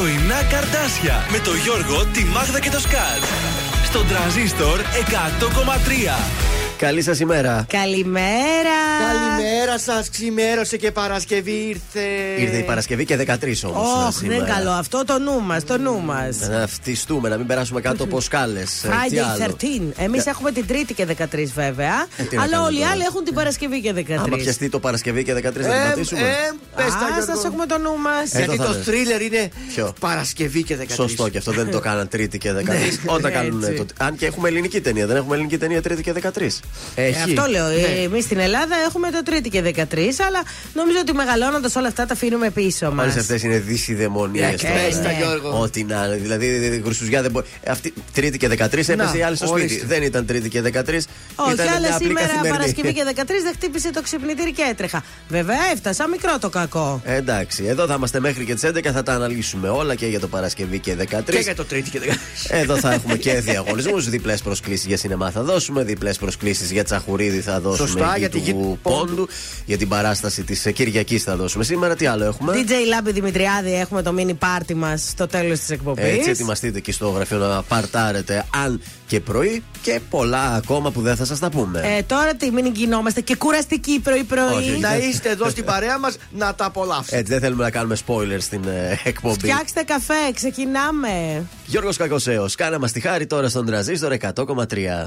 Πρωινά καρδάσια με το Γιώργο, τη Μάγδα και το Σκάτ. Στον τραζίστορ 100,3. Καλή σας ημέρα. Καλημέρα. Καλημέρα σας. Ξημέρωσε και Παρασκευή ήρθε. Ήρθε η Παρασκευή και 13 όμως. Όχι, δεν είναι καλό. Αυτό το νου μας. Το νου μας. Να φτιστούμε, να μην περάσουμε κάτω από σκάλες. Friday 13. Εμείς έχουμε την Τρίτη και 13 βέβαια. Ε, αλλά όλοι οι άλλοι έχουν την Παρασκευή και 13. Άμα πιαστεί το Παρασκευή και 13 θα Ε, την πατήσουμε. Α, σας έχουμε το νου μας. Γιατί θα το είναι. θρίλερ είναι Ποιο; Παρασκευή και 13. Σωστό και αυτό δεν το κάναν Τρίτη και 13. Όταν κάνουν. Έτσι. το- Αν και έχουμε ελληνική ταινία, δεν έχουμε ελληνική ταινία Τρίτη και 13. Έχει. Αυτό λέω. Ναι. Εμείς στην Ελλάδα έχουμε το Τρίτη και 13, αλλά νομίζω ότι μεγαλώνοντας όλα αυτά τα αφήνουμε πίσω μας. Όλες αυτές είναι δυσιδαιμονίες. Ε, πες τα, Γιώργο. Ό,τι να είναι. Δηλαδή, χρυσουζιά δεν μπορεί. Αυτή Τρίτη και 13 έπεσε η άλλη στο σπίτι. ορίστε. Δεν ήταν Τρίτη και 13. Όχι, ήταν αλλά μια απλή σήμερα καθημερινή. Παρασκευή και 13 δεν χτύπησε το ξυπνητήρι και έτρεχα. Βέβαια έφτασα, μικρό το κακό. Ε, Εντάξει, εδώ θα είμαστε μέχρι και τις 11 θα τα αναλύσουμε όλα και για το Παρασκευή και 13. Και για το Τρίτη και 13. Εδώ θα έχουμε και διαγωνισμούς, διπλές προσκλήσεις για σινεμά θα δώσουμε, διπλές προσκλήσεις για τσαχουρίδι θα δώσουμε. Σωστά, εκεί για τη του γη πόντου. Πόντου. Για την παράσταση της Κυριακής θα δώσουμε. Σήμερα τι άλλο έχουμε; DJ Λάμπη Δημητριάδη έχουμε το mini πάρτι μας στο τέλος της εκπομπής. Έτσι, ετοιμαστείτε εκεί στο γραφείο να παρτάρετε αν και πρωί και πολλά ακόμα που δεν θα σας τα πούμε. Ε, τώρα τι, μην γινόμαστε και κουραστικοί Όχι, πρωί-πρωί. όχι. Να είστε εδώ στην παρέα μας να τα απολαύσετε. Έτσι, δεν θέλουμε να κάνουμε spoilers στην ε, εκπομπή. Φτιάξτε καφέ, ξεκινάμε. Γιώργος Κακοσέος, κάνε μας τη χάρη τώρα στον τραζίστορ 100,3.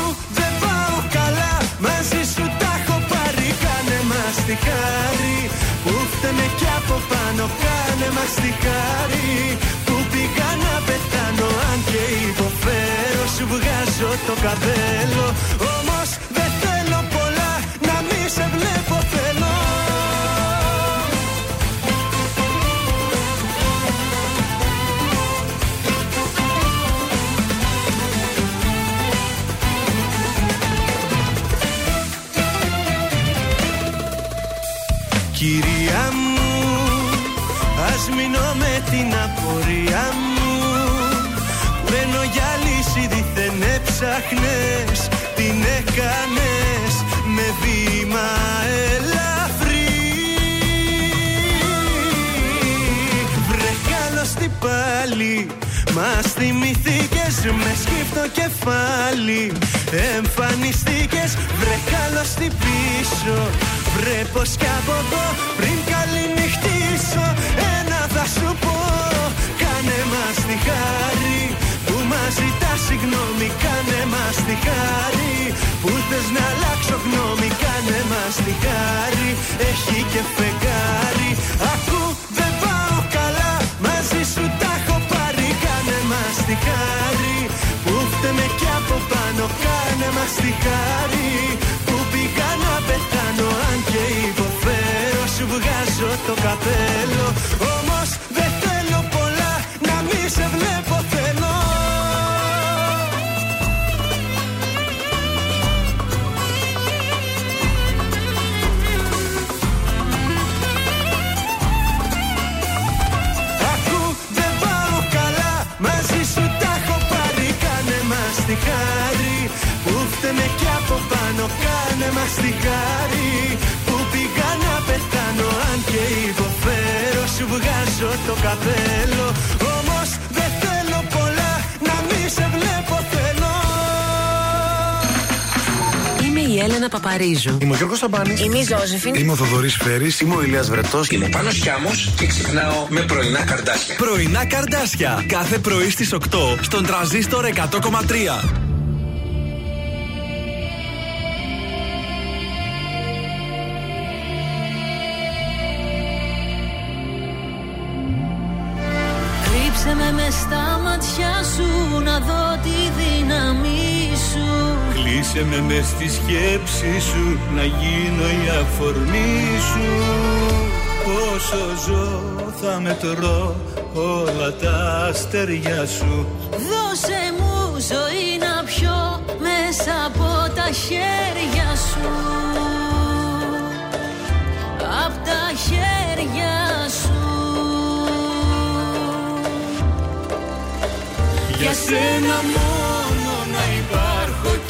πάω καλά μαζί σου τα έχω πάρει Κάνε μας τη χάρη. Που φταίμε κι από πάνω Κάνε μας τη χάρη. Που πήγα να πεθάνω Αν και υποφέρω σου βγάζω το καπέλο. Όμως δεν θέλω πολλά να μη σε βλέπω την απορία μου. Μένω για λύση δίθεν έψαχνες Την έκανες με βήμα ελαφρύ. Βρε καλώς τι πάλι Μας θυμηθήκες μες σκύφτο κεφάλι. Εμφανιστήκες βρε καλώς τι πίσω Βρε πως κι από εδώ πριν καληνυχτήσω συγγνώμη Κάνε μας τη χάρη. Που θες να αλλάξω γνώμη Κάνε μας τη χάρη. Έχει και φεγγάρι. Ακού δεν πάω καλά μαζί σου τα έχω πάρει. Κάνε μας τη χάρη. Που φταίμε κι από πάνω Κάνε μας τη χάρη. Που πήγα να πεθάνω Αν και υποφέρω σου βγάζω το καπέλο μαστιγάρι Που πήγα να πεθάνω αν και υποφέρω Σου βγάζω το καπέλο Όμως δεν θέλω πολλά να μη σε βλέπω θέλω Είμαι η Έλενα Παπαρίζου. Είμαι ο Γιώργος Σαμπάνης. Είμαι η Ζώζεφιν. Είμαι ο Θοδωρής Φέρης. Είμαι ο Ηλίας Βρετός. Είμαι Πάνος Χιάμος και ξυπνάω με πρωινά καρδάσια. Πρωινά καρδάσια. Κάθε πρωί στις 8 στον τραζίστορ 100,3. Κλείσε με μες στη σκέψη σου Να γίνω η αφορμή σου. Όσο ζω θα μετρώ όλα τα αστέρια σου. Δώσε μου ζωή να πιω μέσα από τα χέρια σου. Απ' τα χέρια σου. Για σένα μόνο να υπάρχω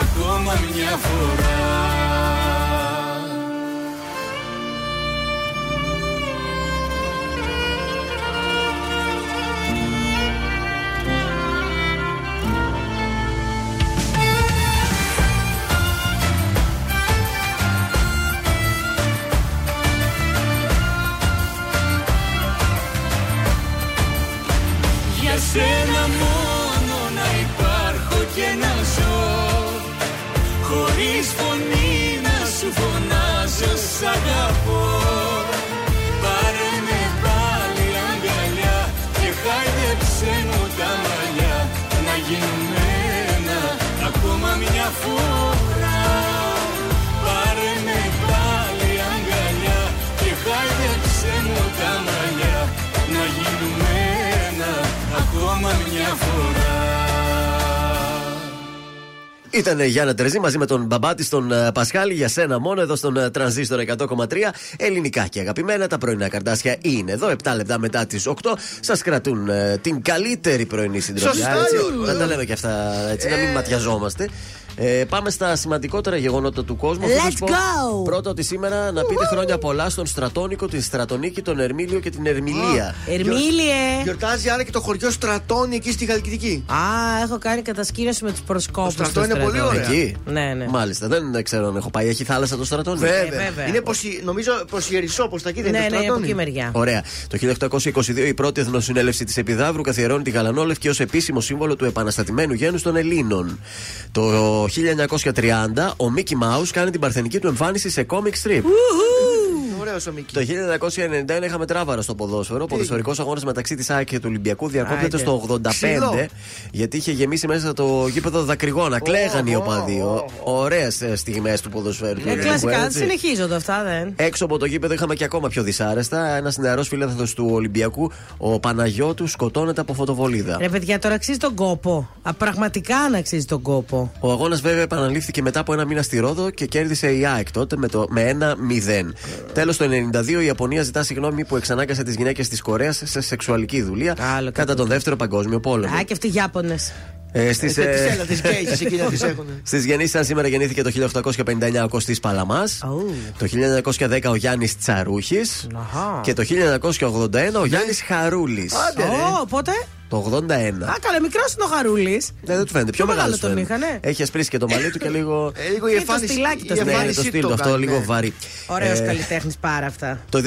ακόμα μια φορά. Για σένα μόνο να υπάρχω και να ζω Χωρίς φωνή να σου φωνάζω σ' αγαπώ Ήταν η Γιάννα Τερζή μαζί με τον μπαμπά της, τον ε, Πασχάλη, για σένα μόνο εδώ στον ε, τρανζίστορ 100,3. Ελληνικά και αγαπημένα, τα πρωινά καρτάσια είναι εδώ. 7 λεπτά μετά τις 8. Σας κρατούν ε, την καλύτερη πρωινή συντροφιά. Σωστά, έτσι. Λούλου. Να τα λέμε και αυτά έτσι, να μην ματιαζόμαστε. Ε, πάμε στα σημαντικότερα γεγονότα του κόσμου. Let's Θα σας πω go! Πρώτα ότι σήμερα να πείτε χρόνια πολλά στον Στρατόνικο, την Στρατονίκη, τον Ερμήλιο και την Ερμηλία. Ερμήλιε! Γιορτάζει άρα και το χωριό Στρατώνη εκεί στη Χαλκιδική. Α, έχω κάνει κατασκήνωση με τους προσκόπους. Το στρατό είναι πολύ ωραία. Εκεί. Ναι, ναι. Μάλιστα, δεν ξέρω αν έχω πάει. Έχει θάλασσα το Στρατόνικο. Βέβαια. βέβαια. Είναι πως, η- νομίζω προ η Ερυσό, προ τα εκεί δεν Ναι, είναι ναι, από Στρατώνη. εκεί μεριά. Ωραία. Το 1822 η πρώτη εθνοσυνέλευση της Επιδαύρου καθιερώνει τη γαλανόλευκη ως επίσημο σύμβολο του επαναστατημένου γένους των Ελλήνων. Το 1930 ο Μίκη Μάου κάνει την παρθενική του εμφάνιση σε comic strip. Ωραίο ο Μίκης. Το 1991 είχαμε τράβαρο στο ποδόσφαιρο. Ο ποδοσφαιρικός αγώνας μεταξύ της ΑΕΚ και του Ολυμπιακού διακόπτεται Άιντε. στο 85 Ξυλό. γιατί είχε γεμίσει μέσα το γήπεδο δακρυγόνα. Κλαίγαν οι οπαδοί. Ωραίες στιγμές του ποδοσφαίρου. του Ε, ελληνικού, κλασικά έτσι. συνεχίζονται αυτά, δεν. Έξω από το γήπεδο είχαμε και ακόμα πιο δυσάρεστα. Ένας νεαρός φιλέθατο του Ολυμπιακού, ο Παναγιώτου, σκοτώνεται από φωτοβολίδα. Ρε παιδιά, τώρα αξίζει τον κόπο. Α, πραγματικά να αξίζει τον κόπο. Ο αγώνας βέβαια επαναλήφθηκε μετά από ένα μήνα στη Ρόδο και κέρδισε η ΑΕΚ τότε με, το, με 1-0. Τέλος το 92 η Ιαπωνία ζητά συγγνώμη που εξανάγκασε τις γυναίκες της Κορέας σε σεξουαλική δουλεία Άλλο κατά κακό. τον δεύτερο παγκόσμιο πόλεμο. Α, και αυτοί οι Ιάπωνες. Ε, στις, Τι ε, έλα, τις γκέις, εκεί να τις έχουν. Στις γεννήσεις, σήμερα γεννήθηκε το 1859 ο Κωστής Παλαμάς. Ου. Το 1910 ο Γιάννης Τσαρούχης. Αχα. Και το 1981 ο Γιάννης Χαρούλης. Άντε, ρε. Ω, πότε; Το 81. Α, καλά, μικρός είναι ο Χαρούλης. Ναι, δεν του φαίνεται. Πιο Πιο μεγάλος μεγάλο τον είχανε. Έχει ασπρίσει και το μαλί του και λίγο. Ε, Λίγο η Είναι το εμφάνιση. στυλάκι το η στυλ. Ναι, είναι το εμφάνισή στυλ το του αυτό, κάνει, λίγο ναι. βαρύ. Ωραίος Ε, καλλιτέχνης πάρα αυτά. Το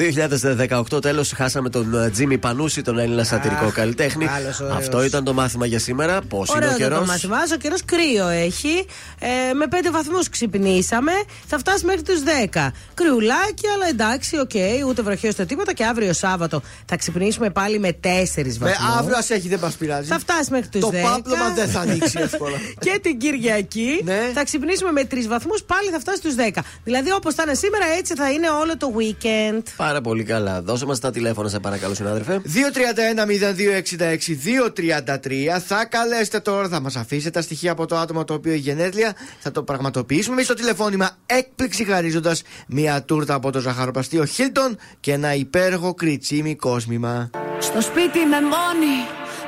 2018 τέλος χάσαμε τον ε, Τζίμι Πανούση, τον Έλληνα σατυρικό καλλιτέχνη. άλλος ωραίος. Αυτό ήταν το μάθημα για σήμερα. Πώς είναι Ωραίο ο το καιρός; μάθημα. Ο καιρός κρύο έχει. Ε, με 5 βαθμούς ξυπνήσαμε. Θα φτάσει μέχρι τους 10. Κρυουλάκι, αλλά εντάξει, οκ. ούτε βροχή ούτε τίποτα. Και αύριο Σάββατο θα ξυπνήσουμε πάλι με 4 βαθμούς. Με αύριο ας έχει, δεν μας πειράζει. Θα φτάσει μέχρι τους 10. Το πάπλωμα δεν θα ανοίξει εύκολα. και την Κυριακή Ναι. θα ξυπνήσουμε με 3 βαθμούς, πάλι θα φτάσει στους 10. Δηλαδή, όπως θα είναι σήμερα, έτσι θα είναι όλο το weekend. Πάρα πολύ καλά. Δώσε μας τα τηλέφωνα, σε παρακαλώ, συνάδελφε. 231-0266-233 Θα καλέσετε τώρα, θα μας αφήσετε τα στοιχεία από το άτομο το οποίο έχει γενέθλια. Θα το πραγματοποιήσουμε εμείς στο τηλεφώνημα έκπληξη χαρίζοντας μια τούρτα από το ζαχαροπλαστείο Χίλτον και ένα υπέροχο κριτσίμι κόσμημα. Στο σπίτι με μόνη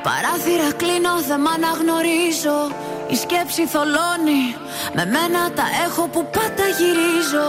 Παράθυρα κλείνω, δεν μ' αναγνωρίζω. Η σκέψη θολώνει. Με μένα τα έχω που πάντα γυρίζω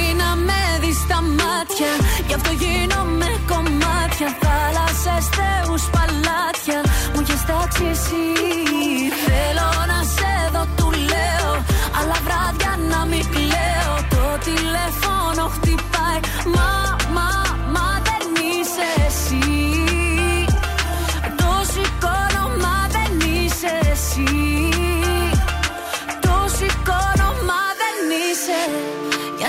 μάτια. Γι' αυτό γίνομαι κομμάτια. Θάλασσες, θεούς, παλάτια. Μου έχεις τάξει εσύ. Θέλω να σε δω, του λέω. Αλλά βράδια να μην κλαίω. Το τηλέφωνο χτυπάει. Μα, μα, μα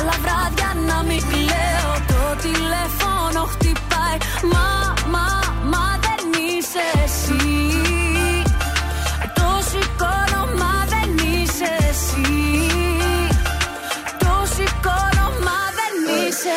Αλλά βράδια να μην κλαίω. Το τηλέφωνο χτυπάει. Μα, μα, μα δεν είσαι εσύ. Το σηκώνω, μα δεν είσαι εσύ. Το σηκώνω, μα δεν είσαι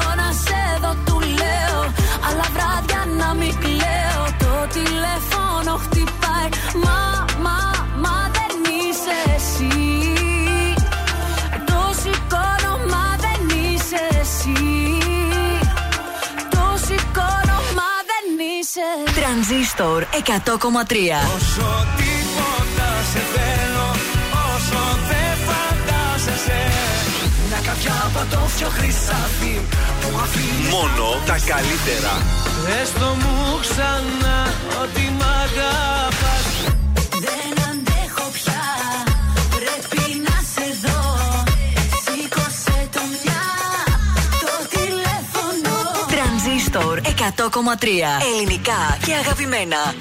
Τρανζίστορ 100,3 Όσο τίποτα σε θέλω Όσο δεν φαντάζεσαι Μια κάποια πατόφιο χρυσάφι Που αφήνεις Μόνο τα καλύτερα. Έστω μου ξανά Ότι μ' αγαπάς. Δεν Τρανζίστορ 100,3 Ελληνικά και αγαπημένα.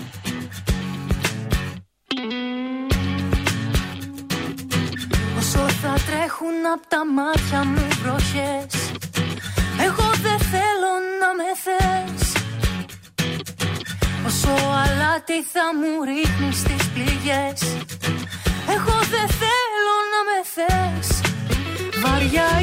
Όσο θα τρέχουν από τα μάτια μου βροχές Εγώ δεν θέλω να με θες. Όσο αλάτι θα μου ρίχνεις τις πληγές Εγώ δεν θέλω να με θες. Βαριά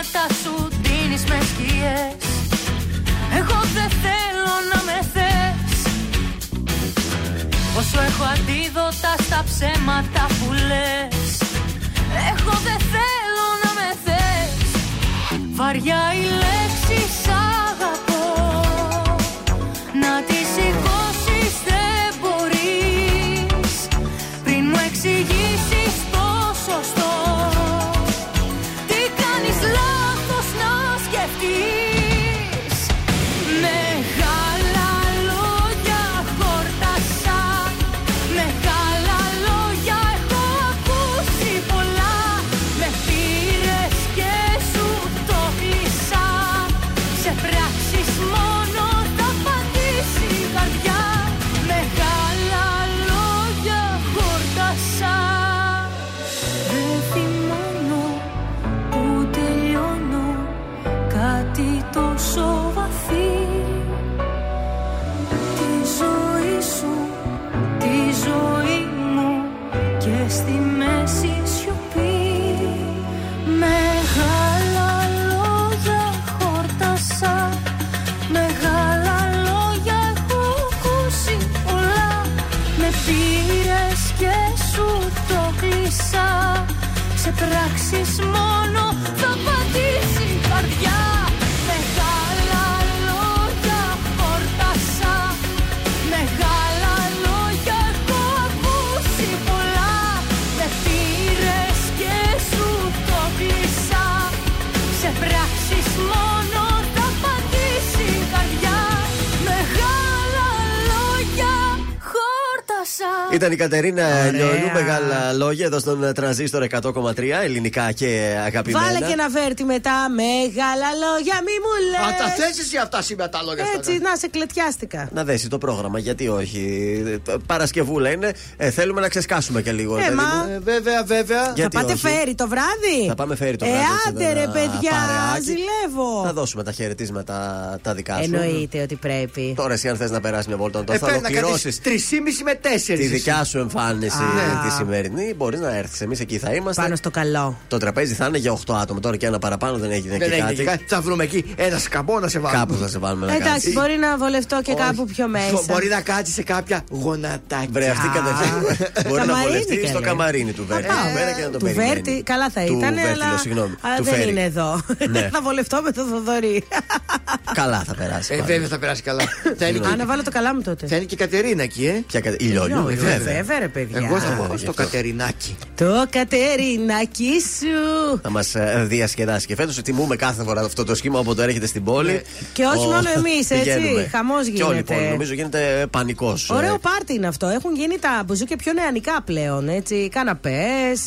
αισθήματα σου δίνεις μες σκιές. Εγώ δεν θέλω να με θες. Όσο έχω αντίδοτα στα ψέματα που λες. Εγώ δεν θέλω να με θες. Βαριά η λέξη Ήταν η Κατερίνα Λιόλιου, μεγάλα λόγια εδώ στον ε, τρανζίστορ 100,3 ελληνικά και αγαπημένα. Βάλε και ένα βέρτι μετά. Μεγάλα λόγια, μη μου λες. Α, τα θες εσύ αυτά σήμερα τα λόγια αυτά. Έτσι, να σε κλετιάστηκα. Να δέσει το πρόγραμμα, γιατί όχι. Ε, Παρασκευούλα είναι. Ε, θέλουμε να ξεσκάσουμε και λίγο. Ε, παιδί μα. μου. Ε, βέβαια, βέβαια. Θα Γιατί πάτε όχι; φέρει το βράδυ; Θα πάμε φέρει το Ε, βράδυ. έτσι, άντε εδώ ρε ένα παιδιά, παρεάκι. ζηλεύω. Θα δώσουμε τα χαιρετίσματα τα δικά σου. Εννοείται ότι πρέπει. Τώρα εσύ αν θες να περάσει μια βόλτα, τώρα Ε, θα πρέπει να ολοκληρώσει κάνεις 3,5 με 4. Τη δικιά σου εμφάνιση Α. τη σημερινή. Μπορείς να έρθεις. Εμείς εκεί θα είμαστε. Πάνω στο καλό. Το τραπέζι θα είναι για 8 άτομα. Τώρα και ένα παραπάνω δεν έγινε Δεν και έγινε κάτι. και κάτι. Θα βρούμε εκεί ένα σκαμπό να σε βάλουμε. Κάπου θα σε βάλουμε να Εντάξει, κάνεις. μπορεί να βολευτώ και Όχι. κάπου πιο μέσα. Μπορεί να κάτσεις σε κάποια γονατάκια. Βρε, αυτή κατευθείαν. Μπορεί να Καμαρίνι, βολευτείς καλέ. στο καμαρίνι του Βέρτη. Α, Εκεί πέρα και να τον του περιμένει. Βέρτη, καλά θα Του ήταν, Βέρτη, αλλά, λέω, συγγνώμη. αλλά Του δεν Φέρη. είναι εδώ. Ναι. θα βολευτώ με τον Θοδωρή. Καλά θα περάσει. Ε, πάλι. βέβαια θα περάσει καλά. θα, είναι Α, να και, βάλω το καλά μου τότε. θα είναι και η Κατερίνα εκεί, ε. Ποια κα- Η Λιόλιου, Ε, ε, βέβαια. Βέβαια, ρε παιδιά. Εγώ θα πω γι' στο αυτό. Κατερινάκι. Το Κατερινάκι σου. Θα μας διασκεδάσει. Και φέτος τιμούμε κάθε φορά αυτό το σχήμα όποτε έρχεται στην πόλη. Και όχι μόνο εμείς, έτσι. πηγαίνουμε. Χαμός Και όλη η γίνεται. πόλη. Νομίζω γίνεται πανικός. Ωραίο πάρτι είναι αυτό. Έχουν γίνει τα μπουζούκια πιο νεανικά πλέον. Έτσι. Καναπές,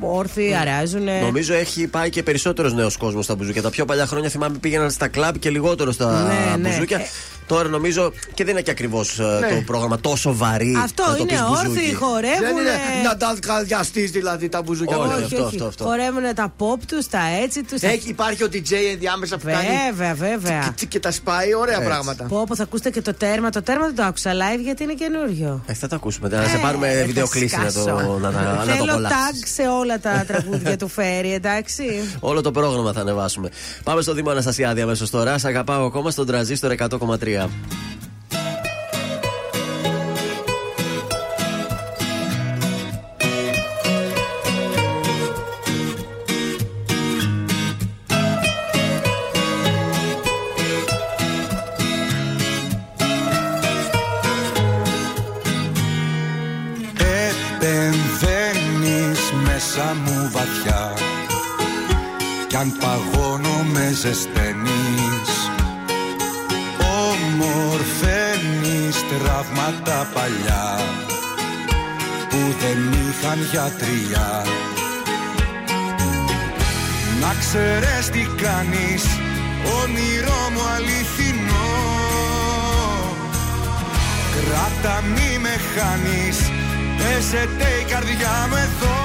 όρθιοι, αράζουν. Νομίζω έχει πάει και περισσότερος νέος κόσμος στα μπουζούκια. Τα πιο παλιά χρόνια θυμάμαι πήγαιναν στα κλαμπ και λιγότερο στα Ναι, ναι. μπουζούκια. Ε, Τώρα νομίζω και δεν είναι και ακριβώς Ναι. το πρόγραμμα τόσο βαρύ. Αυτό να το είναι πεις μπουζούκι. όρθιοι, Δεν χορεύουν. είναι να τα καλδιαστεί δηλαδή τα μπουζούκια Όχι, όλα. αυτό, αυτό, αυτό. Χορεύουν τα pop τους, τα έτσι τους. Έχει, υπάρχει ο DJ ενδιάμεσα που κάνει Βέβαια, βέβαια. τσικ, τσικ και τα σπάει, ωραία Έτσι. πράγματα. Πω, πω, θα ακούσετε και το τέρμα. Το τέρμα δεν το άκουσα live γιατί είναι καινούριο. Ε, θα τα ακούσουμε. Να σε Ε, πάρουμε θα βιντεοκλήση να το, σκάσω. να, τα- να το Θέλω απολαύσεις. tag σε όλα τα τραγούδια του Φέρι, εντάξει. Όλο το πρόγραμμα θα ανεβάσουμε. Πάμε στο Δήμο Αναστασιάδη αμέσως τώρα. Σ' αγαπάω ακόμα στον τραζίστορ 100,3. Επεμβαίνεις μέσα μου βαθιά. Κι αν παγώνω με ζεσταίνεις Ομορφαίνεις τραύματα παλιά Που δεν είχαν γιατριά Να ξέρεις τι κάνεις Όνειρό μου αληθινό. Κράτα μη με χάνεις Παίζεται η καρδιά μου εδώ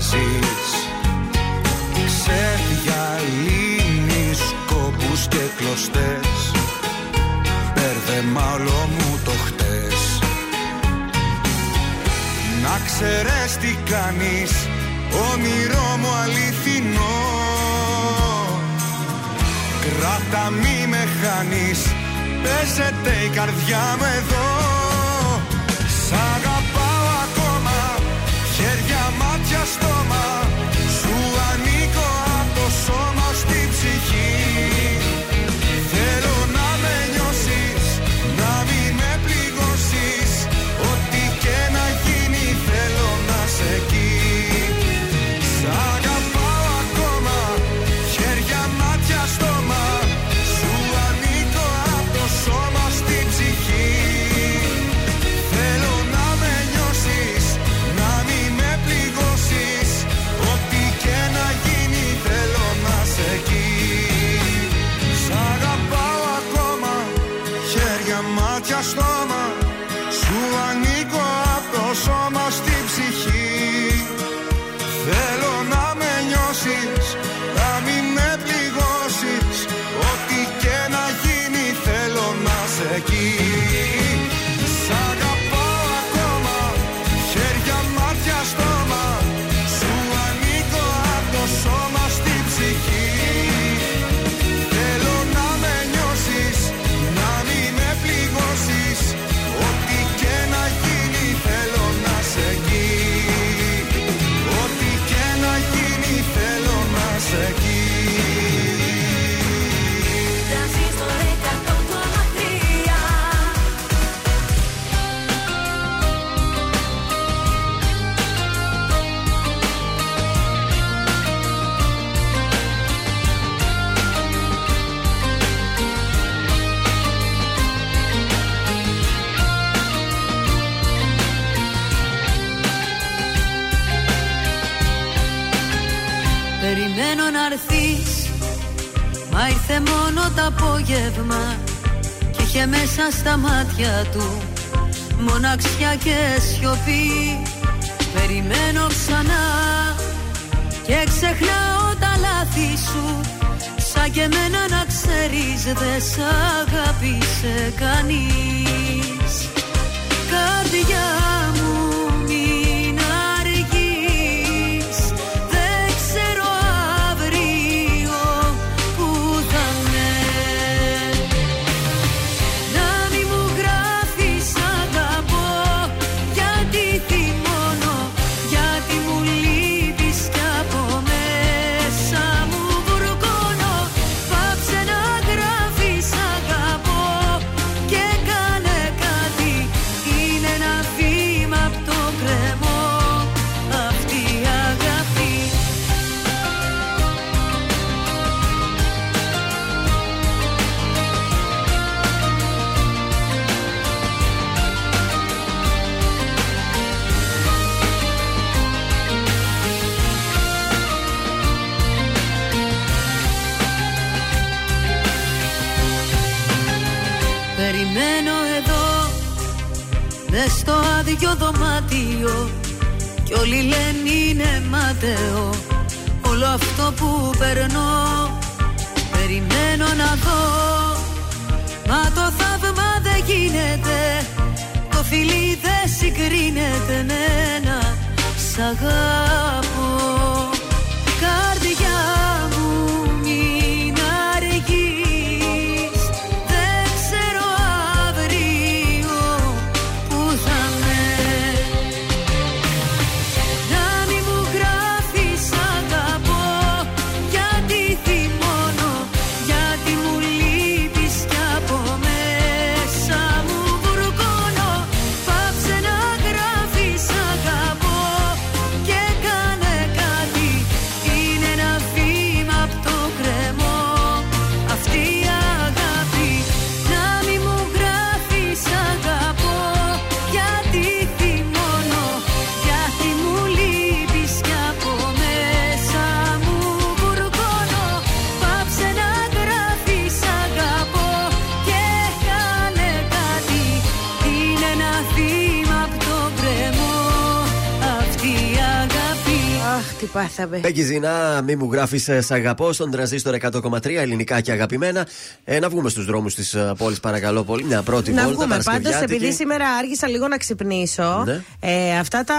διαβάζεις Ξεδιαλύνεις κόπους και κλωστές. Μπέρδεμα όλο μου το χτες. Να ξέρεις τι κάνεις Όνειρό μου αληθινό. Κράτα μη με χάνεις Παίζεται η καρδιά μου εδώ απόγευμα Και είχε μέσα στα μάτια του Μοναξιά και σιωπή. Περιμένω ξανά Και ξεχνάω τα σου Σαν και εμένα να ξέρεις δεν σ' αγάπησε κανείς. Καρδιά συγκρίνεται με ένα Σ' αγαπώ τι πάθαμε. Μπέκη Ζηνά, μη μου γράφεις Σ' αγαπώ στον τραζίστορ 100,3 ελληνικά και αγαπημένα. Ε, να βγούμε στους δρόμους της πόλης, παρακαλώ πολύ. Μια πρώτη Να βόλτα. βγούμε πάντως, Παρασκευιάτικη. επειδή σήμερα άργησα λίγο να ξυπνήσω. Ναι. Ε, αυτά τα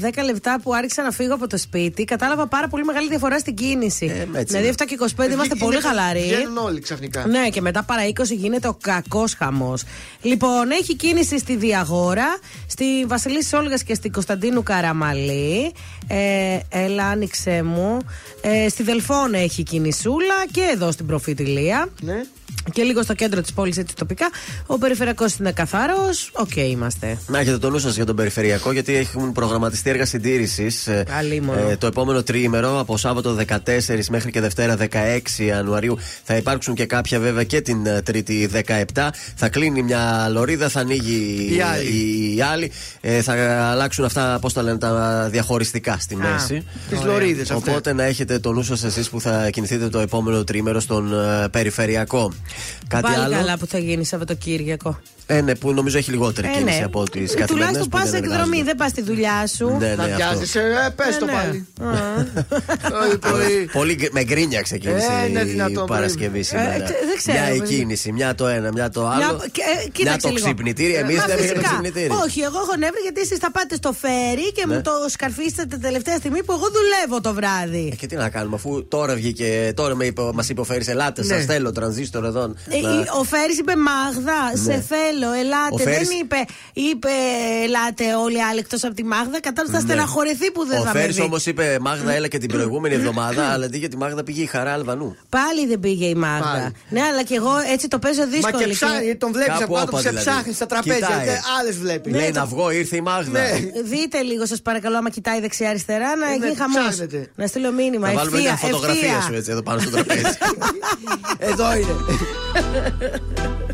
10 λεπτά που άρχισα να φύγω από το σπίτι, κατάλαβα πάρα πολύ μεγάλη διαφορά στην κίνηση. έτσι δηλαδή, είναι. 7 και 25 είμαστε πολύ χαλαροί. Βγαίνουν όλοι ξαφνικά. Ναι, και μετά παρά 20 γίνεται ο κακός χαμός. Λοιπόν, έχει κίνηση στη Διαγόρα, στη Βασιλίσσης Όλγας και στην Κωνσταντίνου Καραμανλή. Ε, έλα, άνοιξε μου. Ε, στη Δελφών έχει κινησούλα και εδώ στην Προφήτη Ηλία. Ναι. Και λίγο στο κέντρο της πόλης, έτσι τοπικά. Ο περιφερειακός είναι καθαρός. Οκ, είμαστε. Να έχετε το νου σας για τον περιφερειακό, γιατί έχουν προγραμματιστεί έργα συντήρησης μόνο. το επόμενο τριήμερο, από Σάββατο 14 μέχρι και Δευτέρα 16 Ιανουαρίου. Θα υπάρξουν και κάποια βέβαια και την ε, Τρίτη 17. Θα κλείνει μια λωρίδα, θα ανοίγει Η άλλη. η, η άλλη. Ε, θα αλλάξουν αυτά, πώς τα λένε, τα διαχωριστικά στη μέση. Τις λωρίδες αυτές. Οπότε να έχετε το νου σας εσείς που θα κινηθείτε το επόμενο τρίμερο στον ε, περιφερειακό. Κάτι Πάλι άλλο; καλά που θα γίνει Σαββατοκύριακο. Ε, ναι, που νομίζω έχει λιγότερη Ε, κίνηση ναι. από τις Ε, καθημερινές. Τουλάχιστον πας εκδρομή, δεν πας στη δουλειά σου. Ναι, ναι, Να αυτό. βιάζεσαι, ε, πες το ναι. πάλι. Α. Πρωί, πρωί. Πολύ γκ- με γκρίνια ξεκίνησε Ε, είναι η δυνατόν, Παρασκευή πρωί. σήμερα. Ε, τε- δεν ξέρω, μια η παιδί. κίνηση, μια το ένα, μια το άλλο. Μια- και- ε, μια κοίταξε το λίγο. ξυπνητήρι. Εμείς Μα δεν πήγαμε φυσικά. ξυπνητήρι. Όχι, εγώ έχω νεύρα γιατί εσείς θα πάτε στο φέρι και Ναι. μου το σκαρφίσετε την τελευταία στιγμή που εγώ δουλεύω το βράδυ. Ε, Και τι να κάνουμε, αφού τώρα βγήκε, τώρα με είπε, μας είπε ο Φέρης, ελάτε, Ναι. σας θέλω, τρανζίστορ εδώ. Ε, να- η- Ο Φέρι είπε Μάγδα, σε Ναι. Θέλω, ελάτε. Ο Φέρης- Δεν είπε, είπε ελάτε όλοι οι άλλοι εκτός από τη Μάγδα. Κατάλαβα θα Ναι. στεναχωρεθεί που δεν Ο θα με Φέρης δει. όμως είπε Μάγδα έλα και την προηγούμενη εβδομάδα, αλλά αντί για τη Μάγδα πήγε η Χαρά Αλβανού. Πάλι δεν πήγε η Μάγδα. Πάλι. Ναι, αλλά και εγώ έτσι το παίζω Μα δύσκολο. και ψάχνει, τον βλέπεις Κάπου από κάτω που όπα σε δηλαδή. ψάχνει στα τραπέζια. Κοιτάει. Άλλες βλέπει. Λέει να βγω, ήρθε η Μάγδα. Ναι. Δείτε λίγο, σας παρακαλώ, άμα κοιτάει δεξιά-αριστερά, να Ε, γίνει ναι, χαμός. ψάχνετε. Να στείλω μήνυμα. Θα βάλουμε ευθεία, μια φωτογραφία ευθεία. σου έτσι εδώ πάνω στο τραπέζι. Εδώ είναι.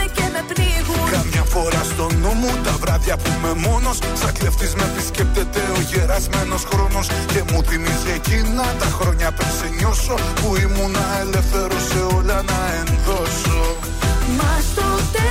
φορά στο νου μου τα βράδια που είμαι μόνος. Σαν κλεφτής με επισκέπτεται ο γερασμένος χρόνος. Και μου θυμίζει εκείνα τα χρόνια πριν σε νιώσω Που ήμουνα ελεύθερος σε όλα να ενδώσω. Μα στο τέλος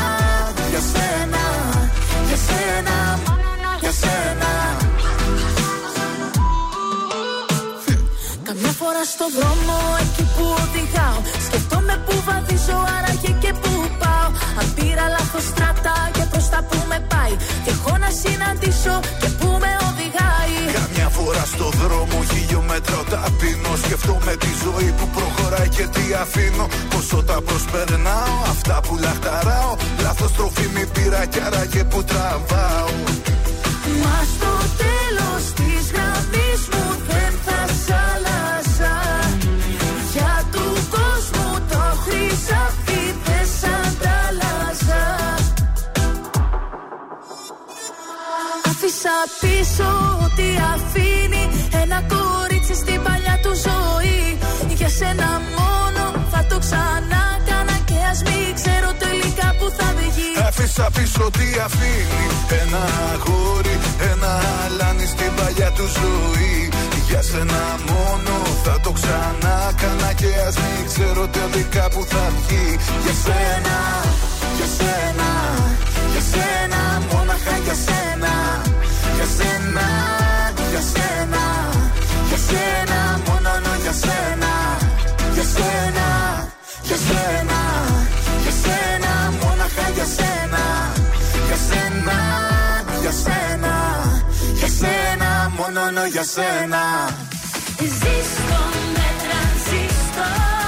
στο δρόμο εκεί που οδηγάω Σκεφτόμαι που βαδίζω άραγε και που πάω. Αν πήρα λάθος στράτα και προς τα που με πάει. Και έχω να συναντήσω και που με οδηγάει. Καμιά φορά στο δρόμο χιλιόμετρα ταπεινώ Σκεφτόμαι τη ζωή που προχωράει και τι αφήνω. Πόσο τα προσπερνάω, αυτά που λαχταράω. Λάθος τροφή μη πήρα κι άραγε που τραβάω. Μα στο τέλος της γραμμής ό,τι αφήνει. Ένα κορίτσι στην παλιά του ζωή. Για σένα μόνο θα το ξανά κάνα και ας μην ξέρω τελικά που θα βγει. Άφησα πίσω τι αφήνει. Ένα αγόρι, ένα αλάνι στην παλιά του ζωή. Για σένα μόνο θα το ξανά κάνα Και ας μην ξέρω τελικά που θα βγει. Για σένα, για σένα, για σένα Μόναχα για σένα Για σένα, για σένα, για σένα Μόνο για σένα. Για σένα, για σένα, για σένα Μόναχα για σένα. Για σένα, για σένα. Για σένα, μόνο για σένα. Ζήστο με τρανζίστορ Τρανζίστορ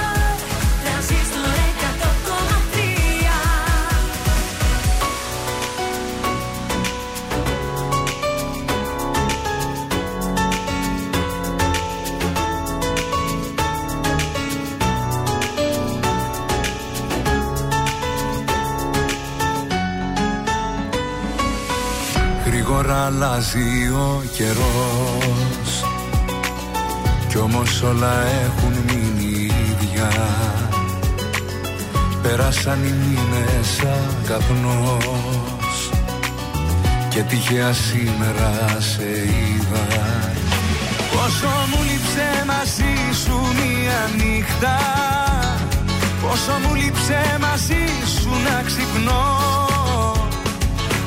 Γρήγορα αλλάζει ο καιρός. Κι όμως όλα έχουν μείνει ίδια. Πέρασαν οι μήνες σαν καπνός Και τυχαία σήμερα σε είδα. Πόσο μου λείψε μαζί σου μία νύχτα. Πόσο μου λείψε μαζί σου να ξυπνώ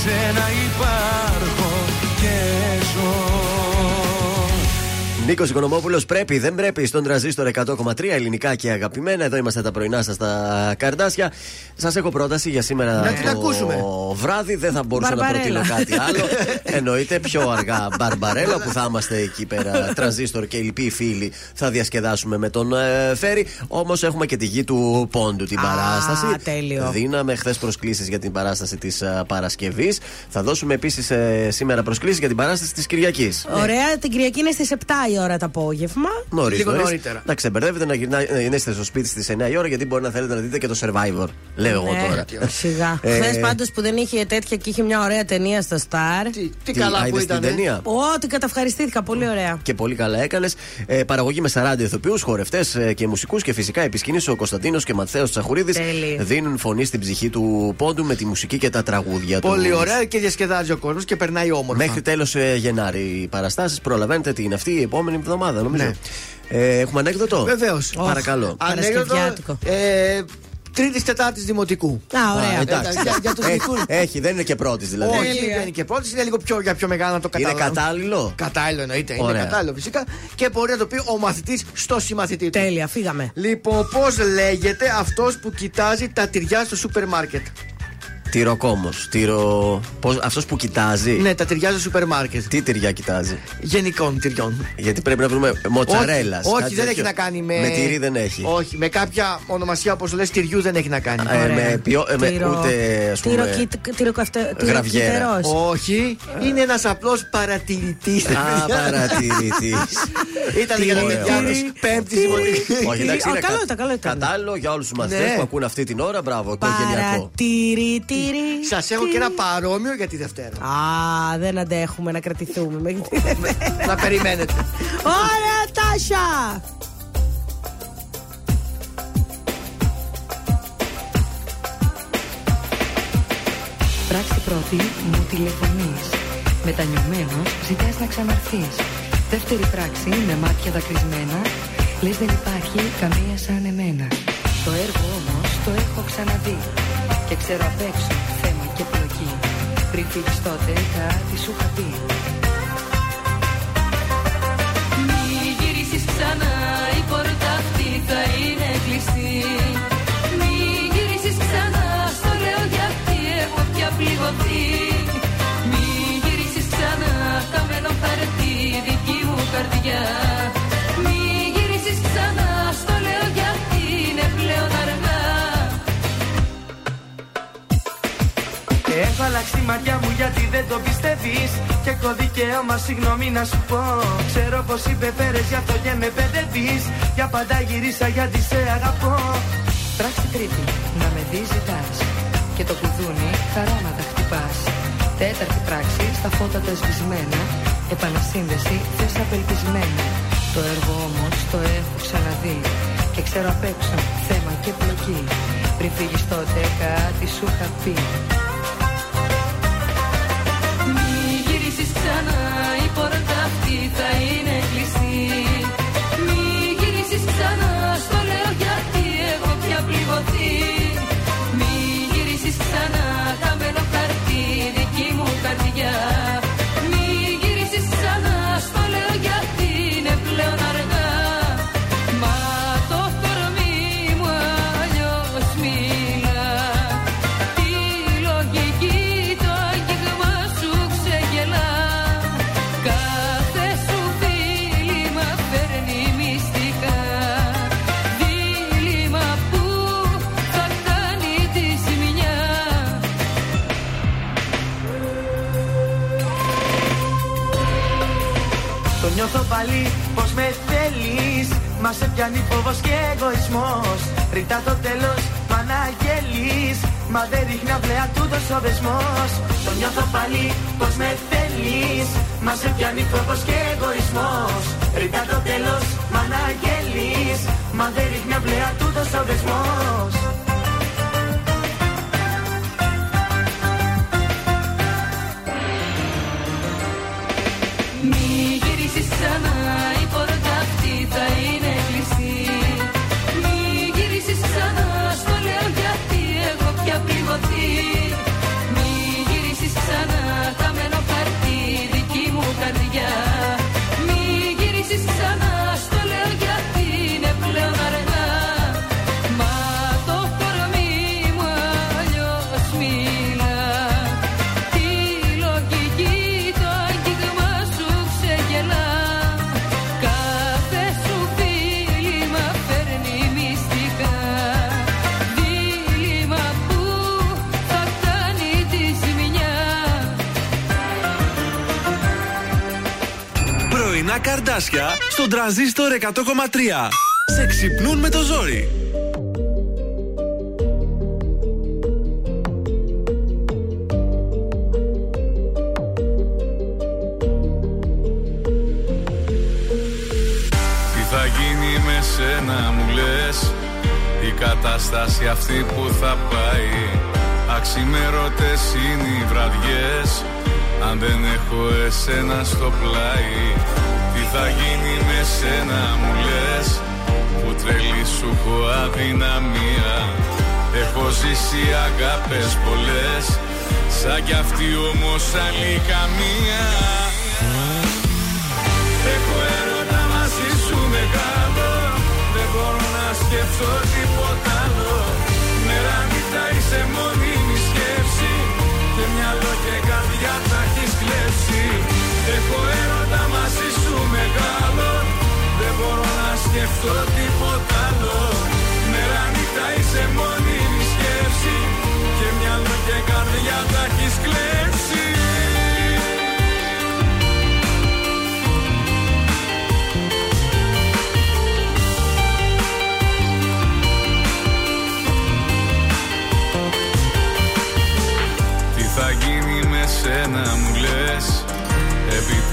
σένα υπάρχω Νίκος Οικονομόπουλος, πρέπει, δεν πρέπει στον τραζίστορ 100,3 ελληνικά και αγαπημένα. Εδώ είμαστε τα πρωινά σας στα καρδάσια. Σας έχω πρόταση για σήμερα Να την το ακούσουμε. βράδυ. Δεν θα μπορούσα να Μπαρμπαρέλα. προτείνω κάτι άλλο. Εννοείται πιο αργά μπαρμπαρέλα που θα είμαστε εκεί πέρα. Τραζίστορ και οι λοιποί φίλοι θα διασκεδάσουμε με τον ε, Φέρι. Όμως έχουμε και τη γη του Πόντου την Α, παράσταση. τέλειο. Δίναμε χθες προσκλήσεις για την παράσταση της Παρασκευής. Θα δώσουμε επίσης σήμερα προσκλήσεις για την παράσταση της Κυριακής. Ωραία, την Κυριακή είναι στις 7 η ώρα το απόγευμα. Νωρίς, Λίγο νωρίς. νωρίτερα. Να ξεμπερδεύετε να, γυρνά, να είστε στο σπίτι στις 9 η ώρα γιατί μπορεί να θέλετε να δείτε και το survivor. Λέω εγώ Ναι, τώρα. Σιγά. Ε, Χθες πάντως που δεν είχε τέτοια και είχε μια ωραία ταινία στο Star. Τι, τι Τι, καλά που άιδες την ήταν. ταινία; Ω, την καταυχαριστήθηκα. Πολύ ωραία. Και πολύ καλά έκανες. Ε, παραγωγή με 40 ηθοποιούς, χορευτές ε, και μουσικούς και φυσικά επισκηνής ο Κωνσταντίνος και Ματθαίος Τσαχουρίδης Τέλειοι. δίνουν φωνή στην ψυχή του πόντου με τη μουσική και τα τραγούδια του. Πολύ ωραία και διασκεδάζει ο κόσμος και περνάει όμορφα. Μέχρι τέλος Γενάρη οι παραστάσεις. Προλαβαίνετε την αυτή η επόμενη εβδομάδα, νομίζω. Ναι. Ε, έχουμε ανέκδοτο; Βεβαίως. Παρακαλώ. Παρασκευιάτικο. Ε, Τρίτης Τετάρτης Δημοτικού. Α, ωραία. Α, εντάξει. Για- για τους έχει, δικούς. έχει, δεν είναι και πρώτης δηλαδή. Όχι, δεν είναι και πρώτης, είναι λίγο πιο, για πιο μεγάλο να το Είναι καταλάβω. κατάλληλο; Κατάλληλο εννοείται. Είναι Ωραία. κατάλληλο φυσικά. Και μπορεί να το πει ο μαθητής στο συμμαθητή του. Τέλεια, φύγαμε. Λοιπόν, πώς λέγεται αυτός που κοιτάζει τα τυριά στο σούπερ μάρκετ; Τυροκόμος. Τυρο... Πώς... Αυτός που κοιτάζει; Ναι, τα τυριά στο σούπερ μάρκετ. Τι τυριά κοιτάζει; Γενικών τυριών. Γιατί πρέπει να βρούμε μοτσαρέλα. Όχι, όχι, δεν έχει να κάνει με. Με τυρί δεν έχει. Όχι, με κάποια ονομασία όπως λες τυριού δεν έχει να κάνει. Ε, Ωραία. με ποιο- ε, με- Τυρο- ούτε, ας πούμε, τυροκυ- τυροκαυτε- γραβιέρα. τυροκυτερός. Όχι, είναι ένας απλός παρατηρητής. Α, παρατηρητής. Ήταν για να με Ωραία. διάβει πέμπτη δημοτική. Όχι, εντάξει, Α, είναι καλό κα- ήταν, καλό ήταν. Κατάλληλο για όλους του μαθητέ Ναι. που ακούν αυτή την ώρα. Μπράβο, οικογενειακό. Παρατηρητήρι. Σας έχω και ένα παρόμοιο για τη Δευτέρα. Α, δεν αντέχουμε να κρατηθούμε μέχρι τη Δευτέρα. να περιμένετε. Ωραία, Τάσια! Πράξη πρώτη, μου τηλεφωνείς Μετανιωμένος, ζητάς να ξαναρθείς Δεύτερη πράξη, με μάτια δακρυσμένα Λες δεν υπάρχει καμία σαν εμένα Το έργο όμως το έχω ξαναδεί Και ξέρω απ' έξω θέμα και πλοκή. Πριν φύγεις τότε κάτι σου είχα πει. Μη γυρίσεις ξανά, Έχω αλλάξει τη ματιά μου γιατί δεν το πιστεύεις. Και έχω δικαίωμα συγγνώμη να σου πω. Ξέρω πως υπεφέρες γι' αυτό και με παιδεύεις Για πάντα γυρίσα γιατί σε αγαπώ. Πράξη τρίτη, να με δεις ζητάς. Και το κουδούνι χαράματα χτυπάς. Τέταρτη πράξη, στα φώτα τα σβησμένα Επανασύνδεση, θες απελπισμένα. Το έργο όμως το έχω ξαναδεί. Και ξέρω απ' έξω θέμα και πλοκή. Πριν φύγεις τότε κάτι σου είχα πει γυρίσεις ξανά, η πόρτα αυτή θα είναι σε πιάνει φόβος και εγωισμός. Ρητά το τέλος μ' αναγγέλεις Μα δεν ρίχνει αυλαία τούτος ο δεσμός. Το νιώθω πάλι πως με θέλεις. Μα σε πιάνει φόβος και εγωισμός. Ρητά το τέλος μ' αναγγέλεις Μα δεν ρίχνει αυλαία τούτος ο δεσμός. Μη γυρίσεις ξανά, η πόρτα αυτή θα είναι καρδάσια στον τραζίστορ 100,3. Σε ξυπνούν με το ζόρι. Τι θα γίνει με σένα μου λες; Η κατάσταση αυτή που θα πάει Αξιμερώτες είναι οι βραδιές Αν δεν έχω εσένα στο πλάι Τι θα γίνει με σένα μου λες Που τρελή σου έχω αδυναμία. Έχω ζήσει αγάπες πολλές Σαν κι αυτή όμως άλλη καμία. Έχω έρωτα μαζί σου μεγάλο Δεν μπορώ να σκεφτώ τίποτα άλλο. Μέρα νύχτα είσαι μόνιμη σκέψη Και μυαλό και καρδιά τα έχεις κλέψει Έχω έρωτα μαζί σου μεγάλο. Δεν μπορώ να σκεφτώ τίποτα άλλο. Μέρα νύχτα είσαι μόνιμη σκέψη. Και μυαλό και καρδιά τα έχεις κλέψει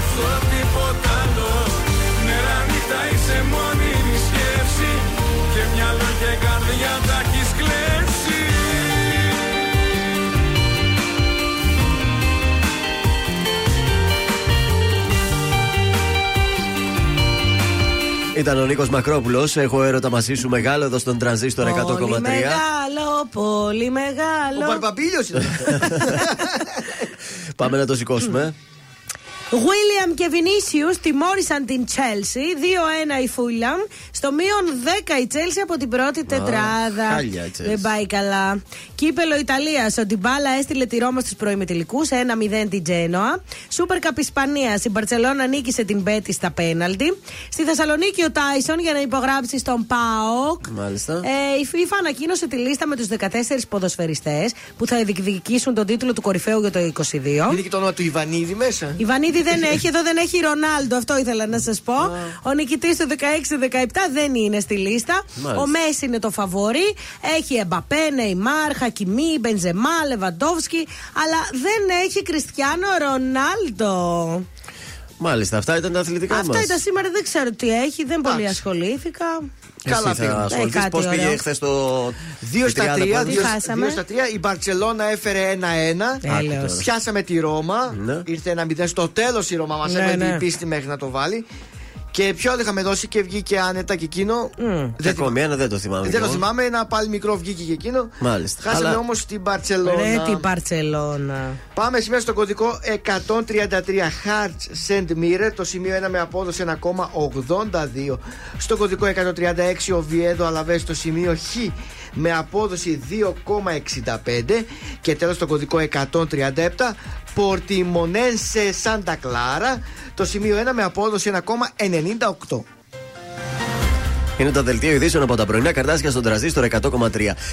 έχω τίποτα άλλο Μέρα νύχτα είσαι μόνιμη σκέψη Και μυαλό και καρδιά τα έχεις κλέψει Ήταν ο Νίκος Μακρόπουλος. Έχω έρωτα μαζί σου μεγάλο εδώ στον τρανζίστορ 100,3. Πολύ μεγάλο, πολύ μεγάλο. Ο Παρπαπίλιος είναι. Πάμε να το σηκώσουμε. Βίλιαμ και Βινίσιου τιμώρησαν την Chelsea 2-1 η Φούλαμ. Στο μείον 10 η Chelsea από την πρώτη τετράδα. χάλια η Chelsea. Δεν πάει καλά. Κύπελο Ιταλίας. Ο Ντιμπάλα έστειλε τη Ρώμα στους προημιτελικού 1-0 την Τζένοα. Σούπερ Καπ Ισπανίας. Η Μπαρσελόνα νίκησε την Πέτη στα πέναλτι. Στη Θεσσαλονίκη ο Τάισον για να υπογράψει στον ΠΑΟΚ. Μάλιστα. Ε, η FIFA ανακοίνωσε τη λίστα με τους 14 ποδοσφαιριστές που θα διεκδικήσουν τον τίτλο του κορυφαίου για το 22. Είναι και το όνομα του Ιβανίδη μέσα. Η Βανίδη δεν έχει, εδώ δεν έχει Ρονάλντο, αυτό ήθελα να σας πω. Ο νικητής του 16-17 δεν είναι στη λίστα. Μάλιστα. Ο Μέση είναι το φαβορή. Έχει Εμπαπέ, Νεϊμάρ, Χακιμί, Μπενζεμά, Λεβαντόφσκι. Αλλά δεν έχει Κριστιανό Ρονάλντο. Μάλιστα, αυτά ήταν τα αθλητικά μας. Αυτά ήταν σήμερα, δεν ξέρω τι έχει, δεν πολύ ασχολήθηκα. Καλά, θα ασχοληθείς; Ε, κάτι Πώ πήγε ωραίο. χθες το. 2 στα 3, 2 Τι χάσαμε; στα 3. Η Μπαρσελόνα έφερε 1-1. Τέλος. Πιάσαμε τη Ρώμα. Ναι. Ήρθε ένα 0 στο τέλος η Ρώμα. Μας Ναι, έβαλε ναι. την πίστη μέχρι να το βάλει. Και ποιο άλλο είχαμε δώσει και βγήκε άνετα και εκείνο. Και ακόμη ένα δεν το θυμάμαι. Δεν κι το εγώ. θυμάμαι, ένα πάλι μικρό βγήκε και εκείνο. Μάλιστα. Χάσαμε Αλλά- όμως την Μπαρσελόνα. Ρε την Παρσελώνα. Πάμε σήμερα στο κωδικό 133 Hearts Send Mirror, το σημείο 1 με απόδοση 1,82. Στο κωδικό 136 ο Βιέδο Αλαβές στο σημείο Χ με απόδοση 2,65 και τέλος στο κωδικό 137 Πορτιμονένσε Σάντα Κλάρα το σημείο 1 με απόδοση 1,98. Είναι το δελτίο ειδήσεων από τα πρωινά καρτάσια στον τραζίστορ 100,3.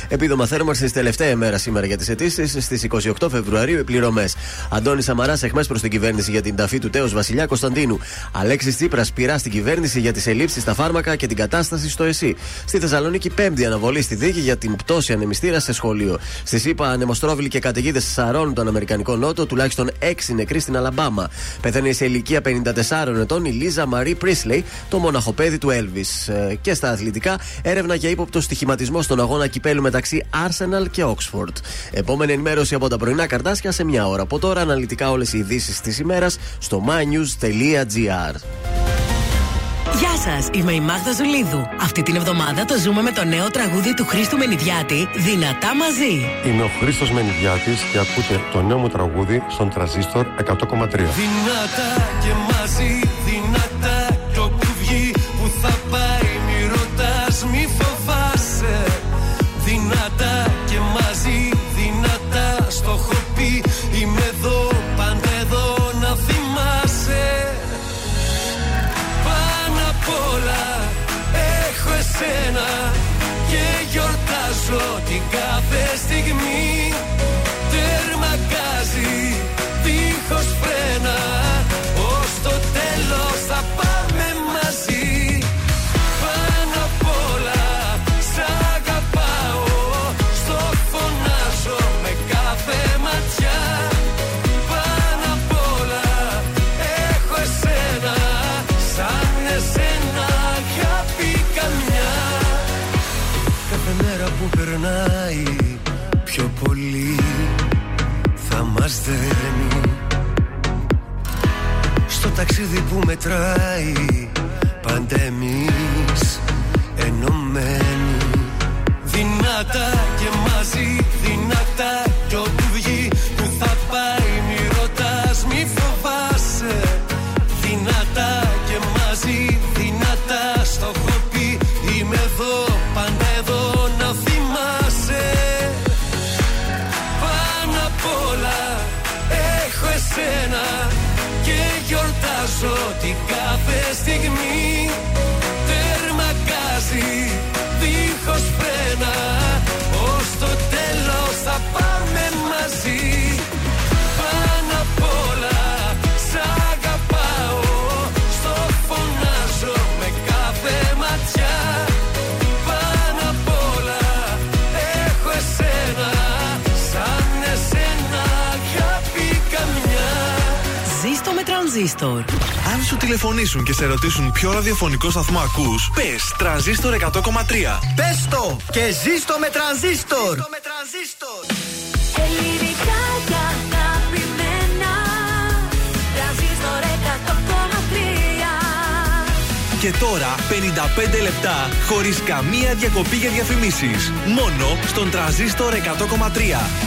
Επίδομα θέρμανσης τελευταία ημέρα σήμερα για τις αιτήσεις στις 28 Φεβρουαρίου οι πληρωμές. Αντώνη Σαμαράς εχμές προς την κυβέρνηση για την ταφή του τέος Βασιλιά Κωνσταντίνου. Αλέξης Τσίπρας πειράς στην κυβέρνηση για τις ελλείψεις στα φάρμακα και την κατάσταση στο ΕΣΥ. Στη Θεσσαλονίκη πέμπτη αναβολή στη δίκη για την πτώση ανεμιστήρα σε σχολείο. Στη ΣΥΠΑ ανεμοστρόβιλοι και καταιγίδες σαρώνουν τον Αμερικανικό Νότο, τουλάχιστον 6 νεκροί στην Αλαμπάμα. Πεθαίνει σε ηλικία 54 ετών η Λίζα Μαρή Πρίσλεϊ, το μοναχοπέδι του Έλβη. Και στα αθλητικά, έρευνα για ύποπτος στοιχηματισμός στον αγώνα κυπέλου μεταξύ Arsenal και Oxford. Επόμενη ενημέρωση από τα πρωινά καρτάσια σε μια ώρα. Από τώρα, αναλυτικά όλες οι ειδήσεις της ημέρας στο mynews.gr. Γεια σας, είμαι η Μάγδα Ζουλίδου. Αυτή την εβδομάδα το ζούμε με το νέο τραγούδι του Χρήστου Μενιδιάτη, Δυνατά μαζί. Είμαι ο Χρήστος Μενιδιάτης και ακούτε το νέο μου τραγούδι στον Τραζίστορ 100,3. Δυνατά και μαζί, που μετράει. Πάντα εμείς Τρανζίστορ. Αν σου τηλεφωνήσουν και σε ρωτήσουν ποιο ραδιοφωνικό σταθμό ακούς, πες Τρανζίστορ 100,3. Πες το και ζήστο με Τρανζίστορ. με τρανζίστορ. Ελληνικά και αγαπημένα. Τρανζίστορ 100,3. Και τώρα 55 λεπτά χωρίς καμία διακοπή για διαφημίσεις. Μόνο στον τραζίστορ 100,3.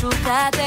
machucada.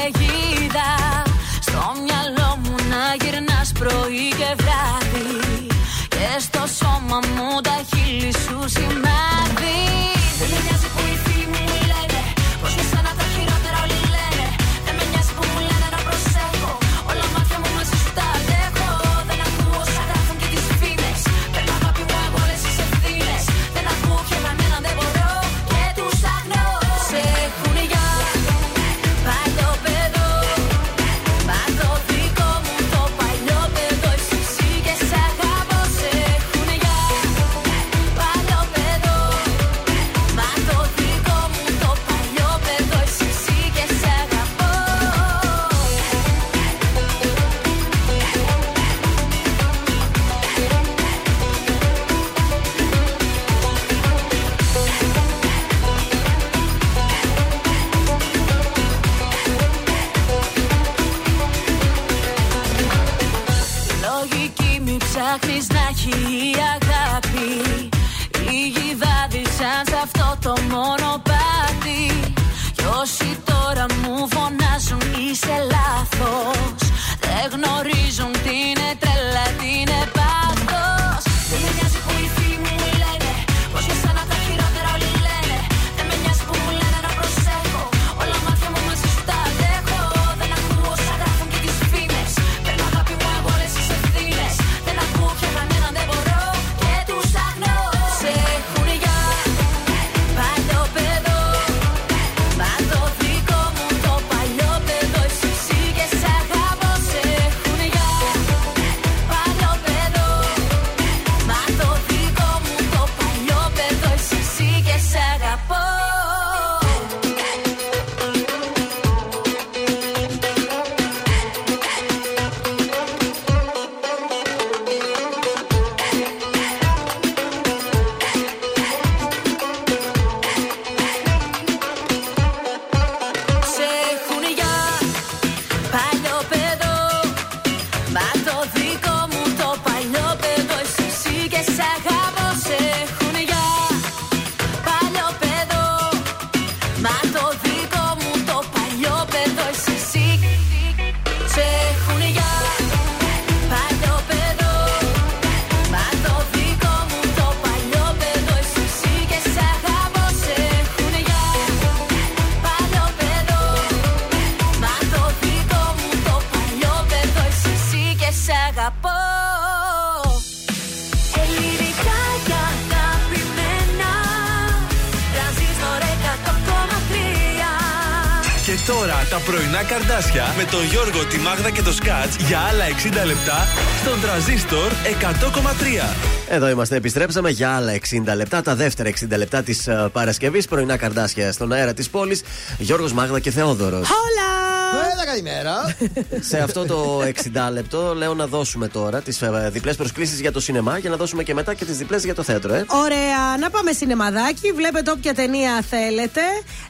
Καρδάσια με τον Γιώργο, τη Μάγδα και το Σκάτς για άλλα 60 λεπτά στον τραζίστορ 100,3. Εδώ είμαστε, επιστρέψαμε για άλλα 60 λεπτά, τα δεύτερα 60 λεπτά της Παρασκευής. Πρωινά καρδάσια στον αέρα της πόλης. Γιώργος Μάγδα και Θεόδωρος. Hola! Έλα, καλημέρα. Σε αυτό το 60 λεπτό λέω να δώσουμε τώρα τις διπλές προσκλήσεις για το σινεμά για να δώσουμε και μετά και τις διπλές για το θέατρο, ε. Ωραία, να πάμε σινεμαδάκι. Βλέπετε όποια ταινία θέλετε.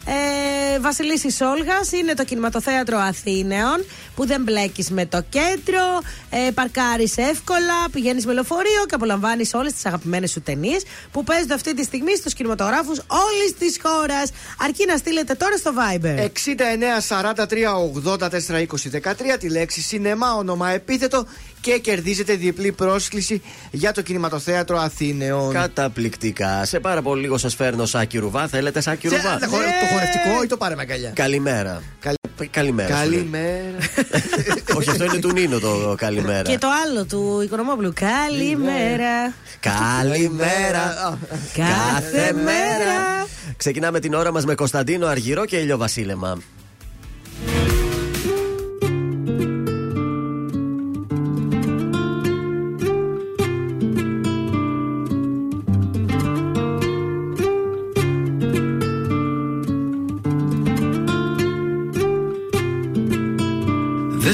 Ε, Βασιλίση Σόλγα είναι το κινηματοθέατρο Αθήνεων που δεν μπλέκεις με το κέντρο. Ε, Παρκάρεις εύκολα, πηγαίνεις με λεωφορείο και απολαμβάνεις όλες τις αγαπημένες σου ταινίες που παίζονται αυτή τη στιγμή στους κινηματογράφους όλης της χώρας. Αρκεί να στείλετε τώρα στο Viber. 69 43 84 20 13 τη λέξη σινεμά, όνομα επίθετο και κερδίζετε διπλή πρόσκληση για το κινηματοθέατρο Αθήνεων. Καταπληκτικά. Σε πάρα πολύ λίγο σας φέρνω Σάκη Ρουβά. Θέλετε Σάκη Σε- Ρουβά; το χορε- Το χορευτικό ή το πάρε με αγκαλιά. Καλημέρα. Καλημέρα. σου λέει. Καλημέρα. Όχι, αυτό είναι του Νίνο το καλημέρα. Και το άλλο του Οικονομόπουλου. Καλημέρα. Καλημέρα. Κάθε μέρα. Ξεκινάμε την ώρα μας με Κωνσταντίνο Αργυρό και ηλιοβασίλεμα.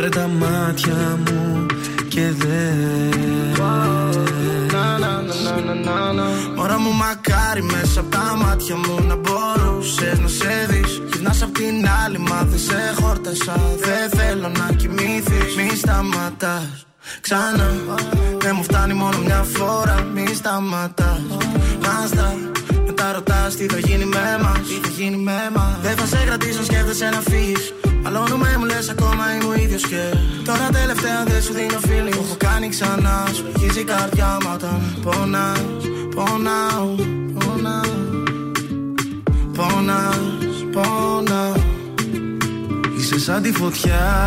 Πάρε τα μάτια μου και δες. Μωρά μου μακάρι μέσα από τα μάτια μου να μπορούσες να σε δεις. Γυρνάς απ' την άλλη μα δεν σε χόρτασα. Δεν θέλω να κοιμήθεις Μη σταματάς. Ξανά. Δεν μου φτάνει μόνο μια φορά. Μη σταματάς. Μάστα μετά ρωτάς τι θα γίνει με μας. Τι θα γίνει με μας. Δεν θα σε κρατήσω σκέφτεσαι να φύγεις Μαλώνουμε μου λες ακόμα είμαι ο ίδιος και Τώρα τελευταία δεν σου δίνω feeling. Το έχω κάνει ξανά Σου αρχίζει η καρδιά μου όταν πονάς. Πονάω, πονάω Πονάς, πονάω. Είσαι σαν τη φωτιά.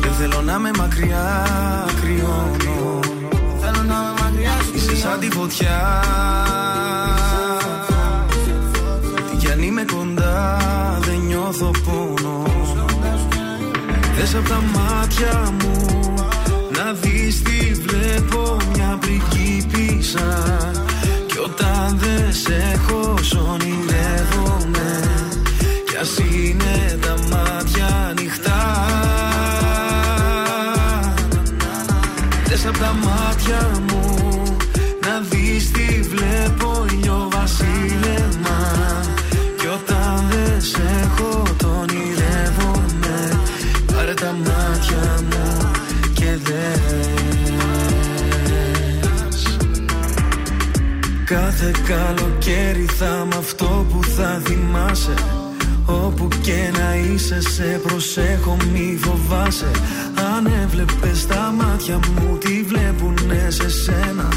Δεν θέλω να με μακριά κρυώνω. Θέλω να με μακριά σου. Είσαι σαν τη φωτιά νιώθω πόνο. Δες απ' τα μάτια μου να δεις τι βλέπω μια πριγκίπισσα Κι όταν δεν σε έχω σ' ονειρεύομαι Κι ας είναι τα μάτια ανοιχτά. Δες απ' τα μάτια μου Κάθε καλοκαίρι θα είμαι αυτό που θα θυμάσαι. Όπου και να είσαι σε προσέχω μη φοβάσαι. Αν έβλεπες τα μάτια μου τι βλέπουνε σε σένα;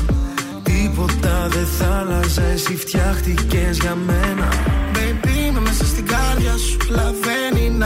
Τίποτα δεν θα άλλαζε εσύ φτιάχτηκες για μένα. Baby είμαι μέσα στην καρδιά σου Αλλά δεν είναι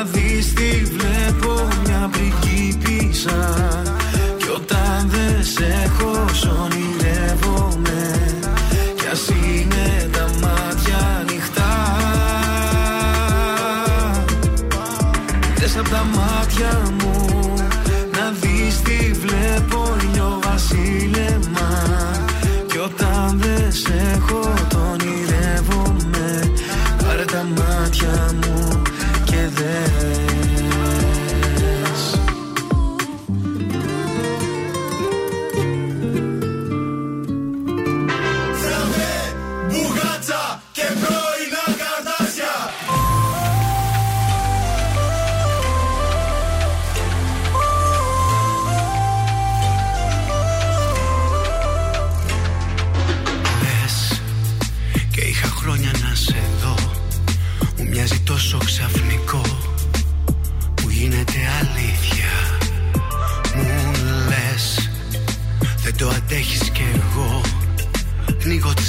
να δεις τι βλέπω μια πριγκίπισσα Κι όταν δεν σε έχω σ' ονειρεύομαι. Κι ας είναι τα μάτια ανοιχτά. Δες απ' τα μάτια μου να δεις τι βλέπω βασίλεμα. Κι όταν δεν σε έχω το ονειρεύομαι. Πάρε τα μάτια μου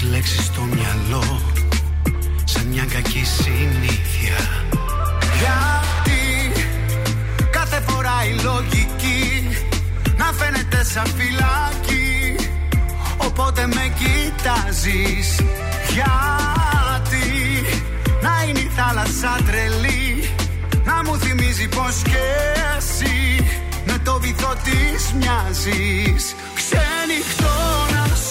τις λέξεις στο μυαλό Σαν μια κακή συνήθεια. Γιατί κάθε φορά η λογική να φαίνεται σαν φυλάκι Οπότε με κοιτάζεις. Γιατί να είναι η θάλασσα τρελή Να μου θυμίζει πως και εσύ Με το βυθό της μοιάζεις. Ξενυχτώ να σου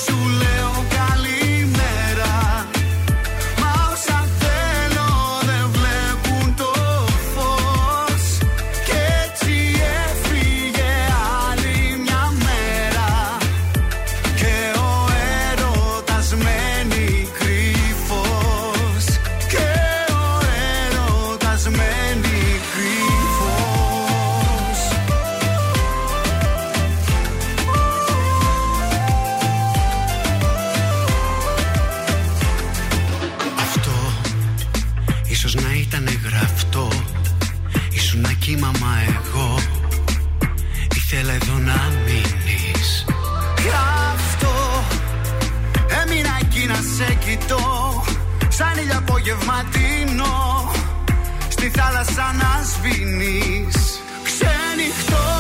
Στη θάλασσα να σβήνεις. Ξενυχτώ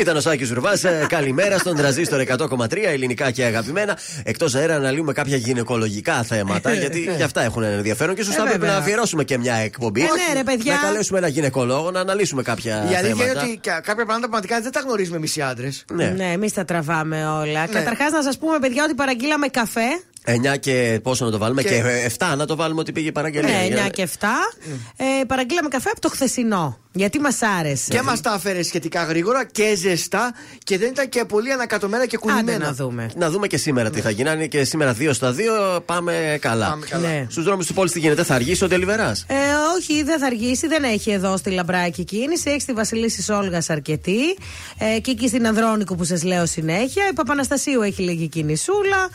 Ήταν ο Σάκης Ρουβά. Καλημέρα στον τραζίστορ 100,3 ελληνικά και αγαπημένα. Εκτός αέρα αναλύουμε κάποια γυναικολογικά θέματα, γιατί και αυτά έχουν ενδιαφέρον και σωστά Ε, πρέπει βέβαια. να αφιερώσουμε και μια εκπομπή. Ε, ναι, ρε, παιδιά. Να καλέσουμε ένα γυναικολόγο να αναλύσουμε κάποια Η αλήθεια είναι θέματα. ότι κα- κάποια πράγματα πραγματικά δεν τα γνωρίζουμε εμείς οι άντρες. Ναι. Ναι, εμείς τα τραβάμε όλα. Καταρχάς, να σας πούμε, παιδιά, ότι παραγγείλαμε καφέ. 9 και πόσο να το βάλουμε, Και- και, 7 να το βάλουμε ότι πήγε η παραγγελία. Ναι, Για- 9 και 7. Ε, παραγγείλαμε καφέ από το χθεσινό. Γιατί μας άρεσε. Και μας τα έφερε σχετικά γρήγορα και ζεστά και δεν ήταν και πολύ ανακατωμένα και κουνημένα. να δούμε. Να δούμε και σήμερα τι θα γίνει. Αν είναι και σήμερα 2 στα 2, πάμε καλά. Πάμε καλά. Ναι. Στους δρόμους τη πόλης τι γίνεται, θα αργήσει ο Ντελιβεράς; Ε, όχι, δεν θα αργήσει, δεν έχει εδώ στη Λαμπράκη κίνηση. Έχει στη Βασιλίση Όλγας αρκετή. Ε, και εκεί στην Ανδρώνικο που σας λέω συνέχεια. Η Παπαναστασίου έχει λίγη κινησούλα.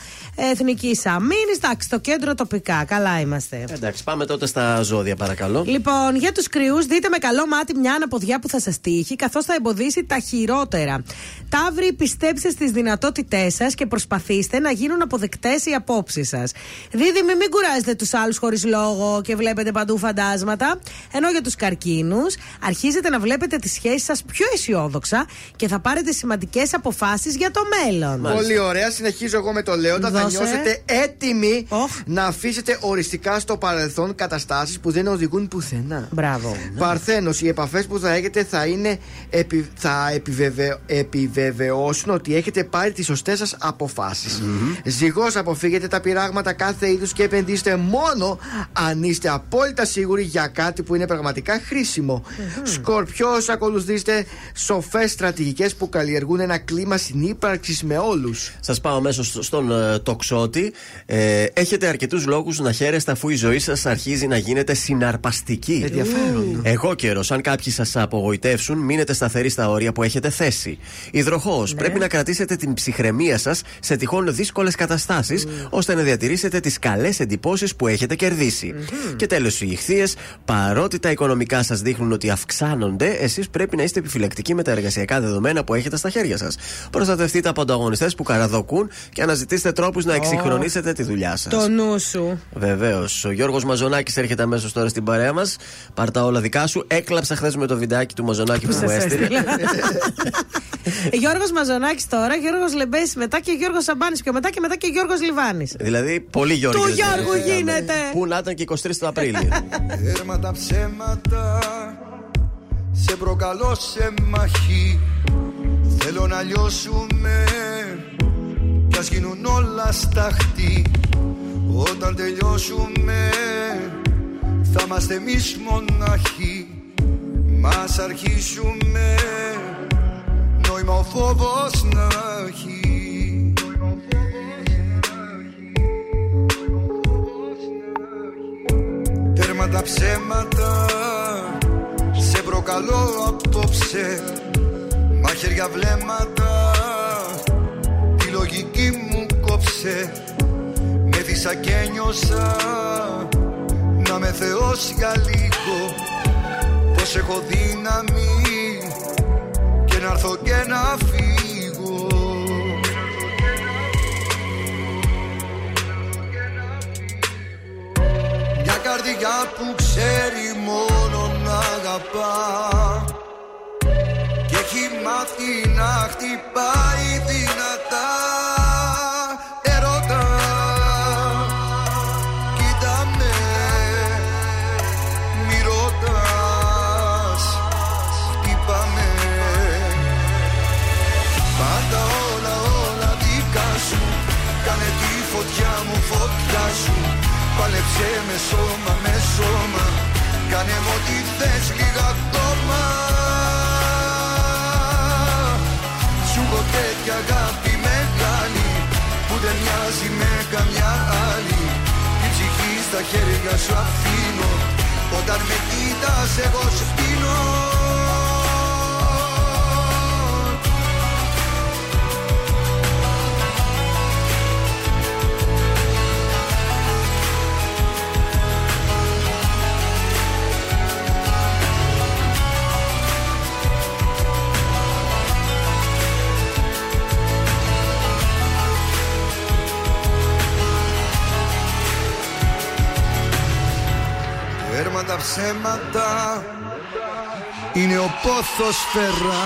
Εθνική Αμήνη. Εντάξει, στο κέντρο τοπικά. Καλά είμαστε. Εντάξει, πάμε τότε στα ζώδια, παρακαλώ. Λοιπόν, για τους κρυούς, δείτε με καλό μάτι μια αναποδιά που θα σας τύχει, καθώς θα εμποδίσει τα χειρότερα. Ταύροι, πιστέψτε στις δυνατότητές σας και προσπαθήστε να γίνουν αποδεκτές οι απόψεις σας. Δίδυμοι, μην κουράζετε τους άλλους χωρίς λόγο και βλέπετε παντού φαντάσματα. Ενώ για τους καρκίνους, αρχίζετε να βλέπετε τις σχέσεις σας πιο αισιόδοξα και θα πάρετε σημαντικές αποφάσεις για το μέλλον. Πολύ ωραία. Συνεχίζω εγώ με το Λέοντα. Θα Δώσε. νιώσετε έτοιμοι να αφήσετε οριστικά στο παρελθόν καταστάσεις που δεν οδηγούν πουθενά. Μπράβο. Παρθένος, οι επαφές που θα έχετε θα, είναι, επι- θα επιβεβαι- επιβεβαιώσουν ότι έχετε πάρει τις σωστές σας αποφάσεις. Ζυγός, αποφύγετε τα πειράγματα κάθε είδους και επενδύστε μόνο αν είστε απόλυτα σίγουροι για κάτι που είναι πραγματικά χρήσιμο. Σκορπιός, ακολουθήστε σοφές στρατηγικές που καλλιεργούν ένα κλίμα συνύπαρξης με όλους. Σας πάω αμέσως στον ε, τοξότη. Ε, έχετε αρκετούς λόγους να χαίρεστε αφού η ζωή σας αρχίζει να γίνεται συναρπαστική. Ενδιαφέρον. Εγώ καιρό, αν κάποιοι σας απογοητεύσουν, μείνετε σταθεροί στα όρια που έχετε θέσει. Υδροχό, πρέπει να κρατήσετε την ψυχραιμία σας σε τυχόν δύσκολες καταστάσεις, ώστε να διατηρήσετε τις καλές εντυπώσεις που έχετε κερδίσει. Και τέλος, οι ηχθείες, παρότι τα οικονομικά σας δείχνουν ότι αυξάνονται, εσείς πρέπει να είστε επιφυλακτικοί με τα εργασιακά δεδομένα που έχετε στα χέρια σας. Προστατευτείτε από ανταγωνιστές που καραδοκούν και αναζητήστε τρόπους να εξυγχρονίσετε τη δουλειά σας. Το νου σου. Βεβαίως. Ο Γιώργος Μαζονάκης έρχεται αμέσως τώρα στην παρέα μας. Πάρτα όλα δικά σου. Έκλαψα χθες με το βιντεάκι του Μαζονάκη που μου σας έστειλε. έστειλα. Γιώργος Μαζονάκης τώρα, Γιώργος Λεμπέση μετά και Γιώργος Σαμπάνης πιο μετά και μετά και Γιώργος Λιβάνης. δηλαδή, πολύ Γιώργο. Του Γιώργου γίνεται. Πού να ήταν και 23 του Απρίλιο. Έρμα τα ψέματα Σε προκαλώ σε μαχή Θέλω να λιώσουμε Κι ας γίνουν όλα σταχτή Όταν τελειώσουμε Θα είμαστε εμείς μοναχοί Μας αρχίσουμε. Νόημα ο φόβος να έχει. Τέρμα τα ψέματα. Σε προκαλώ απόψε. Μαχαίρια βλέμματα. Τη λογική μου κόψε. Με φύσα και νιώσα. Να με θεώσει για λίγο Πως έχω δύναμη Και να έρθω και να φύγω. Μια καρδιά που ξέρει μόνο να αγαπά Και έχει μάθει να χτυπάει Ferrari.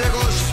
Εγώ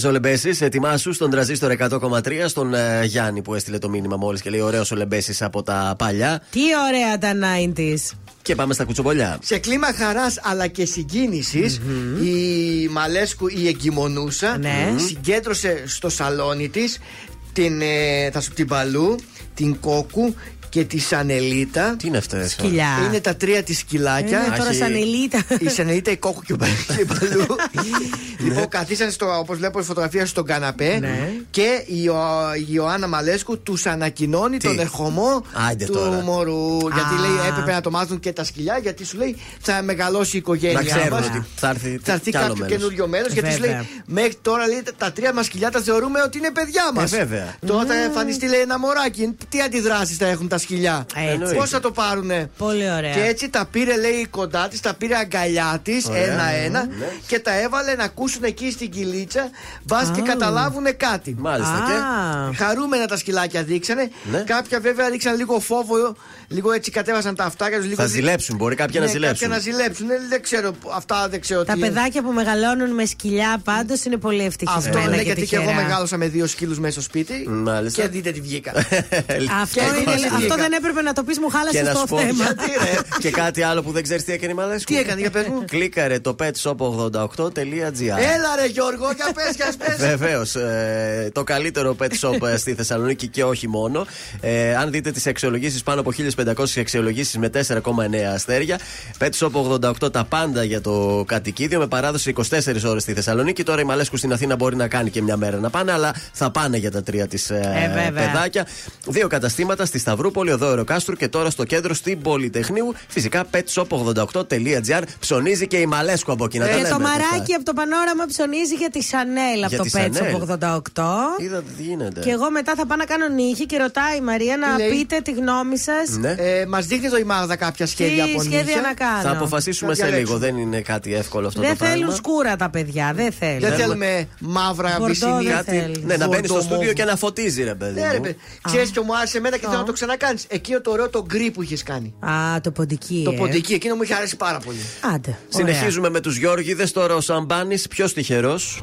Ζολεμπέση, ετοιμάσου στον τραζίστορ 100,3 στον ε, Γιάννη που έστειλε το μήνυμα μόλις και λέει: Ωραίος Ζολεμπέση από τα παλιά. Τι ωραία τα 90s. Και πάμε στα κουτσομπολιά. Σε κλίμα χαράς αλλά και συγκίνησης, η Μαλέσκου η εγκυμονούσα Ναι. συγκέντρωσε στο σαλόνι της την, ε, θα σου την Παλού, την Κόκου και τη Σανελίτα. Τι είναι αυτέ. Σκυλιά. Είναι τα τρία της σκυλάκια. Είναι τώρα σαν ελίτα. Η Σανελίτα, η Κόκου και ο Πα- και η Παλού. λοιπόν, καθίσανε στο, όπως βλέπω η φωτογραφία στον καναπέ Ναι. και η, Ιω- η Ιωάννα Μαλέσκου τους ανακοινώνει Τι; τον ερχομό Άιντε του τώρα. μωρού. Γιατί Α. λέει έπρεπε να το μάθουν και τα σκυλιά, γιατί σου λέει θα μεγαλώσει η οικογένεια. Να ξέρουν μας. ότι θα έρθει, Θα έρθει κι άλλο κάποιο μέλος. καινούριο μέρος, γιατί σου λέει Βέβαια. μέχρι τώρα λέει, τα τρία μας σκυλιά τα θεωρούμε ότι είναι παιδιά μας. Ε, βέβαια. Τώρα θα εμφανιστεί λέει ένα μωράκι. Τι αντιδράσεις θα έχουν τα σκυλιά. Έτσι. Πώς θα το πάρουνε; Πολύ ωραία. Και έτσι τα πήρε, λέει, κοντά της, τα πήρε αγκαλιά της, Ωραία. ένα-ένα, Ναι. και τα έβαλε να ακούσουν εκεί στην κυλίτσα, μπα και Α. καταλάβουν κάτι. Μάλιστα Α. Χαρούμενα τα σκυλάκια δείξανε. Ναι. Κάποια βέβαια ρίξαν λίγο φόβο, λίγο έτσι κατέβασαν τα αυτάκια τους. Θα ζηλέψουν, μπορεί κάποια να ναι, ζηλέψουν. Κάποια να ζηλέψουν. Ε, Δεν ξέρω, αυτά δεν ξέρω Τα τι. παιδάκια που μεγαλώνουν με σκυλιά πάντως είναι πολύ ευτυχισμένα Αυτό είναι και γιατί και εγώ τυχερά. μεγάλωσα με δύο σκύλους μέσα στο σπίτι. Μάλιστα. Και δείτε τι βγήκα. Αυτό, Και είναι, δείτε τι αυτό βγήκα. δεν έπρεπε να το πεις, μου Και χάλασε να το σου πω θέμα. γιατί, ρε. και κάτι άλλο που δεν ξέρεις τι έκανε η Μαλέσκου. Τι έκανε, για πες μου. Κλίκαρε το petshop88.gr. Έλα ρε Γιώργο, για πες, για πες. Βεβαίως. το καλύτερο pet shop ε, στη Θεσσαλονίκη και όχι μόνο. Ε, αν δείτε τις αξιολογήσει, πάνω από 1500 αξιολογήσεις με 4,9 αστέρια. Pet Shop 88 τα πάντα για το κατοικίδιο με παράδοση 24 ώρες στη Θεσσαλονίκη. Τώρα η Μαλέσκου στην Αθήνα μπορεί να κάνει και μια μέρα να πάνε, αλλά θα πάνε για τα τρία της Ε, βέβαια. παιδάκια. Δύο καταστήματα στη Σταυρούπολη, οδό Αεροκάστρου και τώρα στο κέντρο στην Πολυτεχνείου. Φυσικά petshop88.gr ψωνίζει και η Μαλέσκου από εκεί να τα Και λέμε. Ε, το μαράκι από το πανόραμα ψωνίζει για τη Σανέλ από Για το τη Pet Chanel. Shop 88. Είδατε τι γίνεται. Και εγώ μετά θα πάω να κάνω νύχη και ρωτάει η Μαρία να λέει; πείτε τη γνώμη σας. Ναι. Ε, Μας δείχνει το η Μάγδα κάποια σχέδια Τι από σχέδια νύχια. να κάνω. Θα αποφασίσουμε Θα σε λίγο. διαλέξουμε. Δεν είναι κάτι εύκολο αυτό Δεν το πράγμα. θέλουν σκούρα τα παιδιά, δεν θέλουν. Δεν θέλουμε μαύρα Μπορντό βυσινή. δεν Κάτι- θέλει. Ναι, να μπαίνει στο Βορτομόβ. στούντιο και να φωτίζει, ρε παιδί. Ναι, ρε μου. παιδί. Ξέρεις και μου άρεσε εμένα και θέλω να το ξανακάνεις. Εκείνο το ωραίο το γκρι που είχες κάνει. Α, το ποντική. Το ε. ποντική, εκείνο μου είχε αρέσει πάρα πολύ. Άντε. ωραία. Συνεχίζουμε με τους Γιώργιδε. Τώρα ο Σαμπάνης, πιο τυχερός;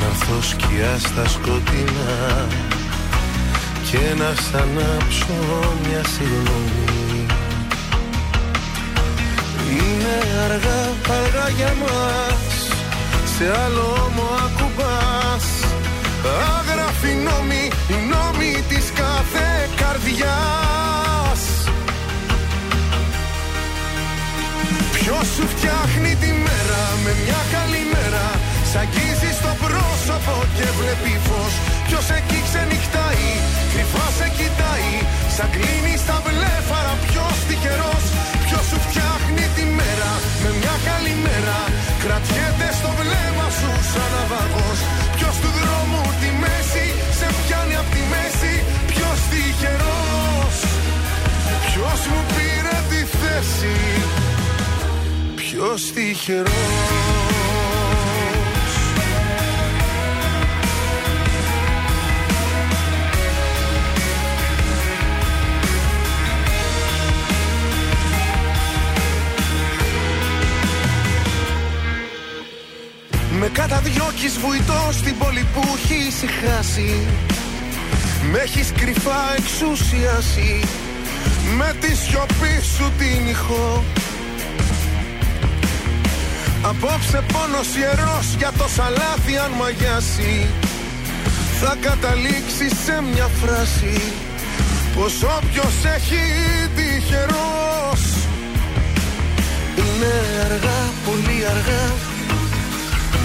να έρθω σκιά στα σκοτεινά και να σ' ανάψω μια συγγνώμη. Είναι αργά, αργά για μας σε άλλο μου ακουμπάς. Άγραφη νόμη, οι νόμοι της κάθε καρδιάς. Ποιος σου φτιάχνει τη μέρα με μια καλή μέρα Σ' αγγίζει στο πρόσωπο και βλέπει φως. Ποιος εκεί ξενυχτάει, κρυφά σε κοιτάει. Σαν κλείνει στα βλέφαρα ποιος τυχερός. Ποιος σου φτιάχνει τη μέρα με μια καλή μέρα. Κρατιέται στο βλέμμα σου σαν ναυαγός. Ποιος του δρόμου τη μέση σε πιάνει απ' τη μέση. Ποιος τυχερός. Ποιος μου πήρε τη θέση. Ποιος τυχερός καταδιώκεις βουητό στην πόλη που έχει ησυχάσει Με έχεις κρυφά εξουσιάσει. Με τη σιωπή σου την ηχό Απόψε πόνος ιερός για το σαλάθι αν μαγιάσει. Θα καταλήξει σε μια φράση. Πως όποιος έχει τυχερός Είναι αργά, πολύ αργά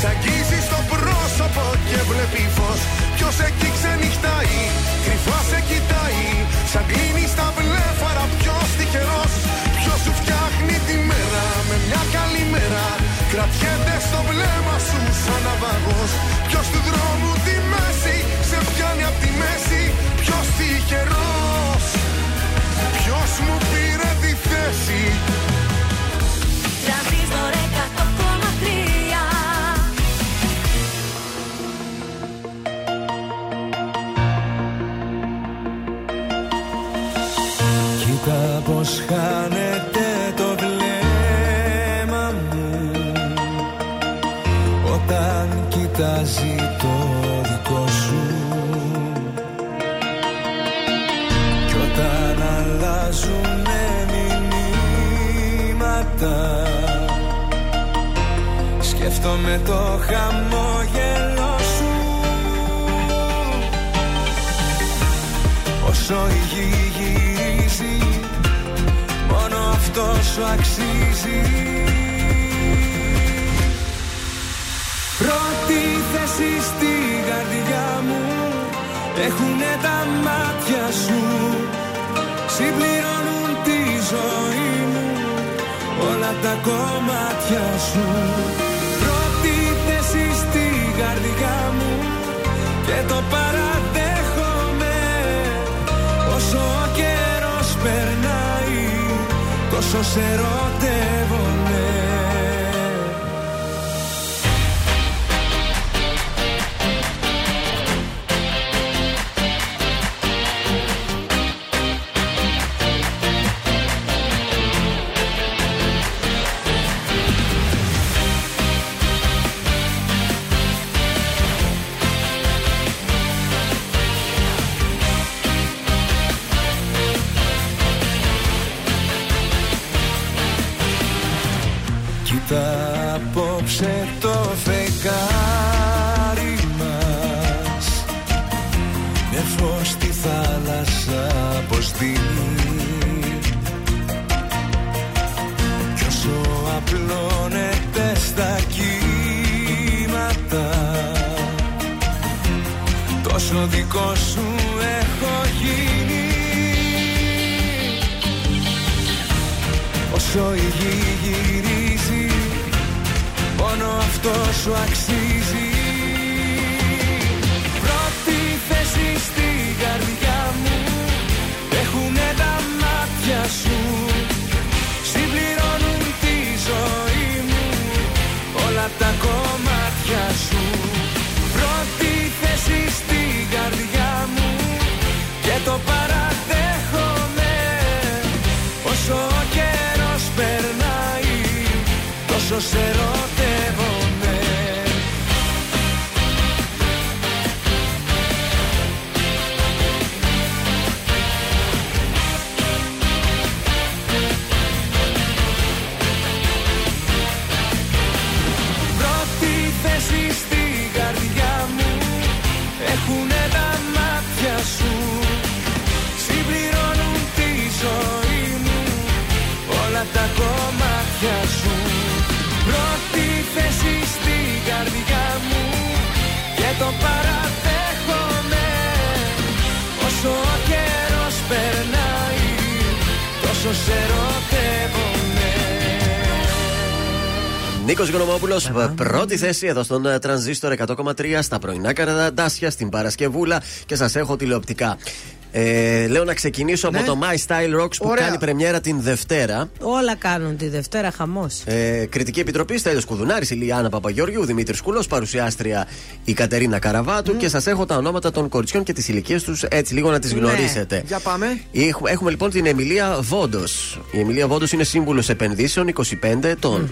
Σ' αγγίζει στο πρόσωπο και βλέπει φως. Ποιος εκεί ξενυχτάει, κρυφάς σε κοιτάει. Σαν κλείνει στα βλέφαρα ποιος τυχερός. Ποιος σου φτιάχνει τη μέρα με μια καλή μέρα. Κρατιέται στο βλέμμα σου σαν ναυαγός. Ποιος του δρόμου τη μέση σε πιάνει απ' τη μέση. Ποιος τυχερός. Ποιος μου πήρε τη θέση πως χάνεται το βλέμμα μου Όταν κοιτάζει το δικό σου; Κι όταν αλλάζουνε μηνύματα Σκέφτομαι το χαμόγελο σου. Όσο η γη Μόνο αυτό σου αξίζει. Πρώτη θέση στη καρδιά μου Έχουνε τα μάτια σου. Συμπληρώνουν τη ζωή μου Όλα τα κομμάτια σου. Πρώτη θέση στη καρδιά μου Και το Τόσο σε Νίκος Γνωμόπουλο, πρώτη θέση εδώ στον ε, Τρανζίστορ 100,3 στα πρωινά καραντάσια στην Παρασκευούλα. Και σας έχω τηλεοπτικά. Ε, λέω να ξεκινήσω Ναι. από το My Style Rocks που Ωραία. κάνει πρεμιέρα την Δευτέρα. Όλα κάνουν τη Δευτέρα χαμός. Ε, κριτική επιτροπή Στέλιος Κουδουνάρης, η Λιάννα Παπαγεωργιού, Δημήτρης Κουλό, παρουσιάστρια η Κατερίνα Καραβάτου και σας έχω τα ονόματα των κοριτσιών και τις ηλικίες τους έτσι λίγο να τις Ναι. γνωρίσετε. Για πάμε. Έχουμε, έχουμε λοιπόν την Εμιλία Βόντος. Η Εμιλία Βόντος είναι σύμβουλος επενδύσεων 25 ετων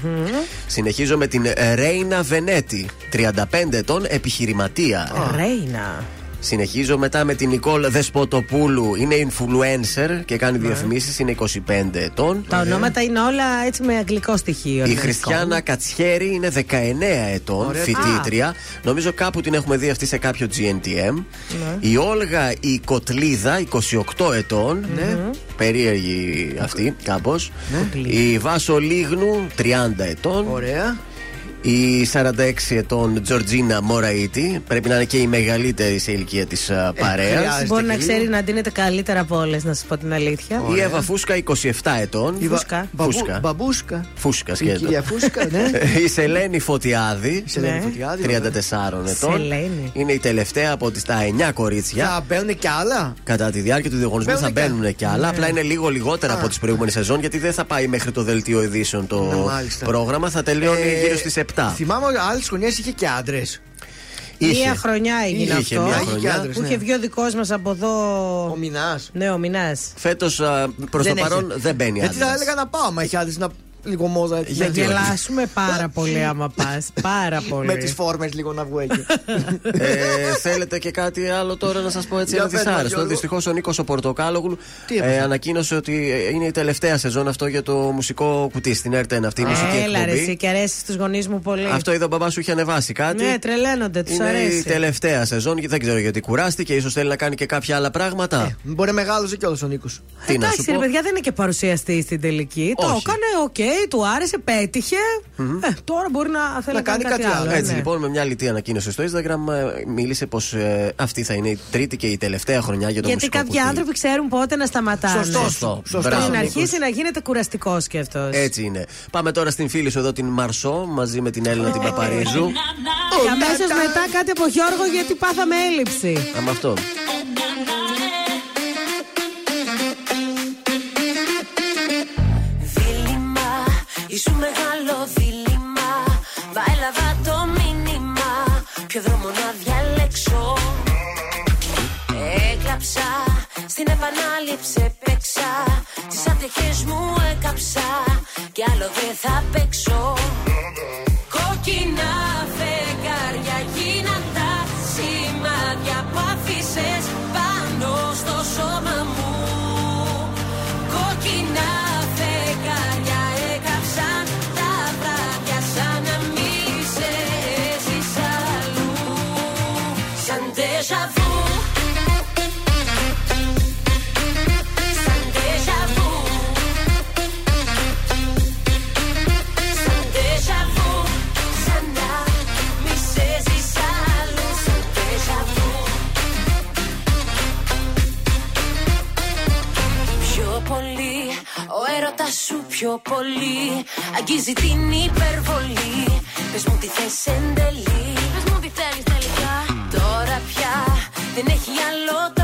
Συνεχίζω με την Ρέινα Βενέτη, 35 ετών, επιχειρηματία. Ρέινα. Συνεχίζω μετά με την Νικόλ Δεσποτοπούλου. Είναι influencer και κάνει Ναι. διαφημίσεις. Είναι 25 ετών. Τα ονόματα είναι όλα έτσι με αγγλικό στοιχείο. Η ναι. Χριστιανά Κατσιέρη είναι 19 ετών, Ωραία. φοιτήτρια. Νομίζω κάπου την έχουμε δει αυτή σε κάποιο GNTM. Ναι. Η Όλγα η Κοτλίδα, 28 ετών. Ναι. Περίεργη αυτή, κάπως. Ναι. Η Βάσο Λίγνου, 30 ετών. Ωραία. Η 46 ετών Τζορτζίνα Μωραήτη. Πρέπει να είναι και η μεγαλύτερη σε ηλικία της παρέας. Μπορεί να ξέρει να ντύνεται καλύτερα από όλες, να σας πω την αλήθεια. Η Εύα Φούσκα, 27 ετών. Η Φούσκα. Μπαμπού- Φούσκα. Μπαμπούσκα. Φούσκα, Η σκέτο. κυρία Φούσκα, ναι. η Σελένη Φωτιάδη. Σελένη Ναι. Φωτιάδη, 34 ετών. Σελένη. Είναι η τελευταία από τις τα 9 κορίτσια. Θα μπαίνουν και άλλα; Κατά τη διάρκεια του διαγωνισμού θα Μπαίνουν και μπαίνουν και άλλα. Ναι. Απλά είναι λίγο λιγότερα από τις προηγούμενες σεζόν γιατί δεν θα πάει μέχρι το δελτίο ειδήσεων το Ναι, μάλιστα. πρόγραμμα. Θα τελειώνει Ε, γύρω στις 7. Θυμάμαι ότι άλλε χρονιέ είχε και άντρες. Είχε. Μία χρονιά έγινε Είχε αυτό. μία Είχε χρονιά. άντρες, Που ναι. είχε βγει ο δικός μας από εδώ. Ο Μινάς. Ναι, ο Μινάς. Φέτος προς το Δεν παρόν έχει. δεν μπαίνει Γιατί θα άντρας. έλεγα να πάω, μα έχει άντρες να λίγο μόδα έτσι. Θα Γιατί όχι. γελάσουμε πάρα πολύ άμα πας. Πάρα πολύ. Με τις φόρμες λίγο να βγω εκεί. Ε, θέλετε και κάτι άλλο τώρα να σας πω έτσι Για ένα πες μας, δυσάρεστο; Γιώργο. Δυστυχώς ο Νίκος ο Πορτοκάλογλου Τι έπαθε; ε, ανακοίνωσε ότι είναι η τελευταία σεζόν αυτό για το μουσικό κουτί στην RTN αυτή η μουσική Έλα ρε, εκπομπή. εσύ και αρέσεις στου γονείς μου πολύ. Αυτό είδα ο μπαμπάς σου είχε ανεβάσει κάτι. Ναι, τρελαίνονται, τους είναι η αρέσει. τελευταία σεζόν και δεν ξέρω γιατί κουράστηκε. ίσως θέλει να κάνει και κάποια άλλα πράγματα. Μπορεί μεγάλωσε κιόλας ο Νίκος. Τι να σου Εντάξει, ρε πω. παιδιά, δεν είναι και παρουσιαστή στην τελική. Το Όχι. έκανε, οκ, του άρεσε, πέτυχε. Ε, τώρα μπορεί να θέλει να, κάνει κάτι, άλλο. Έτσι ναι. λοιπόν, με μια λιτή ανακοίνωση στο Instagram, ε, μίλησε πως αυτή θα είναι η τρίτη και η τελευταία χρονιά για το Γιατί μουσικό κάποιοι κουτί. άνθρωποι ξέρουν πότε να σταματάνε. Σωστό. Σωστό. Σωστό. Μπράβο, Πριν Νίκος. αρχίσει να γίνεται κουραστικό και αυτό. Έτσι είναι. Πάμε τώρα στην φίλη σου εδώ την Μαρσό μαζί με την Έλληνα την Παπαρίζου. Και αμέσω μετά κάτι από Γιώργο γιατί πάθαμε έλλειψη. Άμα αυτό. Ήσου μεγάλο δίλημα. Βαέλαβα το μήνυμα. Ποιο δρόμο να διαλέξω. Έκλαψα, στην επανάληψη παίξα Τις άτυχες μου έκαψα. Κι άλλο δεν θα παίξω ο έρωτας σου πιο πολύ. Αγγίζει την υπερβολή. Πες μου τι θες εν τέλει. Πες μου τι θέλεις τελικά. Τώρα πια, δεν έχει άλλο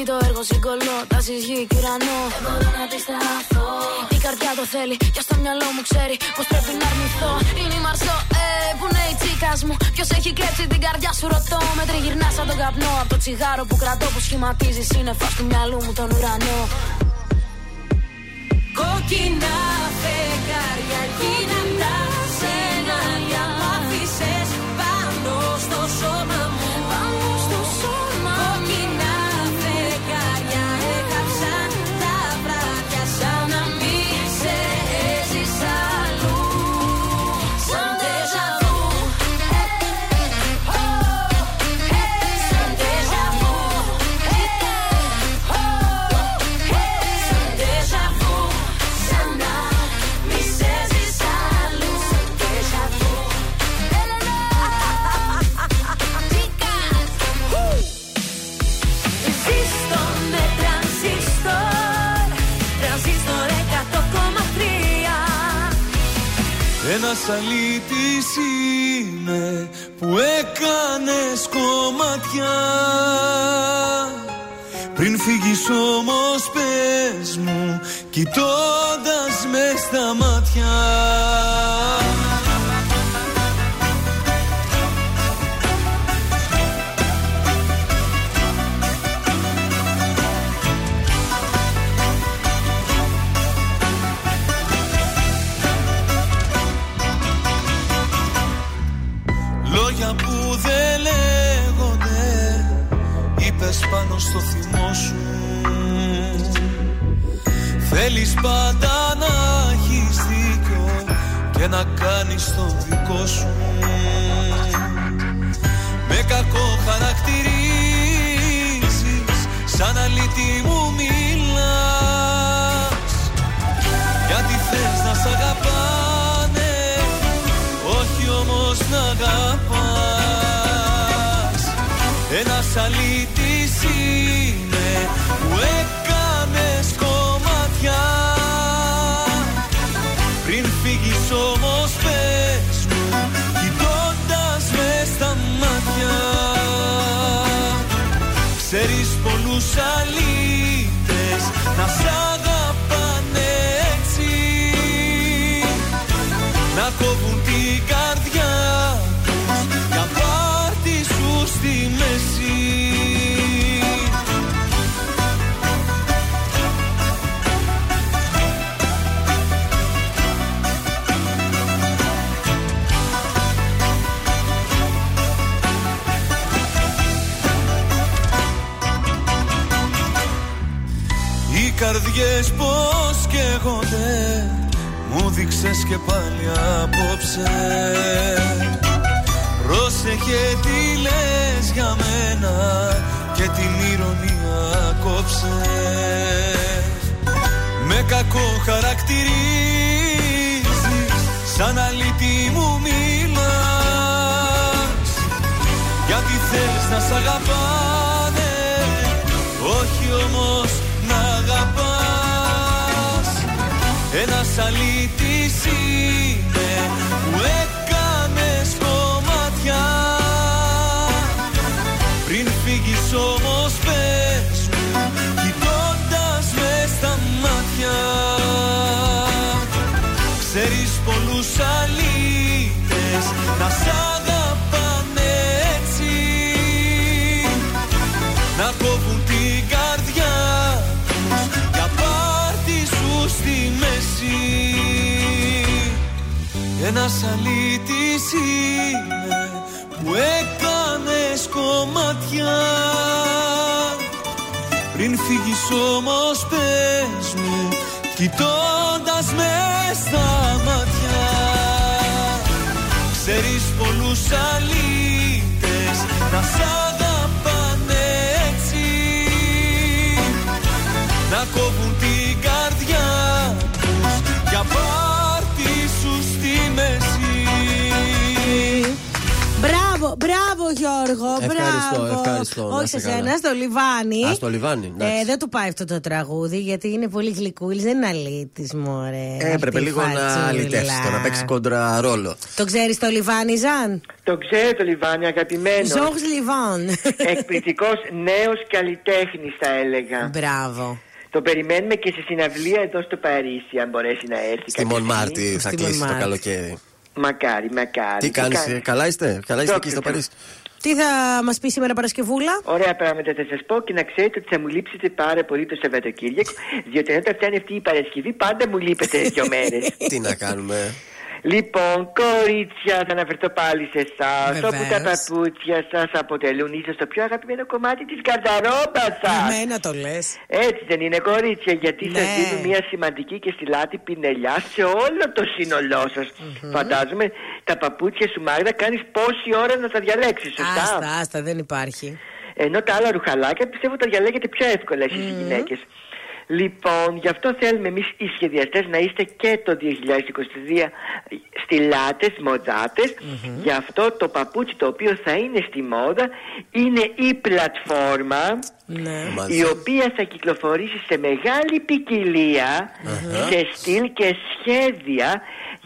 έχω ξαναδεί το έργο συγκολώ Τάσεις γη και ουρανό. Δεν μπορώ να αντισταθώ Η καρδιά το θέλει και στο μυαλό μου ξέρει Πως πρέπει να αρνηθώ. Είναι η Μαρσό, ε, που είναι η τσίκας μου. Ποιος έχει κλέψει την καρδιά σου ρωτώ. Με τριγυρνάς σαν τον καπνό Από το τσιγάρο που κρατώ που σχηματίζει σύννεφα του μυαλού μου τον ουρανό. Κόκκινα φεγγάρια γίναν Ένας αλήτης είναι που έκανες κομμάτια. Πριν φύγεις όμως πες μου κοιτώντας μες στα μάτια στο θυμό σου. Θέλεις πάντα να έχεις δίκιο Και να κάνεις το δικό σου. Κακό χαρακτηρίζεις Σαν αλήτη μου μιλάς. Γιατί θες να σ' αγαπάνε Όχι όμως να αγαπάς. Ένας αλήτης είναι που έκανες κομμάτια. Πριν φύγεις όμως πες μου Κοιτώντας μες στα μάτια. Ξέρεις πολλούς αλήτες Οι καρδιές πως καίγονται Μου δείξες και πάλι απόψε. Πρόσεχε τι λες για μένα Και την ηρωνία κόψε. Με κακό χαρακτηρίζεις Σαν αλήτη μου μιλάς. Γιατί θες να σ' αγαπάνε Όχι όμως Ένας Ένας αλήτης είναι που έκανες κομμάτια Πριν φύγεις όμως πες μου Κοιτώντας με στα μάτια. Ξέρεις πολλούς αλήτες να σ' Γιώργο, Ευχαριστώ, μπράβο. ευχαριστώ, να Όχι είσαι σε καλά. σένα, στο Λιβάνι. Α, στο Λιβάνι, εντάξει. Ε, δεν του πάει αυτό το τραγούδι γιατί είναι πολύ γλυκούλης, δεν είναι αλήτης, μωρέ. Έπρεπε Αυτή η λίγο να φατσούλα. αλυτεύσει το, να παίξεις κόντρα ρόλο. Το ξέρεις το Λιβάνι, Ζαν; Το ξέρω το Λιβάνι, αγαπημένο. Ζόρζ Λιβάν. Εκπληκτικός νέος καλλιτέχνης, θα έλεγα. Μπράβο. Το περιμένουμε και στη συναυλία εδώ στο Παρίσι, αν μπορέσει να έρθει. Στη κάποια Μονμάρτη στιγμή. θα κλείσει το καλοκαίρι. Μακάρι, μακάρι. Τι κάνεις, καλά είστε, καλά είστε εκεί στο Παρίσι; Τι θα μας πει σήμερα Παρασκευούλα; Ωραία πράγματα θα σας πω και να ξέρετε ότι θα μου λείψετε πάρα πολύ το Σαββατοκύριακο, διότι όταν φτάνει αυτή η Παρασκευή πάντα μου λείπετε δύο μέρες. Τι να κάνουμε; Λοιπόν, κορίτσια, θα αναφερθώ πάλι σε εσάς. Βεβαίως. Όπου τα παπούτσια σας αποτελούν ίσω το πιο αγαπημένο κομμάτι της καρδαρόμπα σας. Εμένα το λες. Έτσι δεν είναι, κορίτσια, γιατί Ναι. σας δίνουν μια σημαντική και στυλάτη πινελιά σε όλο το σύνολό σας. Φαντάζομαι τα παπούτσια σου, Μάγδα, κάνεις πόση ώρα να τα διαλέξεις, σωστά; Άστα, άστα, δεν υπάρχει. Ενώ τα άλλα ρουχαλάκια πιστεύω τα διαλέγετε πιο εύκολα εσείς οι γυναίκες. Λοιπόν, γι' αυτό θέλουμε εμείς οι σχεδιαστές να είστε και το 2023 στυλάτες, μοδάτες. Γι' αυτό το παπούτσι το οποίο θα είναι στη μόδα είναι η πλατφόρμα Ναι. η οποία θα κυκλοφορήσει σε μεγάλη ποικιλία σε στυλ και σχέδια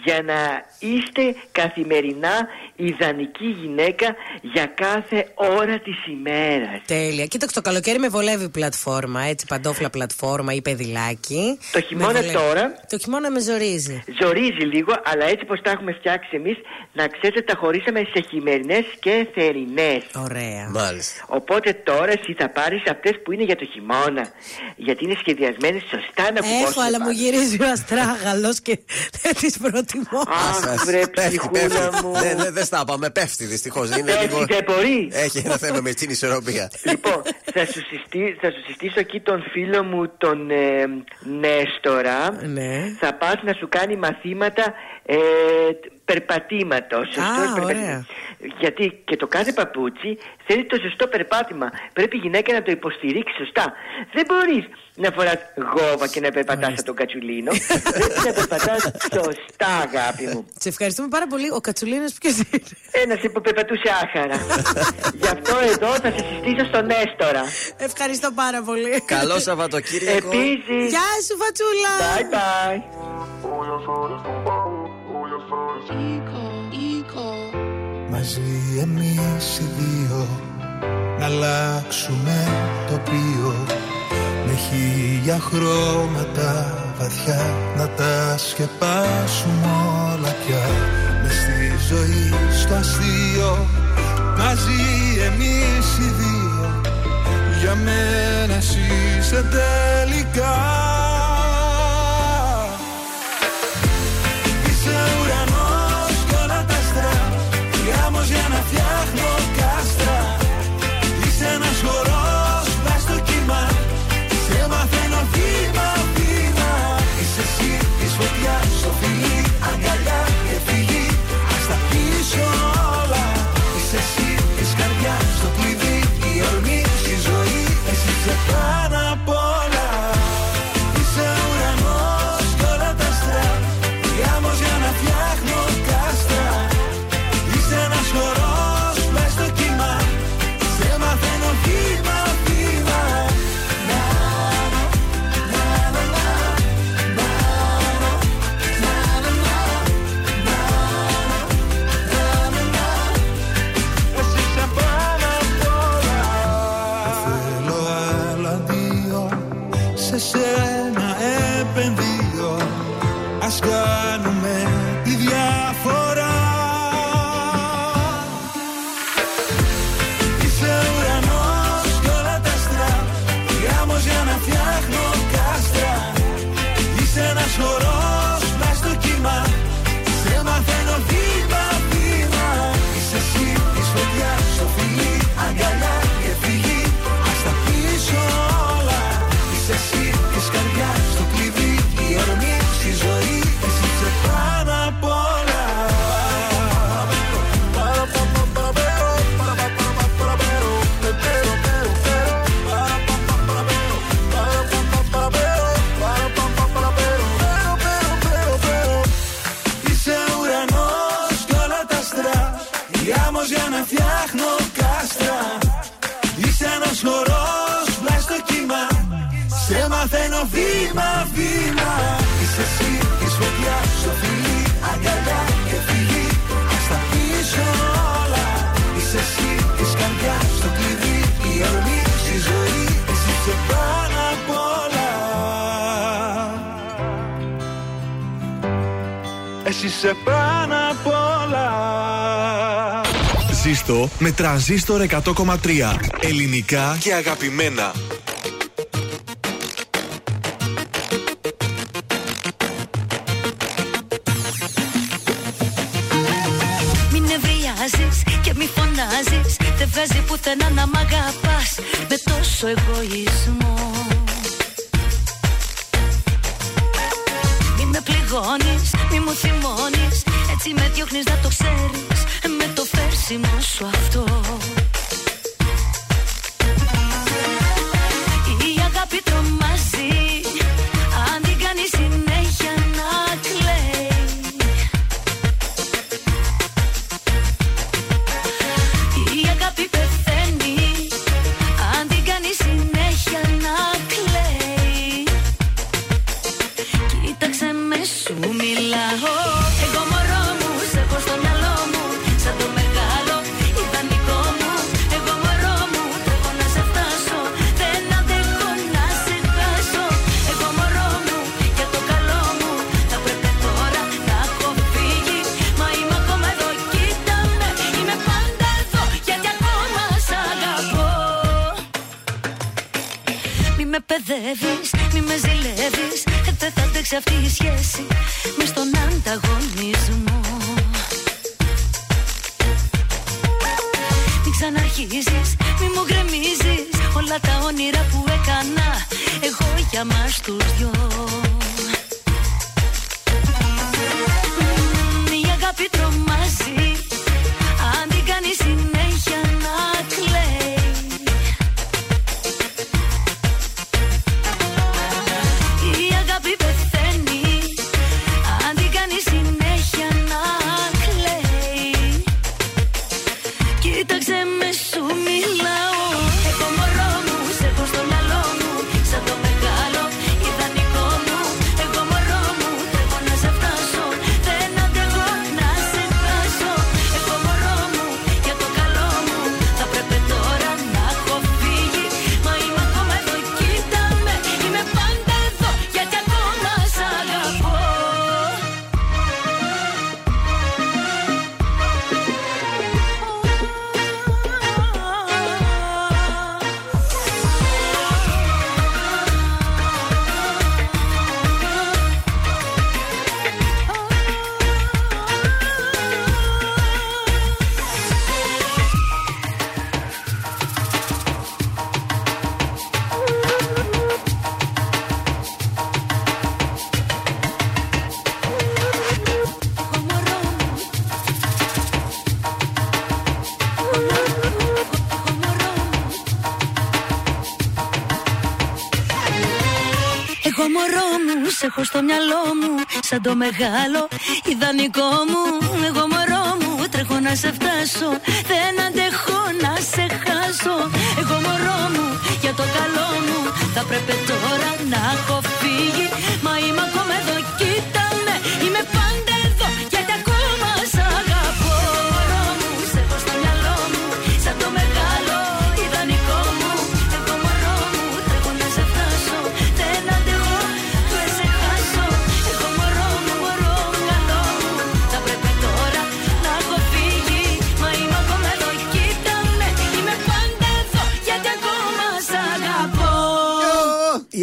για να είστε καθημερινά ιδανική γυναίκα για κάθε ώρα της ημέρας. Τέλεια. Κοίταξε, το καλοκαίρι με βολεύει η πλατφόρμα, έτσι, παντόφλα πλατφόρμα ή παιδιλάκι. Το Με χειμώνα βολεύει. τώρα Το χειμώνα με ζορίζει. Ζορίζει λίγο, αλλά έτσι πως τα έχουμε φτιάξει εμείς, να ξέρετε τα χωρίσαμε σε χειμερινές και θερινές. Ωραία. Μάλιστα. Οπότε τώρα εσύ θα πάρεις αυτές που είναι για το χειμώνα. Γιατί είναι σχεδιασμένες σωστά να κουμπώσουν Έχω, αλλά μου πάνω. γυρίζει ο αστράγαλος και δεν τις προτιμώ. Αχ, βρε ψυχούλα μου. Δεν δεν- δεν στα είπαμε, πέφτει δυστυχώς. Πέφτει, δεν μπορεί. Έχει ένα θέμα με την ισορροπία. Λοιπόν, θα σου, συστή- θα σου συστήσω εκεί τον φίλο μου τον ε, Νέστορα. Ναι. Θα πας να σου κάνει μαθήματα ε, περπατήματος. Γιατί και το κάθε παπούτσι θέλει το σωστό περπάτημα. Πρέπει η γυναίκα να το υποστηρίξει σωστά. Δεν μπορείς να φοράς γόβα και να περπατάς από τον Κατσουλίνο. Πρέπει να περπατάς σωστά, αγάπη μου. Σε ευχαριστούμε πάρα πολύ. Ο Κατσουλίνος ποιος είναι; Ένας που περπατούσε άχαρα. Γι' αυτό εδώ θα σε συστήσω στον Έστορα. Ευχαριστώ πάρα πολύ. Καλό Σαββατοκύριακο. Επίσης. Γεια σου, Φατσούλα. Bye bye ύπος Μαζί εμείς οι δύο Να αλλάξουμε τοπίο Με χίλια χρώματα βαθιά Να τα σκεπάσουμε όλα πια. Μες στη ζωή στο αστείο. Μαζί εμείς οι δύο. Για μένα εσύ είσαι τελικά. σε πάνω απ' όλα. Ζήστο με τραζίστορ 100,3. Ελληνικά και αγαπημένα. Μην νευριάζεις και μη φωνάζεις Δεν βγάζει πουθενά να μ' αγαπάς Με τόσο εγωισμό Μην με πληγώνεις έτσι με διώχνεις να το ξέρεις. Με το φέρσιμο σου αυτό. Έχω στο μυαλό μου Σαν το μεγάλο ιδανικό μου. Εγώ μωρό μου, τρέχω να σε φτάσω Δεν αντέχω να σε χάσω. Εγώ μωρό μου, για το καλό μου Θα πρέπει τώρα να έχω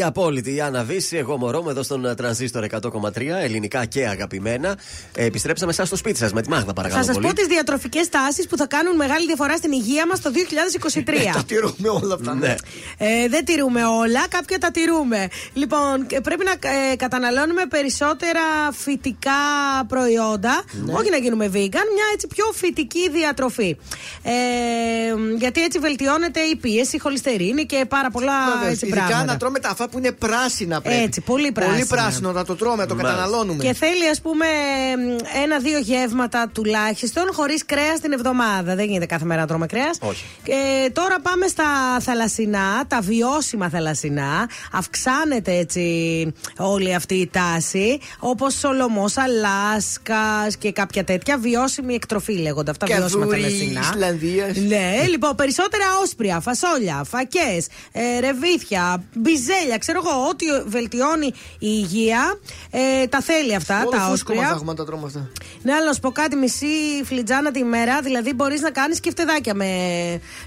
Η απόλυτη η Άννα Βύση, εγώ μωρό μου εδώ στον ε, τρανζίστορ 100,3, ελληνικά και αγαπημένα. Ε, επιστρέψαμε εσά στο σπίτι σας με τη Μάγδα, παρακαλώ. Θα σας πολύ. πω τις διατροφικές τάσεις που θα κάνουν μεγάλη διαφορά στην υγεία μας το 2023. Τα τηρούμε όλα αυτά. Ναι. Ε, δεν τηρούμε όλα, κάποια τα τηρούμε. Λοιπόν, και πρέπει να ε, καταναλώνουμε περισσότερα φυτικά προϊόντα. Ναι. Όχι να γίνουμε vegan, μια έτσι πιο φυτική διατροφή. Ε, γιατί έτσι βελτιώνεται η πίεση, η χολυστερίνη και πάρα πολλά Βέβαια, έτσι, Ειδικά πράγματα. να τρώμε τα αφά που είναι πράσινα πρέπει. Έτσι, πολύ πράσινα. Πολύ πράσινο να το τρώμε, να το Μάλιστα. καταναλώνουμε. Και θέλει, ας πούμε, ένα-δύο γεύματα τουλάχιστον χωρίς κρέας την εβδομάδα. Δεν γίνεται κάθε μέρα να τρώμε κρέας. Όχι. Και τώρα πάμε στα θαλασσινά, τα βιώσιμα θαλασσινά. Αυξάνεται έτσι όλη αυτή η τάση. Όπως σολομός, Αλάσκας και κάποια τέτοια. Βιώσιμη εκτροφή λέγονται αυτά. βιώσιμα Καδούρι θαλασσινά. Ισλανδίας. Ναι, λοιπόν, περισσότερα όσπρια, φασόλια, φακές, ε, ρεβίθια, μπιζέλια, ξέρω εγώ, ό,τι βελτιώνει η υγεία. Ε, τα θέλει αυτά, Όλο τα φούσκωμα θα όσπρια. έχουμε να τα τρώμε αυτά. Ναι, αλλά να σου πω κάτι, μισή φλιτζάνα τη μέρα, δηλαδή μπορείς να κάνεις και φτεδάκια με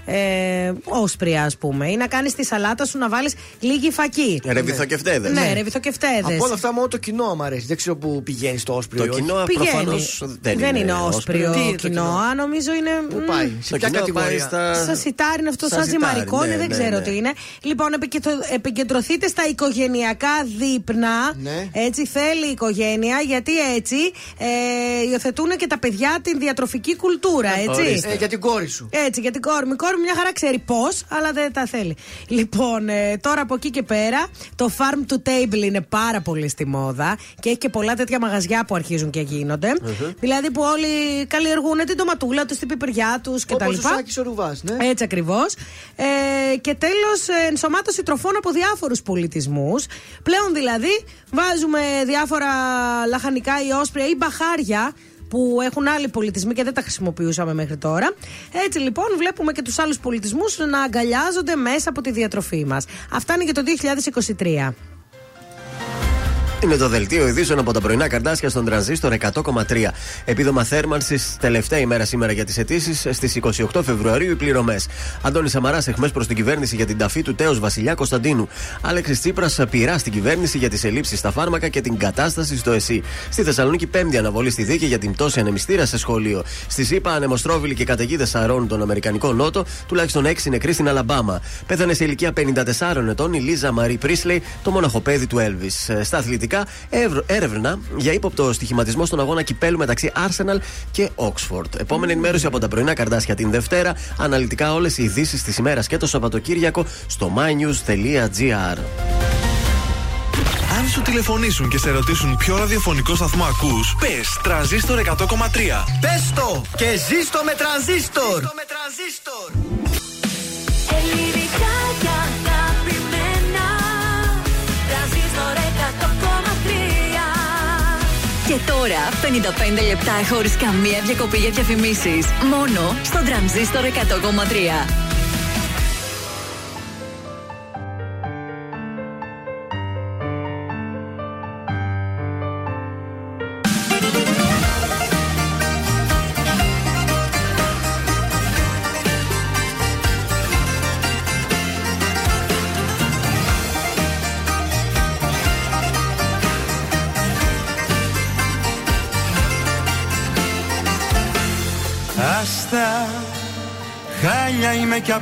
ε, όσπρια, ας πούμε. Ή να κάνεις τη σαλάτα σου να βάλεις λίγη φακή. Ρεβιθοκευτέδε. Ναι, ρεβιθοκευτέδε. Από όλα αυτά μόνο το κοινό μου αρέσει. Δεν ξέρω που πηγαίνεις στο όσπριο. Το ή όχι. κοινό Πηγαίνεις. προφανώς δεν, δεν είναι όσπριο Τι είναι το κοινό, κοινό; α, νομίζω είναι. Πού μ, πάει, σε Το ποια κοινό πάει κατηγορία; στα. Σας σιτάρι είναι αυτό, Σαν σαν σιτάρι, ζυμαρικό, ναι, δεν ναι, ξέρω ναι. τι είναι. Λοιπόν, επικεντρο- επικεντρωθείτε στα οικογενειακά δείπνα. Ναι. Έτσι θέλει η οικογένεια, γιατί έτσι ε, υιοθετούν και τα παιδιά την διατροφική κουλτούρα, έτσι. Ορίστε. Ε, για την κόρη σου. Έτσι, για την κόρη μου. Η κόρη μου μια χαρά ξέρει πώς, αλλά δεν τα θέλει. Λοιπόν, ε, τώρα από εκεί και πέρα, το farm to table είναι πάρα πολύ στη μόδα και έχει και πολλά τέτοια μαγαζιά που αρχίζουν και γινονται Δηλαδή που όλοι καλλιεργούν την ντοματούλα τους, την πιπεριά τους κτλ. Όπως ο Σάκης ο Ρουβάς, ναι. Έτσι ακριβώς. Ε, και τέλος, ενσωμάτωση τροφών από διάφορους πολιτισμούς. Πλέον δηλαδή βάζουμε διάφορα λαχανικά ή όσπρια ή μπαχάρια που έχουν άλλοι πολιτισμοί και δεν τα χρησιμοποιούσαμε μέχρι τώρα. Έτσι λοιπόν βλέπουμε και τους άλλους πολιτισμούς να αγκαλιάζονται μέσα από τη διατροφή μας. Αυτά είναι για το 2023. Είναι το δελτίο ειδήσεων από τα πρωινά καρτάσια στον τρανζίστορ 100,3. Επίδομα θέρμανσης τελευταία ημέρα σήμερα για τις αιτήσεις στις 28 Φεβρουαρίου οι πληρωμές. Αντώνη Σαμαρά εχμές προς την κυβέρνηση για την ταφή του τέος Βασιλιά Κωνσταντίνου. Άλεξη Τσίπρας πειρά στην κυβέρνηση για τις ελλείψεις στα φάρμακα και την κατάσταση στο ΕΣΥ. Στη Θεσσαλονίκη πέμπτη αναβολή στη δίκη για την πτώση ανεμιστήρα σε σχολείο. Στη ΣΥΠΑ ανεμοστρόβιλοι και καταιγίδες σαρώνουν τον Αμερικανικό Νότο, τουλάχιστον 6 νεκροί στην Αλαμπάμα. Πέθανε σε ηλικία 54 ετών η Λίζα Μαρή Πρίσλεϊ, το μοναχοπέδι του Έλβη. Στα αθλητικά, εύρ- έρευνα για ύποπτο στοιχηματισμό στον αγώνα κυπέλου μεταξύ Arsenal και Oxford. Επόμενη ενημέρωση από τα πρωινά καρτάσια την Δευτέρα. Αναλυτικά όλες οι ειδήσεις της ημέρας και το Σαββατοκύριακο στο mynews.gr. Αν σου τηλεφωνήσουν και σε ρωτήσουν ποιο ραδιοφωνικό σταθμό ακούς, πες τρανζίστορ 100,3. Πες το και ζήστο με τρανζίστορ. Ελληνικά Και τώρα 55 λεπτά χωρίς καμία διακοπή για διαφημίσεις. Μόνο στο τρανζίστορ 100,3.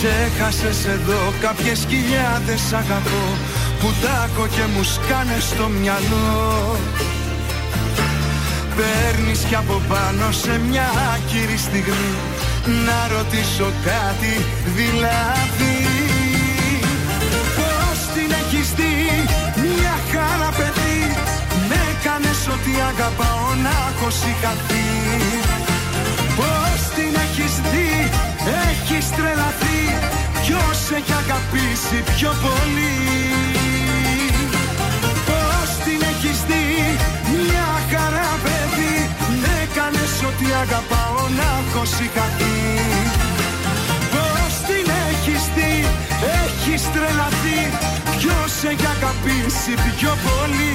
Ξέχασες εδώ κάποιες χιλιάδες αγαπώ Που τάκω και μου σκάνε στο μυαλό. Παίρνεις κι από πάνω σε μια άκυρη στιγμή Να ρωτήσω κάτι δηλαδή. Πώς την έχεις δει μια χαρά παιδί Με κάνες ότι αγαπάω να έχω συγχαθεί. Πώς την έχεις δει έχεις τρελαθεί Ποιος έχει αγαπήσει πιο πολύ; Πώς την έχεις δει; Μια χαρά παιδί. Με κάνες ότι αγαπάω να έχω συγχαθεί. Πώς την έχεις δει; Έχεις τρελαθεί. Ποιος έχει αγαπήσει πιο πολύ;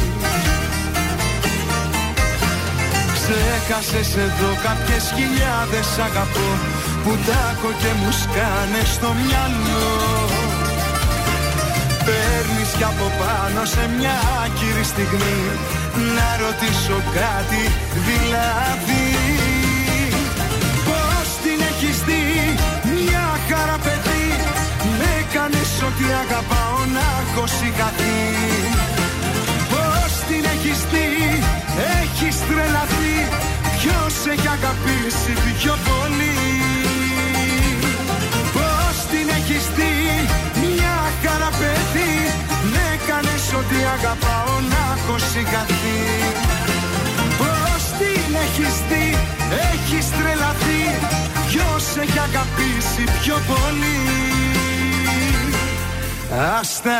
Ξέχασες εδώ κάποιες χιλιάδες αγαπώ Που τάκω και μου σκάνε στο μυαλό. Παίρνεις κι από πάνω σε μια άκυρη στιγμή Να ρωτήσω κάτι δηλαδή. Πώς την έχεις δει μια χαρά παιδί Με κάνεις ότι αγαπάω να έχω συγχαθεί. Πώς την έχεις δει έχεις τρελαθεί Ποιος έχει αγαπήσει πιο πολύ. Πώς την έχεις δει μια χαρά παιδί Με κάνεις ότι αγαπάω να έχω συγχαθεί. Πώς την έχεις δει έχεις τρελαθεί Ποιος έχει αγαπήσει πιο πολύ. Άστα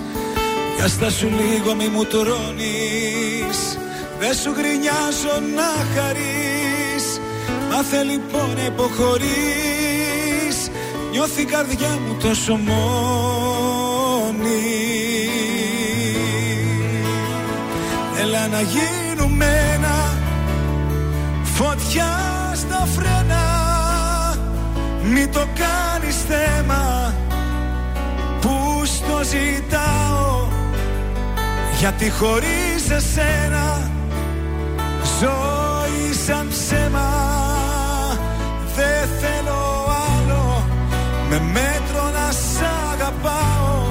για στα σου λίγο μη μου τρώνεις. Δεν σου γρινιάζω να χαρείς. Μάθε λοιπόν να υποχωρείς. Νιώθει η καρδιά μου τόσο μόνη. Έλα να γίνουμε ένα Φωτιά στα φρένα. Μη το κάνεις θέμα Που στο ζητάω γιατί χωρίς εσένα ζωή σαν ψέμα Δεν θέλω άλλο. Με μέτρο να σ' αγαπάω.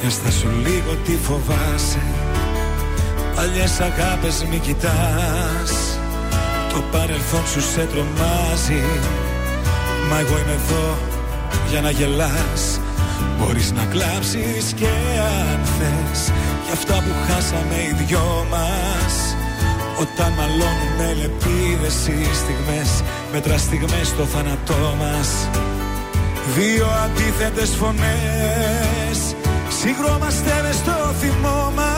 Για στα σου λίγο τι φοβάσαι Παλιές αγάπες μη κοιτάς. Το παρελθόν σου σε τρομάζει. Μα εγώ είμαι εδώ για να γελάς. Μπορείς να κλάψεις και αν θες. Για αυτά που χάσαμε οι δυο μας. Όταν μαλώνουν με λεπίδες οι στιγμές Μέτρα στιγμές στο θάνατό μας. Δύο αντίθετες φωνές. Συγκρόμαστε μες στο θυμό μας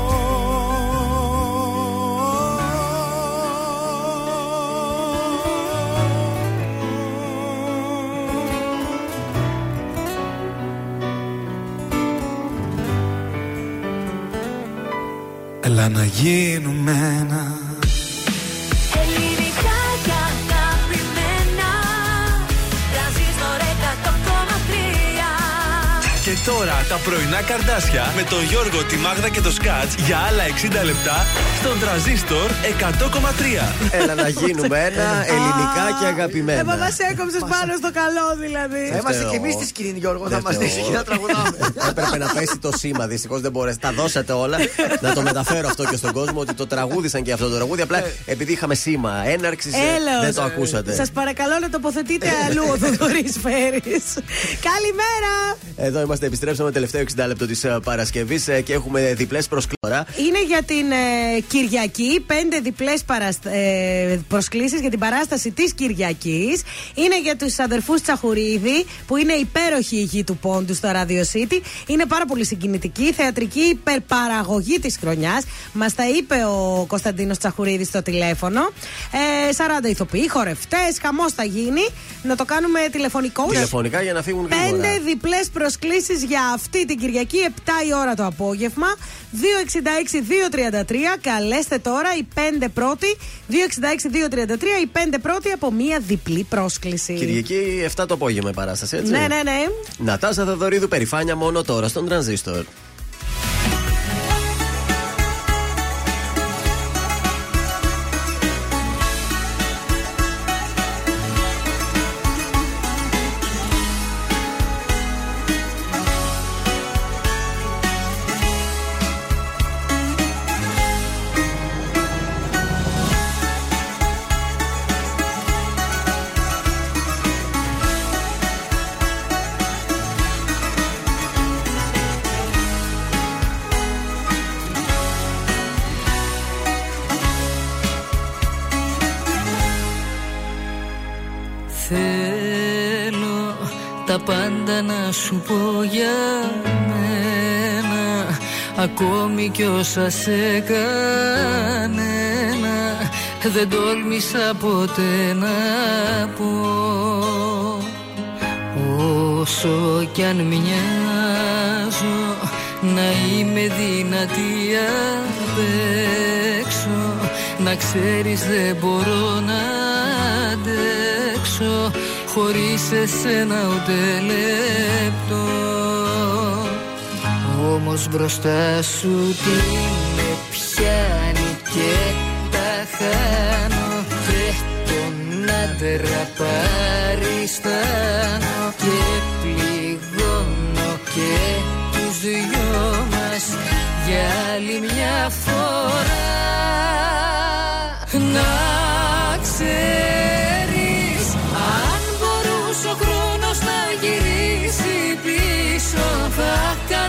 Έλα να γίνουμε ένα τώρα τα πρωινά καρδάσια με τον Γιώργο, τη Μάγδα και το Σκάτς για άλλα 60 λεπτά στον τραζίστορ 100,3. Έλα να γίνουμε ένα ελληνικά και Ε, αγαπημένα. μα μας έκοψες πάνω στο καλό δηλαδή. Θα είμαστε φταίω κι εμείς εγώ. στη σκηνή, Γιώργο. Θα Δεν είμαστε φταίω εκεί να εγώ. τραγουδάμε. Έπρεπε να πέσει το σήμα. Δυστυχώς δεν μπορέσατε. Τα δώσατε όλα. να το μεταφέρω αυτό και στον κόσμο ότι το τραγούδισαν και αυτό το τραγούδι. Απλά επειδή είχαμε σήμα έναρξης, Έλεος. δεν το ακούσατε. Σας παρακαλώ να τοποθετείτε αλλού ο Θοδωρής Φέρης. Καλημέρα! Εδώ είμαστε, επιστρέψαμε τελευταίο 60 λεπτό της Παρασκευής και έχουμε διπλές προσκλώρα. Είναι για την ε, Κυριακή, πέντε διπλές ε, προσκλήσεις για την παράσταση της Κυριακής. Είναι για τους αδερφούς Τσαχουρίδη, που είναι υπέροχη η γη του πόντου στο Radio City. Είναι πάρα πολύ συγκινητική, θεατρική υπερπαραγωγή της χρονιάς. Μας τα είπε ο Κωνσταντίνος Τσαχουρίδης στο τηλέφωνο. Ε, 40 ηθοποιοί, χορευτές, χαμός θα γίνει. Να το κάνουμε τηλεφωνικό. Τηλεφωνικά για να φύγουν γρήγορα. Πέντε διπλές προσκλήσεις για αυτή την Κυριακή, 7 η ώρα το απόγευμα. 266-233. Καλέστε τώρα οι πέντε πρώτοι. 266-233. Οι πέντε πρώτοι από μία διπλή πρόσκληση. Κυριακή 7 το απόγευμα η παράσταση, έτσι. Ναι, ναι, ναι. Νατάσα Θεδωρίδου, περηφάνεια μόνο τώρα στον τρανζίστορ. Ακόμη κι όσα σε κανένα Δεν τόλμησα ποτέ να πω. Όσο κι αν μοιάζω να είμαι δυνατή απ' έξω Να ξέρεις δεν μπορώ να αντέξω Χωρίς εσένα ούτε λεπτό Όμως μπροστά σου τι με πιάνει και τα χάνω. Πέφτω να τεραπαριστάνω Και πληγώνω και τους δυο μας για άλλη μια φορά. Να ξέρεις αν μπορούσε ο χρόνος να γυρίσει πίσω Θα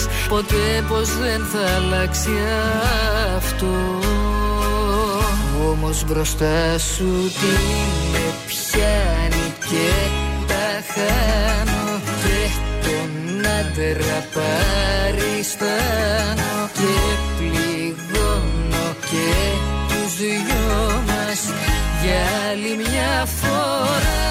έχεις Ποτέ πως δεν θα αλλάξει αυτό. Όμως μπροστά σου τι με πιάνει και τα χάνω. Και τον άντρα παριστάνω Και πληγώνω και τους δυο μας Για άλλη μια φορά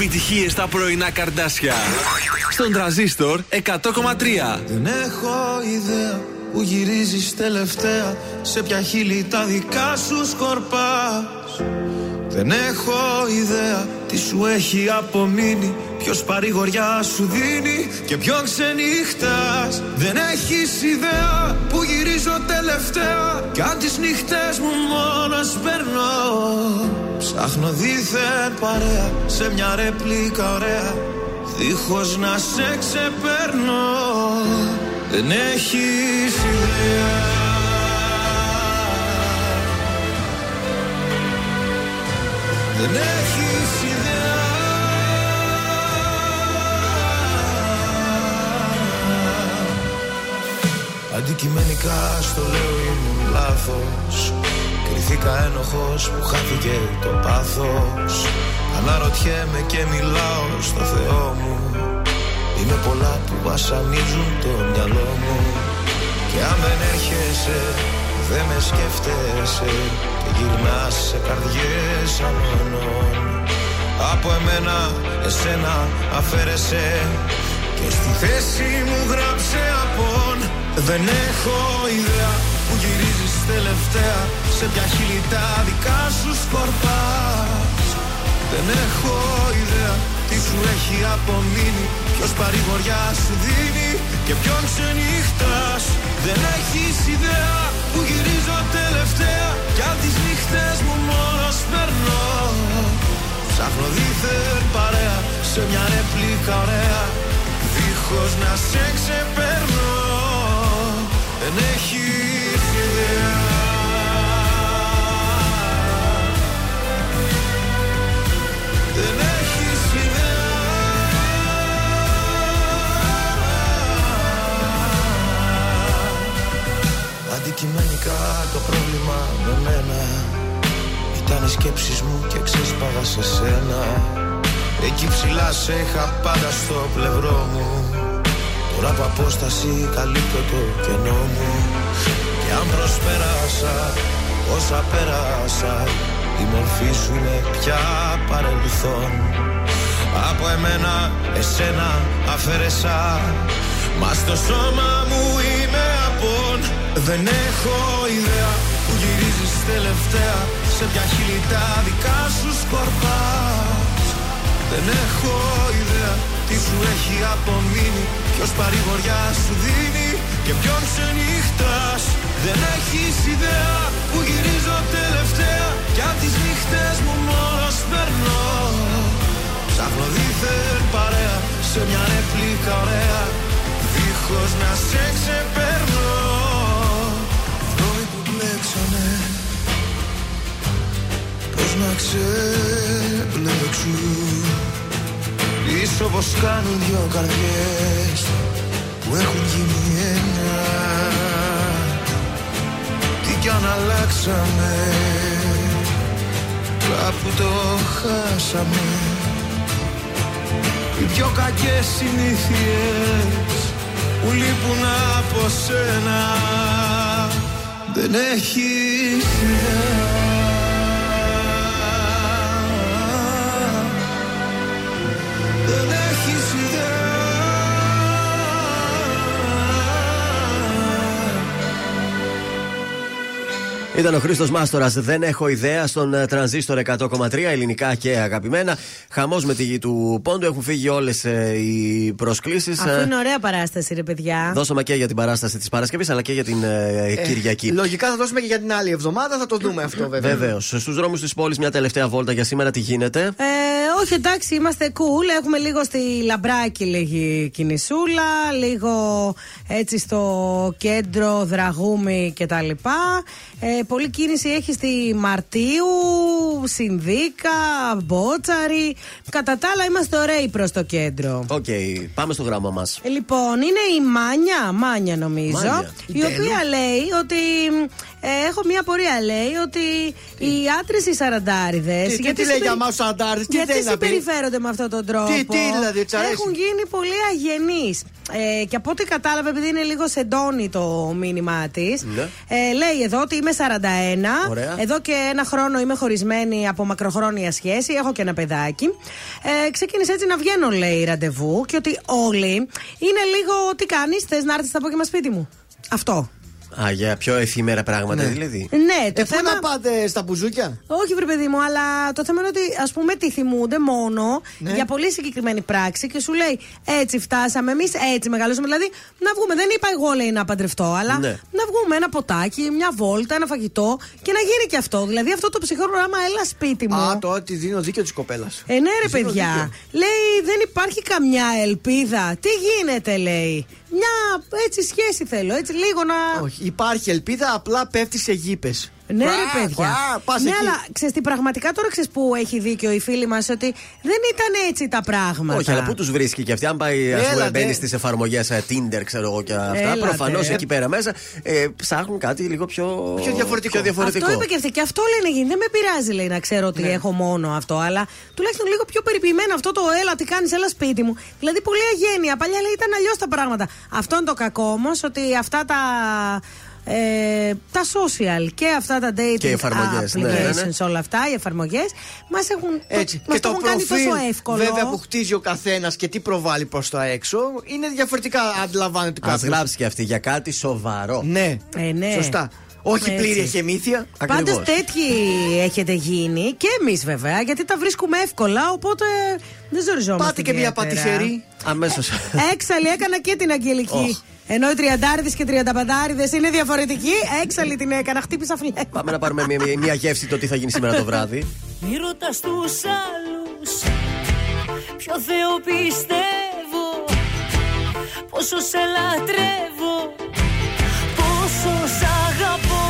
επιτυχίες στα πρωινά καρδάσια. Στον τραζίστορ 100,3. Δεν έχω ιδέα που γυρίζεις τελευταία Σε ποια χείλη τα δικά σου σκορπάς Δεν έχω ιδέα τι σου έχει απομείνει Ποιος παρηγοριά σου δίνει και ποιον ξενύχτας. Δεν έχεις ιδέα που γυρίζω τελευταία Κι αν τις νύχτες μου μόνος περνώ Ψάχνω δίθεν παρέα σε μια ρεπλίκα ωραία Δίχως να σε ξεπέρνω. Δεν έχεις ιδέα Δεν έχεις ιδέα. Αντικειμενικά στο λέω ήμουν λάθος. Κρυθήκα ένοχος που χάθηκε το πάθος. Αναρωτιέμαι και μιλάω στο Θεό μου. Είναι πολλά που βασανίζουν το μυαλό μου. Και αν δεν έρχεσαι δεν με σκέφτεσαι Και γυρνάς σε καρδιές αλλωνών Από εμένα εσένα αφαίρεσαι. Και στη θέση μου γράψε απόν. Δεν έχω ιδέα που γυρίζεις τελευταία. Σε ποια χείλη τα δικά σου σκορπάς. Δεν έχω ιδέα τι σου έχει απομείνει. Ποιος παρηγοριάς σου δίνει και ποιον ξενύχτας Δεν έχεις ιδέα που γυρίζω τελευταία. Κι αν τις νύχτες μου μόνος περνώ. Ψάχνω δίθεν παρέα σε μια ρεπλίκα ωραία. Δίχως να σε ξεπέρνω Δεν έχεις ιδέα. Δεν έχεις Αντικειμενικά το πρόβλημα με μένα. Ήταν οι σκέψεις μου και ξέσπαγα σε σένα. Εκεί ψηλά σε είχα πάντα στο πλευρό μου. Τώρα από απόσταση καλύπτω το κενό μου. Και αν προσπέρασα όσα πέρασα Η μορφή σου είναι πια παρελθόν. Από εμένα εσένα αφαίρεσα. Μα στο σώμα μου είμαι. απόν Δεν έχω ιδέα που γυρίζεις τελευταία. Σε ποια χείλη τα δικά σου σκορπάς. Δεν έχω ιδέα τι σου έχει απομείνει. Ποιος παρηγοριά σου δίνει και ποιον ξενύχτας Δεν έχεις ιδέα που γυρίζω τελευταία. Κι απ' τις νύχτες μου μόνος περνώ. Ψάχνω δίθεν παρέα σε μια ρεπλίκα ωραία. Δίχως να σε ξεπερνώ Δρόμοι που μπλέξανε Πώς να ξεμπλέξουν Πίσω πως κάνουν δυο καρδιές Που έχουν γίνει ένα. Τι κι αν αλλάξαμε. Κάπου το χάσαμε. Οι πιο κακές συνήθειες Που λείπουν από σένα Δεν έχει ιδέα Ήταν ο Χρήστος Μάστορας. Δεν έχω ιδέα στον ε, τρανζίστορ 100,3 ελληνικά και αγαπημένα. Χαμός με τη γη του Πόντου. Έχουν φύγει όλες οι προσκλήσεις. Αυτό είναι ωραία παράσταση, ρε παιδιά. Δώσαμε και για την παράσταση της Παρασκευής αλλά και για την ε, Κυριακή. Λογικά θα δώσουμε και για την άλλη εβδομάδα, θα το δούμε αυτό βέβαια. Βεβαίως. Στους δρόμους της πόλης, μια τελευταία βόλτα για σήμερα, τι γίνεται; Ε, όχι, εντάξει, είμαστε cool. Έχουμε λίγο στη λαμπράκι λίγη κινησούλα, λίγο έτσι στο κέντρο, Δραγούμη κτλ. Ε, πολλή κίνηση έχει στη Μαρτίου, Συνδίκα, Μπότσαρη. Κατά τα άλλα είμαστε ωραίοι προς το κέντρο. Οκ, πάμε στο γράμμα μας. Ε, Λοιπόν, είναι η Μάνια, Μάνια νομίζω, Μάνια. η Τέλεια. οποία λέει ότι. Ε, έχω μια απορία, λέει ότι οι άντρες οι σαραντάριδες. Τι- τι- τι λέει για μας τους σαραντάριδες, τι Γιατί θέλει να πει; συμπεριφέρονται με αυτόν τον τρόπο; Τι- τι δηλαδή, της αρέσει; Έχουν γίνει πολύ αγενείς. Ε, και από ό,τι κατάλαβα, επειδή είναι λίγο σεντόνι το μήνυμά της, Ναι. ε, λέει εδώ ότι είμαι 41. Ωραία. Εδώ και ένα χρόνο είμαι χωρισμένη από μακροχρόνια σχέση. Έχω και ένα παιδάκι. Ε, ξεκίνησε έτσι να βγαίνω, λέει, ραντεβού. Και ότι όλοι είναι λίγο. Τι κάνεις, θες να έρθεις στο απόγευμα σπίτι μου; Αυτό. Α, για πιο εφημέρα πράγματα Ναι. δηλαδή. Ναι, το Ε, πού θέμα. να πάτε στα μπουζούκια; Όχι, βρε παιδί μου, αλλά το θέμα είναι ότι ας πούμε τη θυμούνται μόνο Ναι. για πολύ συγκεκριμένη πράξη και σου λέει έτσι φτάσαμε εμείς, έτσι μεγαλώσαμε. Δηλαδή να βγούμε. Δεν είπα εγώ λέει να παντρευτώ, αλλά Ναι. να βγούμε ένα ποτάκι, μια βόλτα, ένα φαγητό και να γίνει και αυτό. Δηλαδή αυτό το ψυχρό άμα έλα σπίτι μου. Α, τώρα τη δίνω δίκιο της κοπέλας. Ε, ναι, ρε Της δίνω παιδιά. δίκιο. Λέει δεν υπάρχει καμιά ελπίδα. Τι γίνεται, λέει. Μια έτσι σχέση θέλω, έτσι λίγο να. Όχι, υπάρχει ελπίδα, απλά πέφτει σε γήπες. Ναι, ρε παιδιά. Πας ναι, εκεί. αλλά ξέρεις τι, πραγματικά τώρα ξέρεις που έχει δίκιο η φίλη μας ότι δεν ήταν έτσι τα πράγματα. Όχι, αλλά πού τους βρίσκει και αυτή, αν πάει, ας πούμε, Έλατε. μπαίνει στις εφαρμογές Tinder, ξέρω εγώ και αυτά. Έλατε. Προφανώς εκεί πέρα μέσα ε, ψάχνουν κάτι λίγο πιο, Πιο διαφορετικό. πιο διαφορετικό. Αυτό είπε και αυτή. Και αυτό λέει να γίνει. Δεν με πειράζει, λέει, να ξέρω ότι Ναι. έχω μόνο αυτό. Αλλά τουλάχιστον λίγο πιο περιποιημένο αυτό το έλα, τι κάνεις, έλα σπίτι μου. Δηλαδή πολύ αγένεια. Παλιά λέει ήταν αλλιώς τα πράγματα. Αυτό είναι το κακό όμως, ότι αυτά τα. Ε, τα social και αυτά τα dating Και οι εφαρμογές, ναι, applications, ναι. όλα αυτά, οι εφαρμογές, μας έχουν, Έτσι. μας και το το έχουν κάνει προφίλ τόσο εύκολο. βέβαια που χτίζει ο καθένας και τι προβάλλει προς τα έξω είναι διαφορετικά αντιλαμβάνεται Α κάποιο. γράψει και αυτή για κάτι σοβαρό. Ναι. Ε, ναι. Σωστά. Όχι Έτσι. πλήρη εχεμήθεια. Πάντως τέτοιοι έχετε γίνει και εμείς βέβαια, γιατί τα βρίσκουμε εύκολα, οπότε δεν ζοριζόμαστε. Πάτε και μια ιδιαίτερα. πατησερή. Αμέσως. Έξαλλη έκανα και την Αγγελική. Ενώ οι τριαντάριδες και τριανταπαντάριδε είναι διαφορετικοί, έξαλλη την έκανα. Χτύπησα φλέγμα. Πάμε να πάρουμε μια, μια, μια γεύση το τι θα γίνει σήμερα το βράδυ. Μη ρωτάς τους άλλους Ποιο Θεό πιστεύω Πόσο σε λατρεύω Πόσο σ' αγαπώ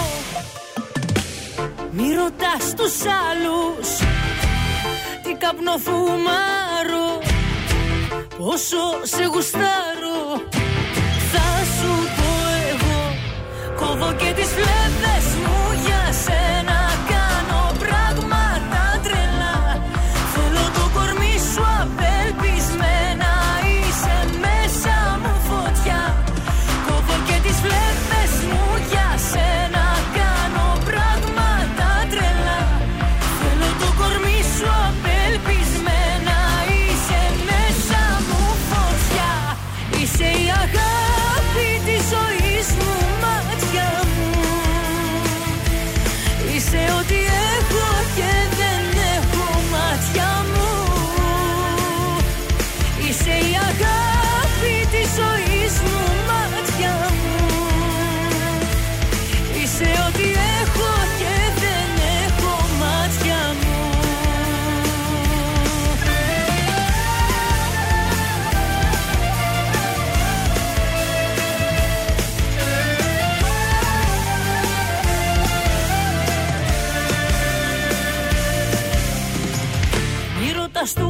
Μη ρωτάς τους άλλους Τι καπνό φουμάρω Πόσο σε γουστάρω Κόβω και τις φλέβες μου για σένα. Κάνω πράγματα τρελά. Θέλω το κορμί σου απελπισμένα. Είσαι μέσα μου φωτιά. Κόβω και τις φλέβες μου για σένα. Κάνω πράγματα τρελά. Θέλω το κορμί σου απελπισμένα. Είσαι μέσα μου φωτιά. Είσαι η αγάπη της ζωής μου. σε ό,τι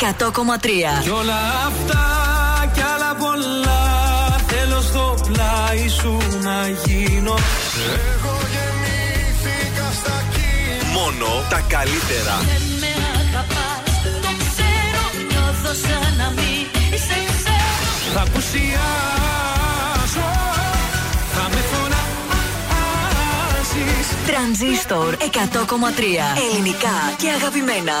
100,3. Κι όλα αυτά κι άλλα πολλά θέλω στο πλάι σου να γίνω. Εγώ γεννήθηκα στα κύρια. Μόνο τα καλύτερα. Δεν με αγαπάς, το ξέρω, νιώθω σαν να μην σε ξέρω. Θα πουσιάσω, θα με φωνάζεις. Τρανζίστορ 100,3. Ελληνικά και αγαπημένα.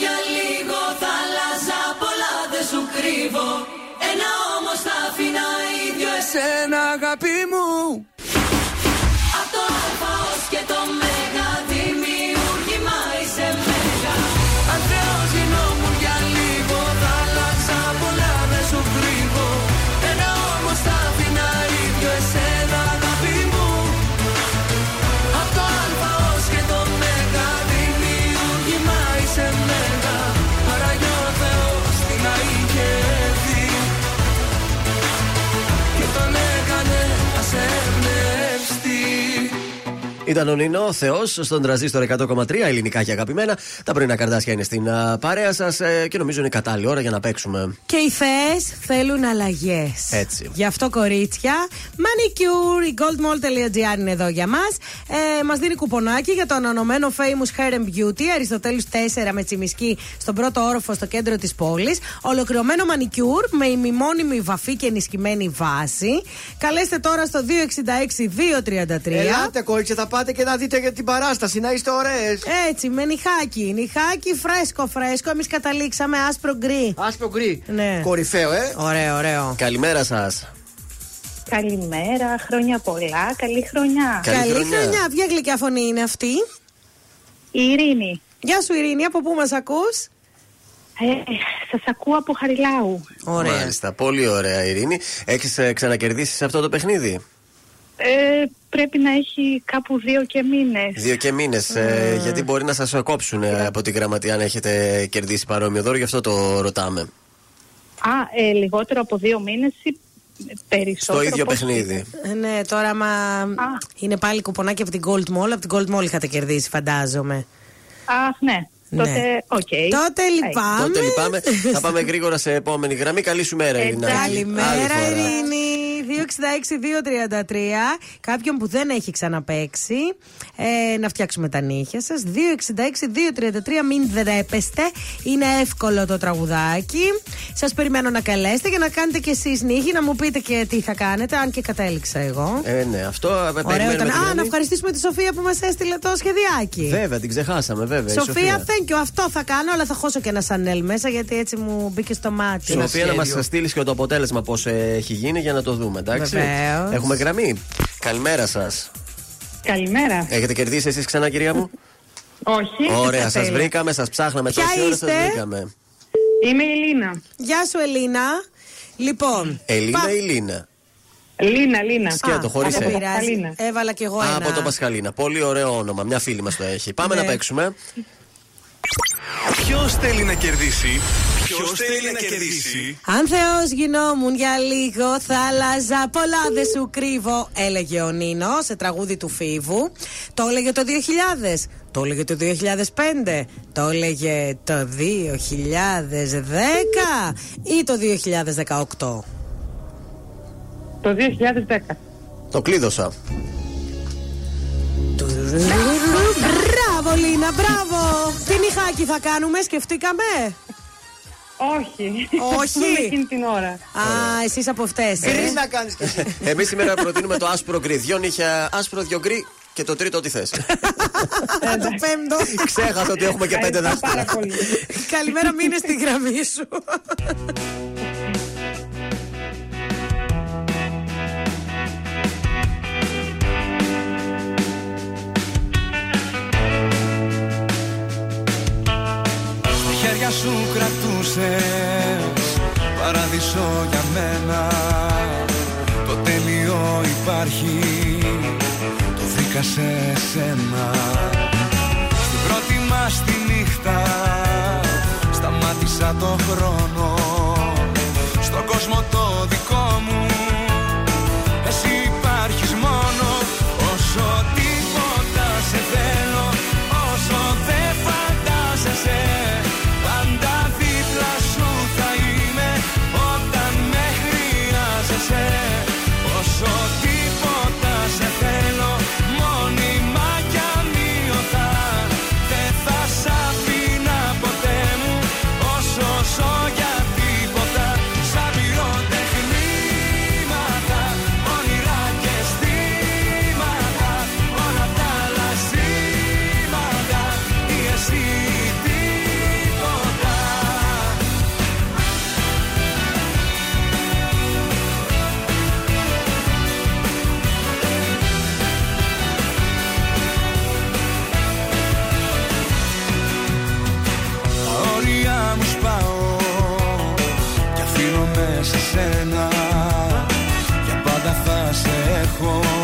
για λίγο θάλασσα πολλά δεν σου κρύβω. Ένα όμως τα αφήνα ίδιο εσένα αγάπη μου. Ήταν ο Νίνο, Θεός, στον τραζίστορ 100,3 ελληνικά και αγαπημένα. Τα πρωινά καρδάσια είναι στην α, παρέα σας και νομίζω είναι κατάλληλη ώρα για να παίξουμε. Και οι θεές θέλουν αλλαγές. Έτσι. Γι' αυτό κορίτσια, manicure, η goldmall.gr είναι εδώ για μας. Ε, μας δίνει κουπονάκι για το ανανεωμένο Famous Hair and Beauty, Αριστοτέλου 4 με τσιμισκή στον πρώτο όροφο στο κέντρο της πόλης. Ολοκληρωμένο manicure με ημιμόνιμη βαφή και ενισχυμένη βάση. Καλέστε τώρα στο 266-233. Ελάτε, κορίτσια, θα πάτε και να δείτε για την παράσταση, να είστε ωραίες. Έτσι, με νυχάκι. Νυχάκι φρέσκο, φρέσκο. Εμείς καταλήξαμε άσπρο γκρι. Άσπρο γκρι. Ναι. Κορυφαίο, ε. Ωραίο, ωραίο. Καλημέρα σας. Καλημέρα, χρόνια πολλά, καλή χρονιά. Καλή Καλή χρονιά. χρονιά. Ποια γλυκιά φωνή είναι αυτή; Η Ειρήνη. Γεια σου, Ειρήνη, από πού μας ακούς; Ε, Σας ακούω από Χαριλάου. Ωραία. Μάλιστα, πολύ ωραία, Ειρήνη. Έχεις ξανακερδίσει σε αυτό το παιχνίδι; Ε, πρέπει να έχει κάπου δύο και μήνες. Δύο και μήνες. γιατί μπορεί να σας κόψουν ε, από την γραμματεία αν έχετε κερδίσει παρόμοιο δώρο, γι' αυτό το ρωτάμε. Α, ε, λιγότερο από δύο μήνες ή περισσότερο. Στο ίδιο πώς παιχνίδι. Ε, ναι, τώρα μα. Είναι πάλι κουπονάκι από την Gold Mall. Από την Gold Mall είχατε κερδίσει, φαντάζομαι. Αχ, ναι. Ναι. Τότε, οκ. Τότε λυπάμαι. Τότε λυπάμαι. Θα πάμε γρήγορα σε επόμενη γραμμή. Καλή σου μέρα, Ειρηνά. Άλλη Καλημέρα, φορά. Ειρήνη. 266-233. Κάποιον που δεν έχει ξαναπαίξει. Ε, να φτιάξουμε τα νύχια σας. 266-233. Μην ντρέπεστε. Είναι εύκολο το τραγουδάκι. Σας περιμένω να καλέσετε για να κάνετε κι εσείς νύχι. Να μου πείτε και τι θα κάνετε. Αν και κατέληξα εγώ. Ε, ναι, αυτό ε, Ωραίο περιμένουμε ήταν. τη Α, γραμμή. να ευχαριστήσουμε τη Σοφία που μας έστειλε το σχεδιάκι. Βέβαια, την ξεχάσαμε, βέβαια. η Σοφία, thank you. Αυτό θα κάνω, αλλά θα χώσω και ένα σανέλ μέσα γιατί έτσι μου μπήκε στο μάτι. Σοφία, να μας στείλεις και το αποτέλεσμα πώς έχει γίνει για να το δούμε, εντάξει. Βεβαίως. Έχουμε γραμμή. Καλημέρα σας. Καλημέρα. Έχετε κερδίσει εσείς ξανά, κυρία μου; Όχι. Ωραία, σας Θέλω. βρήκαμε, σας ψάχναμε Ποια τόση ώρα, σας είστε; βρήκαμε. Είμαι η Λίνα. Γεια σου, Ελίνα. Λοιπόν. Ελίνα ή Λίνα. Λίνα, Λίνα. Σκέτο, χωρίς δεν ε. πειράζει. Έβαλα κι εγώ Α, ένα. από το Πασχαλίνα. Πολύ ωραίο όνομα. Μια φίλη μας το έχει. Πάμε Ναι. να παίξουμε. Ποιο θέλει να κερδίσει, Ποιο θέλει να κερδίσει. Αν Θεός γινόμουν για λίγο θα άλλαζα πολλά δεν σου κρύβω Έλεγε ο Νίνο σε τραγούδι του Φίβου Το έλεγε το 2000 Το έλεγε το 2005 Το έλεγε το 2010 Ή το 2018 Το 2010. Το κλείδωσα. Μπράβο Λίνα, μπράβο Τι νυχάκι θα κάνουμε, σκεφτήκαμε; Όχι. Όχι. Μόνο εκείνη την ώρα. Α, εσείς από αυτές Τι να κάνεις και εσύ. Εμείς σήμερα προτείνουμε το άσπρο γκρι. Δυο νύχια άσπρο, δυο γκρι και το τρίτο τι θες. Το πέμπτο Ξέχασα ότι έχουμε και πέντε Ευχαριστώ δάχτυλα. πάρα πολύ. Καλημέρα, μείνε στη γραμμή σου. Σου κρατούσες. Παράδεισο για μένα. Το τέλειο υπάρχει. Το βρήκα σε σένα. Στην πρώτη μας τη νύχτα Σταμάτησα το χρόνο. Στον κόσμο το δικό σένα Για πάντα θα σε έχω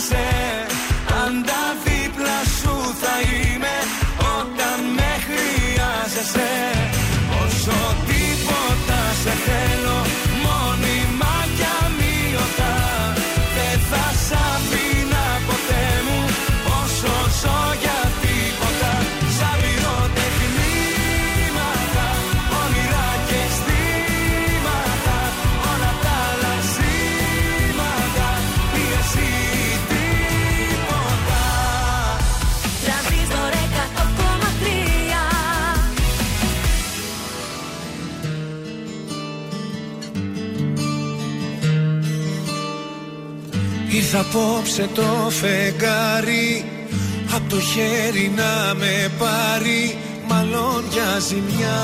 φαντάζεσαι Ήρθα απόψε το φεγγάρι Απ' το χέρι να με πάρει Μάλλον για ζημιά.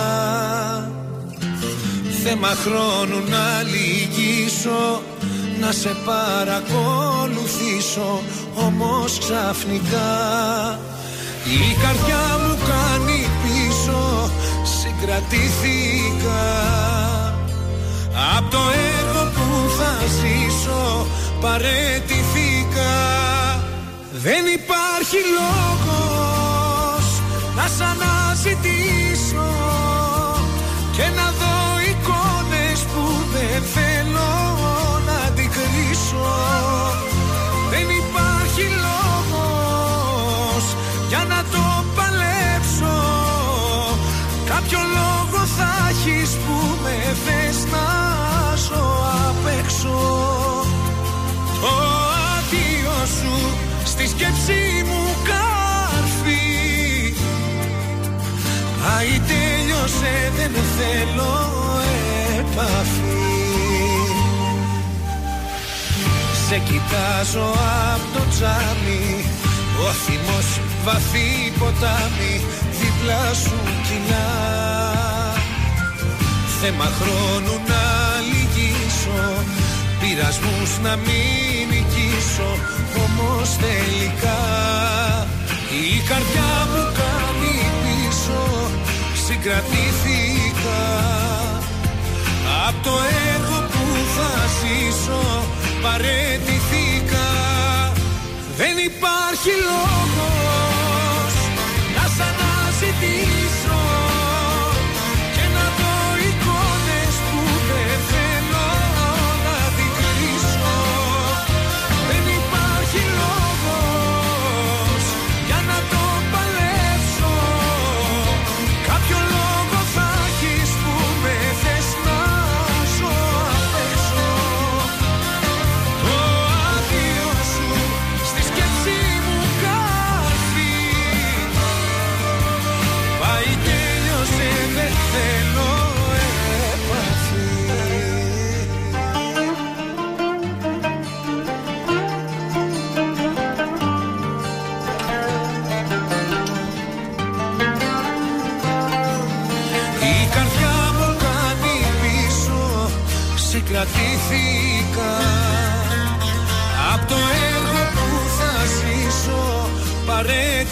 Θέμα χρόνου να λυγίσω Να σε παρακολουθήσω Όμως ξαφνικά Η καρδιά μου κάνει πίσω Συγκρατήθηκα. Απ' το έργο που θα ζήσω παρέτηθήκα Δεν υπάρχει λόγος να σ' αναζητήσω Και να δω εικόνες που δεν θέλω να αντικρίσω. Δεν υπάρχει λόγος για να το παλέψω. Κάποιο λόγο θα έχεις που με θες να ζω απ' έξω Το αδείο σου στη σκέψη μου καρφί. Πάει τέλειωσε δεν θέλω επαφή. Σε κοιτάζω απ' το τζάμι Ο θυμός βαθύ ποτάμι δίπλα σου κυλά Θέμα χρόνου να λυγίσω Πειρασμούς να μην νικήσω Όμως τελικά Η καρδιά μου κάνει πίσω Συγκρατήθηκα. Απ' το έργο που θα ζήσω Παρέτηθήκα Δεν υπάρχει λόγος Να σ' αναζητήσω Συγκρατήθηκα Απ' το έργο που θα ζήσω Παρέτηθήκα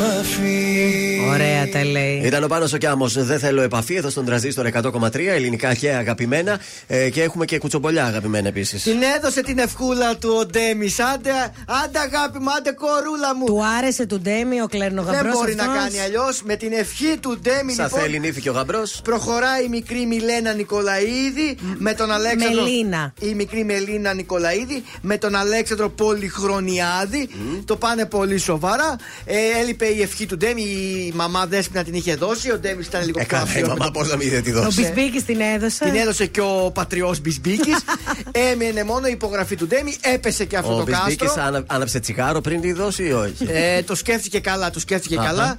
επαφή Ωραία τα λέει. Ήταν ο Πάνος ο Κιάμος, δεν θέλω επαφή εδώ στον τραζίστορ 100,3 ελληνικά και αγαπημένα. Ε, και έχουμε και κουτσομπολιά αγαπημένα επίσης. Την έδωσε την ευκούλα του ο Ντέμις. Άντε, άντε αγάπη μου, άντε κορούλα μου. Του άρεσε του Ντέμι ο κλερνογαμπρό. Δεν μπορεί να κάνει αλλιώς. Με την ευχή του Ντέμι, Σα λοιπόν. θέλει νύφη και ο γαμπρός. Προχωράει η μικρή Μιλένα Νικολαίδη με τον Αλέξανδρο. Μελίνα. Η μικρή Μελίνα Νικολαίδη με τον Αλέξανδρο Πολυχρονιάδη. Το πάνε πολύ σοβαρά. Ε, έλειπε η ευχή ευχή του Ντέμι η μαμά Δέσποινα την είχε δώσει. Ο Ντέμι ήταν λίγο Ε, πιο καλά, η αφιό μαμά με το- πώς να μην δεν τη Ο δώσει. Μπισμπίκης την έδωσε. Την έδωσε και ο πατριός Μπισμπίκης. Έμεινε μόνο η υπογραφή του Ντέμι. Έπεσε και αυτό Ο το Μπισμπίκης κάστρο. άναψε τσιγάρο πριν τη δώσει ή όχι; Ε, το σκέφτηκε καλά, το σκέφτηκε Αχα. καλά.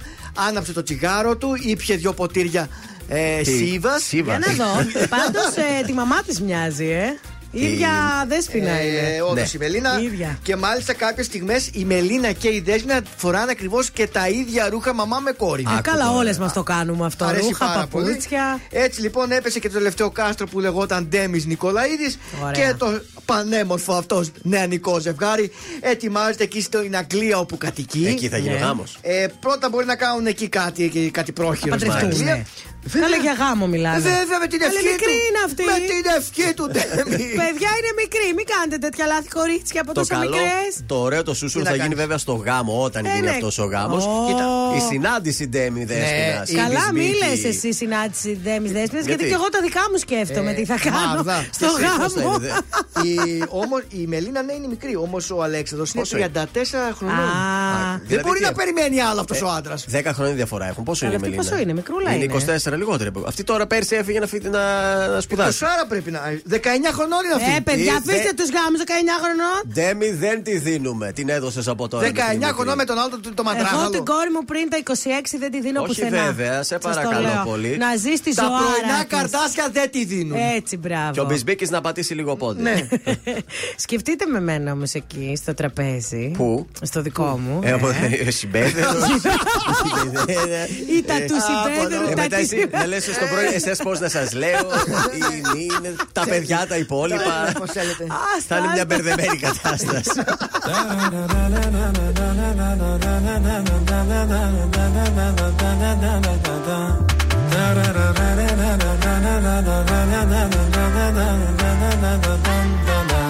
Άναψε το τσιγάρο του, ήπια δύο ποτήρια ε, Τι, σίβας. σίβας. Για να δω. Πάντως τη μαμά της μοιάζει, ε. Η ίδια δέσπινα είναι. Ε, Όντως Ναι. η Μελίνα. Η ίδια. Και μάλιστα κάποιες στιγμές η Μελίνα και η Δέσποινα φοράνε ακριβώς και τα ίδια ρούχα μαμά με κόρη. Ε, καλά, όλες μας το κάνουμε αυτό. Αρέσει Ρούχα, πάρα πολύ. παπούτσια. Έτσι λοιπόν έπεσε και το τελευταίο κάστρο που λεγόταν Ντέμις Νικολαίδης Ωραία. και το πανέμορφο αυτός νεανικό ζευγάρι ετοιμάζεται εκεί στην Αγγλία όπου κατοικεί. Εκεί θα γίνει Ναι. γάμος. Ε, πρώτα μπορεί να κάνουν εκεί κάτι, εκεί, κάτι πρόχειρο στην Παντρευτούν. Αγγλία. Ναι. Καλά για γάμο μιλάνε. Βέβαια με την Αλλά ευχή μικρή του. είναι αυτή. Με την ευχή του Ντέμι. Παιδιά είναι μικρή, μην κάνετε τέτοια λάθη κορίτσια από Το τόσο καλό, μικρές. το ωραίο το σούσουρ Τι να θα γίνει κάνεις; βέβαια στο γάμο όταν Ε, γίνει ναι. αυτός ο γάμος. Ω. Κοίτα, η συνάντηση Ντέμι Δέσποινα. η Καλά, μη λες εσύ συνάντηση Δέμι Δέσπινα, γιατί; Γιατί; και εγώ τα δικά μου σκέφτομαι Ε, τι θα κάνω Μάγδα, στο και εσύ πώς θα γάμο. είναι, δε; η, όμως, η Μελίνα ναι είναι μικρή, όμως ο Αλέξανδρος είναι Πόσο είναι; 34 χρονών. Α, Δεν Δηλαδή μπορεί τι να έ- περιμένει άλλο αυτός ο άντρας. 10 χρόνια διαφορά έχουν. Πόσο Αλλά είναι η αυτή Μελίνα; πόσο είναι, μικρούλα είναι. είναι. 24 λιγότερη. Αυτή τώρα πέρσι έφυγε να, φύγει- να, να σπουδάσει. Άρα πρέπει να. 19 χρονών είναι αυτή. Ε, παιδιά, Ε, αφήστε δε- τους γάμους 19 χρονών. Ντέμι δεν τη δίνουμε. Την έδωσες από τώρα. 19 χρονών με τον άλλο το, το Εγώ μαντράχαλο. την κόρη μου πριν τα 26 δεν τη δίνω Όχι πουθενά. βέβαια, σε Σας το παρακαλώ λέω. πολύ. Να ζεις στη Τα ζωάρα. πρωινά της. καρτάσια δεν τη δίνουν. Έτσι, μπράβο. Και ο Μπισμπίκης να πατήσει λίγο πόδι. Ναι. Σκεφτείτε με μένα όμως εκεί στο τραπέζι. Πού; Στο δικό μου. Ε, από Ε. συμπέδερος. Ή τα του συμπέδερου, τα Ε, μετά της- εσύ να λες στο πρωί, εσές πώς να σας λέω, είναι, είναι τα παιδιά τα υπόλοιπα. Πώς θέλετε. Θα είναι μια μπερδεμένη κατάσταση.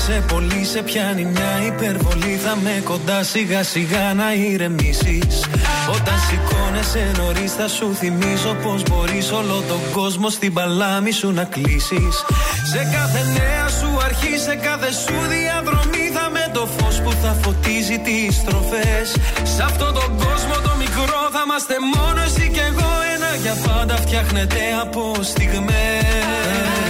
Όταν αγχώνεσαι πολύ σε πιάνει μια υπερβολή. Θα με κοντά σιγά σιγά να ηρεμήσεις. Όταν σηκώνεσαι νωρίς θα σου θυμίζω Πως μπορείς όλο τον κόσμο στην παλάμη σου να κλείσεις. Σε κάθε νέα σου αρχή, σε κάθε σου διαδρομή Θα με το φως που θα φωτίζει τις στροφές. Σε αυτόν τον κόσμο το μικρό θα είμαστε μόνο εσύ και εγώ. Ένα για πάντα φτιάχνεται από στιγμές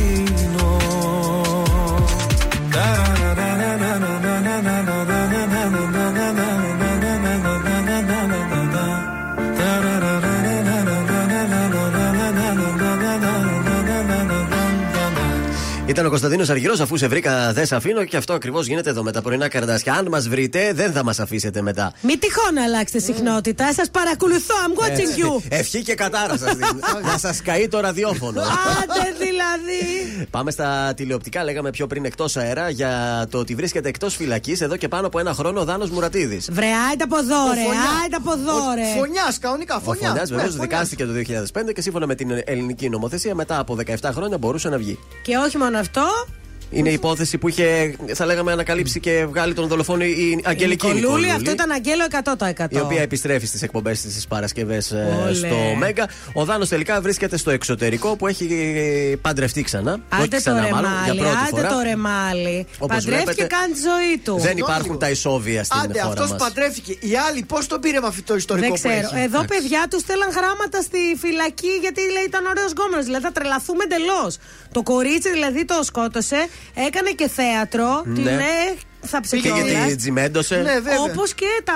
Ήταν ο Κωνσταντίνος Αργυρός, αφού σε βρήκα, δεν σε αφήνω και αυτό ακριβώς γίνεται εδώ με τα πρωινά καρδάσια. Αν μας βρείτε, δεν θα μας αφήσετε μετά. Μην τυχόν αλλάξετε συχνότητα. Σας παρακολουθώ. I'm watching Έτσι. you. Ευχή και κατάρα σας δίνω. Να σας καεί το ραδιόφωνο. Άντε δηλαδή. Πάμε στα τηλεοπτικά. Λέγαμε πιο πριν εκτός αέρα για το ότι βρίσκεται εκτός φυλακής εδώ και πάνω από ένα χρόνο ο Δάνος Μουρατίδης. Βρε, άιντε από εδώ, ρε. Άιντε από εδώ, ρε. Φωνιάς, κανονικά. Ο Φωνιάς. Φωνιάς Ναι, βεβαίως φωνιάς. δικάστηκε το 2005 και σύμφωνα με την ελληνική νομοθεσία μετά από 17 χρόνια μπορούσε να βγει. Και όχι μόνο αυτό. Είναι η υπόθεση που είχε, θα λέγαμε, ανακαλύψει και βγάλει τον δολοφόνο η Αγγελική Νικολούλη, Νικολούλη. αυτό ήταν αγγέλο 100%. Η οποία επιστρέφει στις εκπομπές της τι Παρασκευέ Όλε. στο Μέγκα. Ο Δάνος τελικά βρίσκεται στο εξωτερικό που έχει παντρευτεί ξανά. Όχι Άντε το ξανά, μάλλον, για ρεμάλι, πρώτη άντε φορά. το ρεμάλι. Όπως Παντρεύτηκε βλέπετε, κάνει τη ζωή του. Δεν υπάρχουν τα ισόβια στην Άντε, χώρα αυτός μας. παντρεύτηκε. Οι άλλοι πώς τον πήρε με αυτό το ιστορικό Δεν ξέρω. που έχει; Εδώ παιδιά τους στέλναν γράμματα στη φυλακή γιατί λέει ήταν ωραίος γκόμενος. Δηλαδή θα τρελαθούμε εντελώς. Το κορίτσι δηλαδή το σκότωσε, έκανε και θέατρο. Ναι. Την ε, θα Πήγε και τη τζιμέντωσε. Ναι, Όπως και τα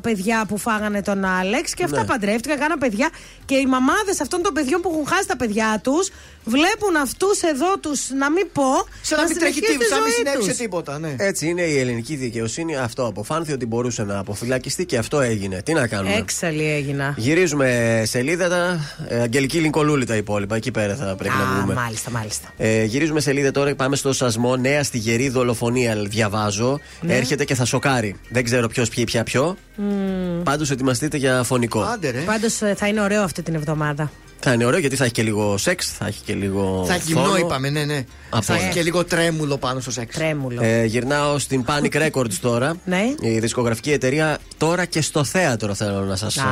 παιδιά που φάγανε τον Άλεξ και αυτά Ναι. παντρεύτηκαν, κάναν παιδιά. Και οι μαμάδες αυτών των παιδιών που έχουν χάσει τα παιδιά τους βλέπουν αυτούς εδώ τους, να μην πω. Σαν να μην τρέχει συνεχίσει τίποτα, τη σαν να μην ζωή συνέβησε τους. τίποτα. Ναι. Έτσι είναι η ελληνική δικαιοσύνη. Αυτό αποφάνθη ότι μπορούσε να αποφυλακιστεί και αυτό έγινε. Τι να κάνουμε; Έξαλλη έγινα. Γυρίζουμε σελίδα. τα, ε, Αγγελική Λινκολούλη τα υπόλοιπα. Εκεί πέρα θα πρέπει να Α, βγούμε. μάλιστα, μάλιστα. Ε, γυρίζουμε σελίδα τώρα και πάμε στο σασμό. Νέα στη γερή δολοφονία, διαβάζω. Ναι. Έρχεται και θα σοκάρει. Δεν ξέρω ποιος πιει πια ποιο. Μμμ. Πάντως ετοιμαστείτε για φωνικό. Πάντως ε, θα είναι ωραίο αυτή την εβδομάδα. Θα είναι ωραίο γιατί θα έχει και λίγο σεξ, θα έχει και λίγο. Θα έχει γυμνό, φόνο. είπαμε, ναι, ναι. Από Θα έχει όλα. και λίγο τρέμουλο πάνω στο σεξ. Τρέμουλο. Ε, γυρνάω στην Panic Records τώρα. Ναι. Η δισκογραφική εταιρεία τώρα και στο θέατρο θέλω να σας Α,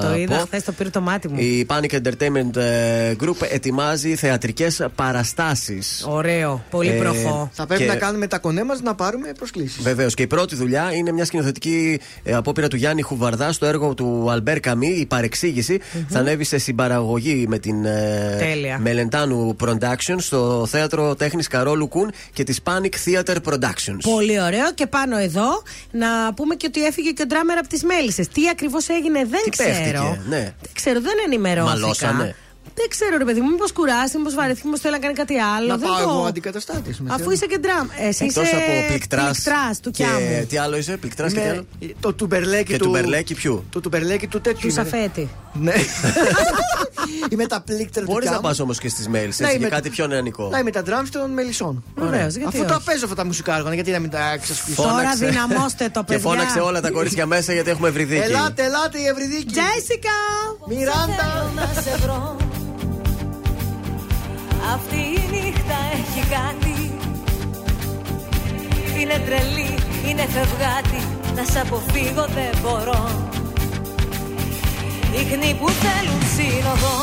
το είδα πω. χθες, το πήρε το μάτι μου. Η Panic Entertainment ε, Group ετοιμάζει θεατρικές παραστάσεις. Ωραίο, πολύ Ε, προχώ. Θα πρέπει Και- να κάνουμε τα κονέ μας να πάρουμε προσκλήσεις. Βεβαίως. Και η πρώτη δουλειά είναι μια σκηνοθετική ε, απόπειρα του Γιάννη Χουβαρδά στο έργο του Αλμπέρ Καμί, Η παρεξήγηση. Θα ανέβει σε συμπαραγωγή με την ε, Τέλεια. Μελεντάνου Production στο θέατρο τέχνης Καρόλου Κουν και τη Panic Theater Productions. Πολύ ωραίο. Και πάνω εδώ να πούμε και ότι έφυγε και ο ντράμερ από τις Μέλισσες. Τι ακριβώς έγινε δεν Τι ξέρω. παίχτηκε, ναι. Δεν ξέρω, δεν ενημερώθηκα. Μαλώσανε. Δεν ξέρω, ρε παιδί μου, μήπως κουράστηκε, μήπως βαρέθηκε, μήπως θέλει να κάνει κάτι άλλο. Να δεν πάω το... εγώ αντικαταστάτης. Αφού είσαι και ντράμ. Εσύ Εκτός είσαι. από πληκτράς. του και Κιάμου. τι άλλο είσαι, πληκτράς και τι άλλο; Το τουμπερλέκι Και του. του μπερλέκι ποιου; Το τουμπερλέκι του τέτοιου. Του είμαι. Σαφέτη. Ναι. Είμαι τα πλήκτρα του Μπορείς να Κιάμου. πας όμως και στις mails, Να έτσι, για είμαι- κάτι πιο νεανικό. Να είμαι τα drums των μελισσών. Βεβαίως, γιατί Αφού τα όχι. παίζω αυτά τα μουσικά έργα, γιατί να μην τα ξασπίσω. Τώρα δυναμώστε το, Και παιδιά. φώναξε όλα τα κορίτσια μέσα γιατί έχουμε ευρυδίκη. Ελάτε, ελάτε η Ευρυδίκη. Τζέσικα! Μιράντα. Να σε βρω Αυτή η νύχτα έχει κάτι. Είναι τρελή, είναι φευγάτη. Να σ' αποφύγω δεν μπορώ. Ίχνη που θέλουν σύνοδο.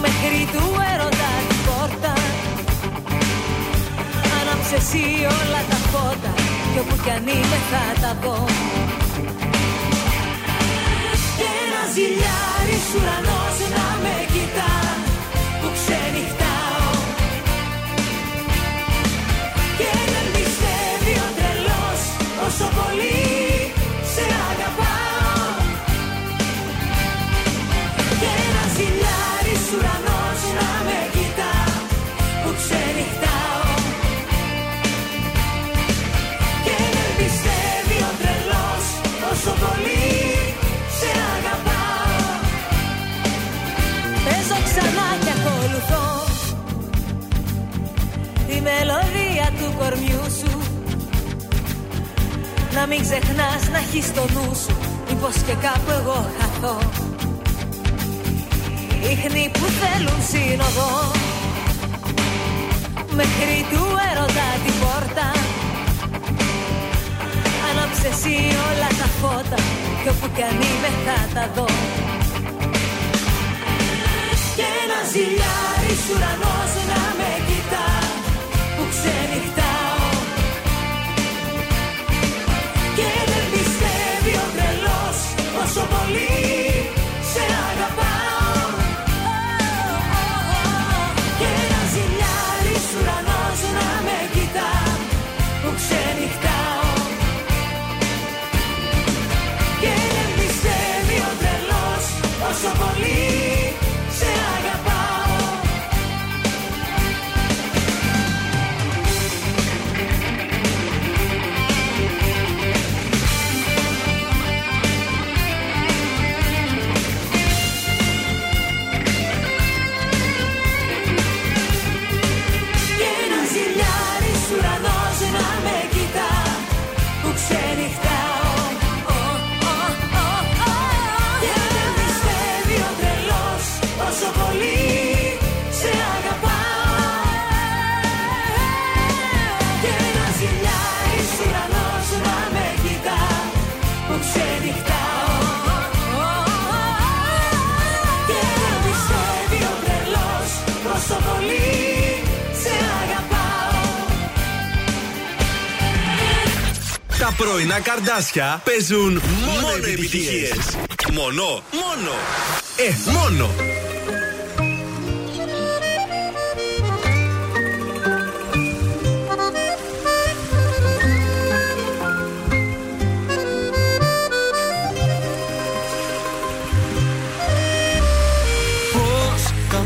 Μέχρι του έρωτα την πόρτα. Άναψε εσύ όλα τα φώτα. Κι όπου κι αν είμαι θα τα δω. Και ένα ζηλιάρης ουρανός να με κοιτάς μελωδία του κορμιού σου. Να μην ξεχνάς να έχεις το νου σου Μήπως και κάπου εγώ χαθώ. Ίχνη που θέλουν σύνοδο. Μέχρι του έρωτα την πόρτα. Άναψε εσύ όλα τα φώτα Κι όπου κι αν είμαι θα τα δω. Και ένα ζηλιάρης ουρανός πρωινά καρδάσια παίζουν μόνο, μόνο επιτυχίες. Μόνο, μόνο. Ε, μόνο.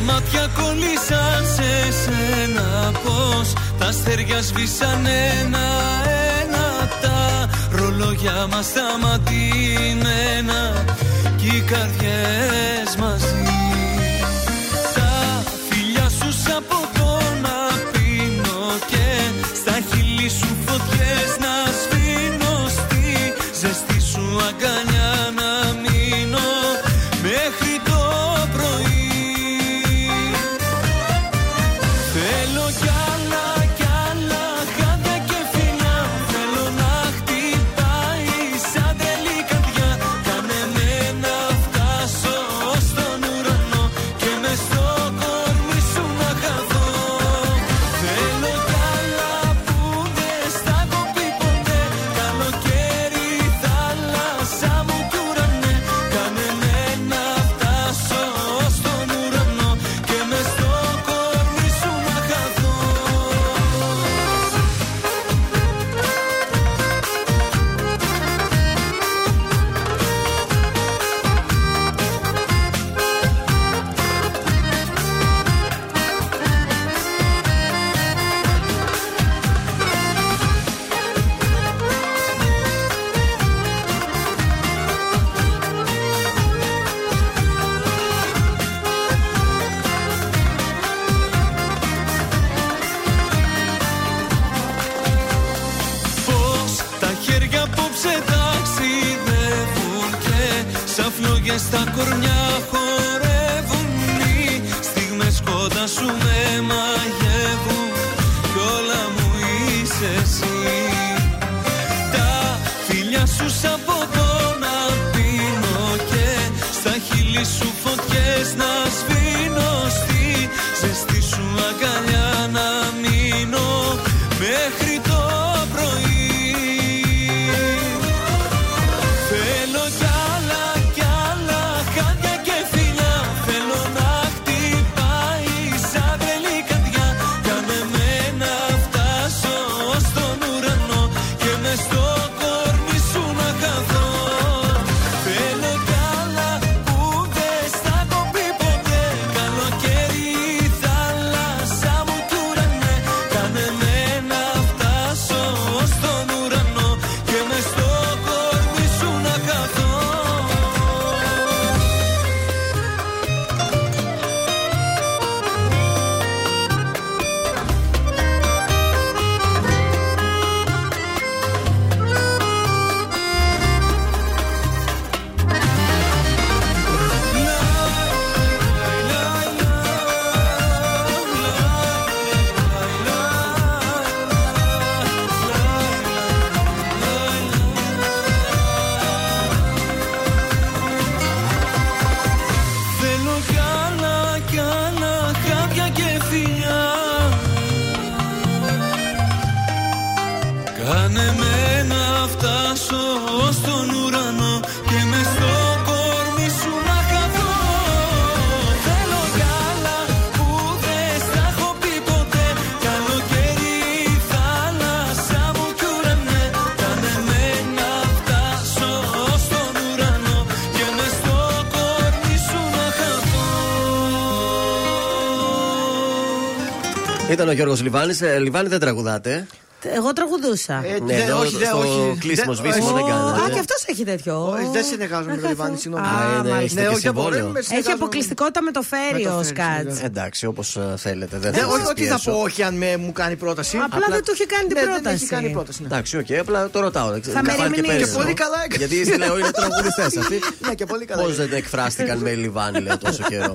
μάτια κολλήσαν σε σένα Πώς τα αστέρια σβήσαν ένα μάτια μας σταματημένα και οι καρδιές Ήταν ο Γιώργος Λιβάνης. Ε, Λιβάνη δεν τραγουδάτε. Εγώ τραγουδούσα. Ε, ναι, δε, όχι, όχι. Κλείσιμο, σβήσιμο δεν. Α, και αυτός έχει τέτοιο. Ε, δεν συνεργάζομαι με τον Λιβάνη, συγγνώμη. ναι, ναι όχι, Έχει αποκλειστικότητα με το φέριο ο Σκάτς. Εντάξει, όπως ε, θέλετε. Δεν ναι, όχι, ότι θα πω όχι αν μου κάνει πρόταση. Απλά δεν του είχε κάνει την ναι, πρόταση. Δεν έχει κάνει πρόταση. Εντάξει, οκ, απλά το ρωτάω. Θα με ρημνήσει. Και πολύ ε. καλά. Γιατί λέω είναι τραγουδιστές αυτοί. Πώς δεν εκφράστηκαν με Λιβάνη, λέω τόσο καιρό.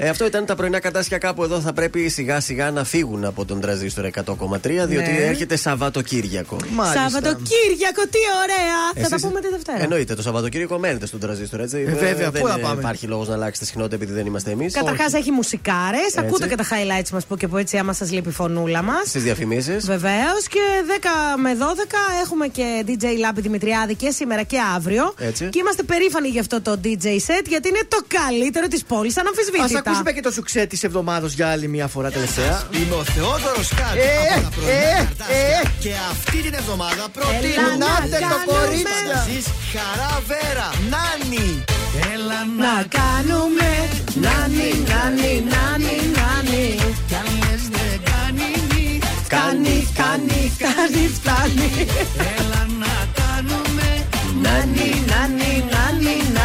Ε, αυτό ήταν τα πρωινά καρτάσια κάπου εδώ. Θα πρέπει σιγά σιγά να φύγουν από τον τραζίστορ 100,3 διότι Ναι. έρχεται Σαββατοκύριακο. Σαββατοκύριακο, τι ωραία! Θα τα Εσείς- πούμε τη Δευτέρα. Εννοείται, το Σαββατοκύριακο μένετε στον τραζίστορ, έτσι. Ε, βέβαια, δεν πού να ε, πάμε; υπάρχει λόγος να αλλάξετε συχνότητα επειδή δεν είμαστε εμείς. Καταρχάς έχει μουσικάρες. Έτσι. Ακούτε και τα highlights μας που και που έτσι, άμα σας λείπει η φωνούλα μας. Στις διαφημίσεις. Βεβαίως και 10 με 12 έχουμε και DJ Λάμπη Δημητριάδη και σήμερα και αύριο. Έτσι. Και είμαστε περήφανοι για αυτό το DJ set γιατί είναι το καλύτερο της πόλης, Α αναμφισβήτητα. ακούσουμε και το σουξέ της εβδομάδα για άλλη μια φορά τελευταία. Είμαι ο Θεόδωρος Κάτ Ε, από τα πρωινά ε, καρτάσια. ε. Και αυτή την εβδομάδα Έλα προτείνω να Ελάτε το κάνουμε. κορίτσια. Εσείς χαρά βέρα, νάνι. Έλα Να κάνουμε νάνι, νάνι, νάνι, νάνι. Κι αν λες δεν κάνει νι. Κάνει, κάνει, κάνει, φτάνει. Έλα να κάνουμε Νάνι, νάνι, νάνι, νάνι.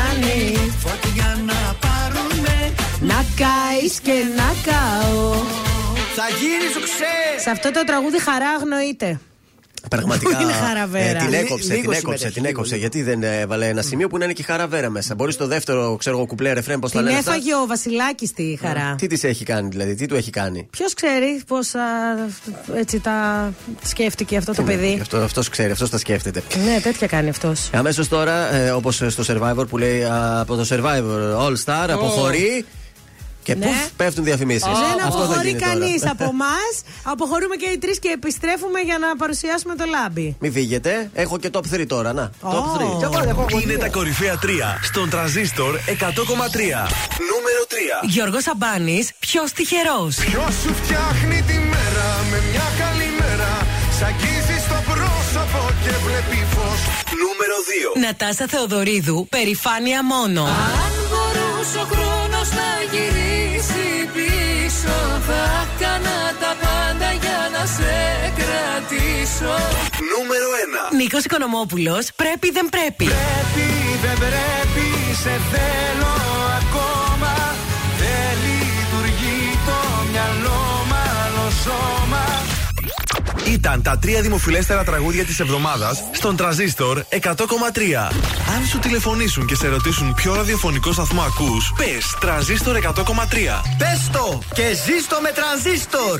Να καείς και να καώ. Θα γίνει σου Σε αυτό το τραγούδι χαρά αγνοείται. Πραγματικά. Πού είναι χαραβέρα; την Λι- έκοψε, λίγος την έκοψε, συμμετέχει, την λίγο, έκοψε. λίγο. Γιατί δεν έβαλε ένα σημείο που να είναι και η χαραβέρα μέσα. Μπορείς στο δεύτερο, ξέρω εγώ, κουπλέ ρεφρέν, πώς τα Την λένε. αυτά. έφαγε ο Βασιλάκης τη χαρά. Τι της έχει κάνει, δηλαδή, τι του έχει κάνει; Ποιος ξέρει πώς έτσι τα σκέφτηκε αυτό το παιδί. Αυτό αυτός ξέρει, αυτός τα σκέφτεται. Ναι, τέτοια κάνει αυτός. Αμέσως τώρα, ε, όπως στο Survivor που λέει α, από το Survivor All Star, αποχωρεί. Και Ναι. πουφ, πέφτουν διαφημίσεις. Δεν αποχωρεί κανείς από εμάς. Αποχωρούμε και οι τρεις και επιστρέφουμε για να παρουσιάσουμε το λάμπι. Μην φύγετε, έχω και top 3 τώρα, να. Top 3. Κι εγώ, εγώ, εγώ, Είναι τα κορυφαία 3 στον τραζίστορ 100,3. Νούμερο 3. Γιώργος Αμπάνη, ποιος τυχερός; Ποιος σου φτιάχνει τη μέρα με μια καλή μέρα. Σ' αγγίζει στο πρόσωπο και βλέπει φως. Νούμερο 2. Νατάσα Θεοδωρίδου, περηφάνεια μόνο. Αν μπορούσε ο χρόνος να γυρίσει Νούμερο 1. Νίκος Οικονομόπουλος, πρέπει δεν πρέπει. Πρέπει, δεν πρέπει, σε θέλω ακόμα Δεν λειτουργεί το μυαλό μ' άλλο σώμα Ήταν τα τρία δημοφιλέστερα τραγούδια της εβδομάδας στον Τραζίστορ 100,3. Αν σου τηλεφωνήσουν και σε ρωτήσουν ποιο ραδιοφωνικό σταθμό ακούς, πες Τραζίστορ 100,3. Πες το και ζήστο με τρανζίστορ.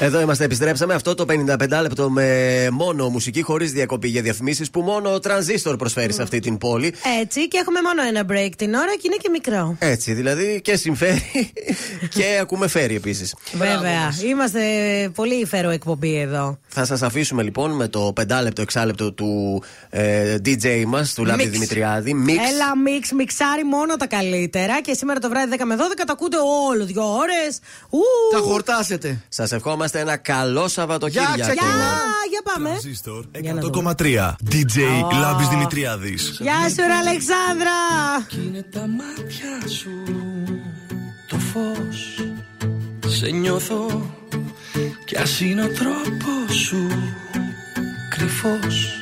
Εδώ είμαστε, επιστρέψαμε. Αυτό το 55 λεπτό με μόνο μουσική χωρίς διακοπή για διαφημίσεις που μόνο ο τρανζίστορ προσφέρει σε αυτή την πόλη. Έτσι και έχουμε μόνο ένα break την ώρα και είναι και μικρό. Έτσι, δηλαδή και συμφέρει και ακούμε φέρει επίσης. Βέβαια. Είμαστε πολύ υφέρο εκπομπή εδώ. Θα σας αφήσουμε λοιπόν με το 5 λεπτό, 6 λεπτό του ε, DJ μας, του Λάμπη Mix. Δημητριάδη. Μίξ. Έλα, μίξ, μιξάρει μόνο τα καλύτερα. Και σήμερα το βράδυ 10 με 12 τα ακούτε όλο δύο ώρες. Θα χορτάσετε. Σας ευχόμαστε ένα καλό Σαββατοκύριακο. Γεια, Για, για πάμε. Τρανζίστορ Για να δούμε. 100,3. DJ Λάμπης Δημητριάδης. Γεια σου, ρε Αλεξάνδρα. Είναι τα μάτια σου το φως Σε νιώθω κι ας είναι ο τρόπος σου κρυφός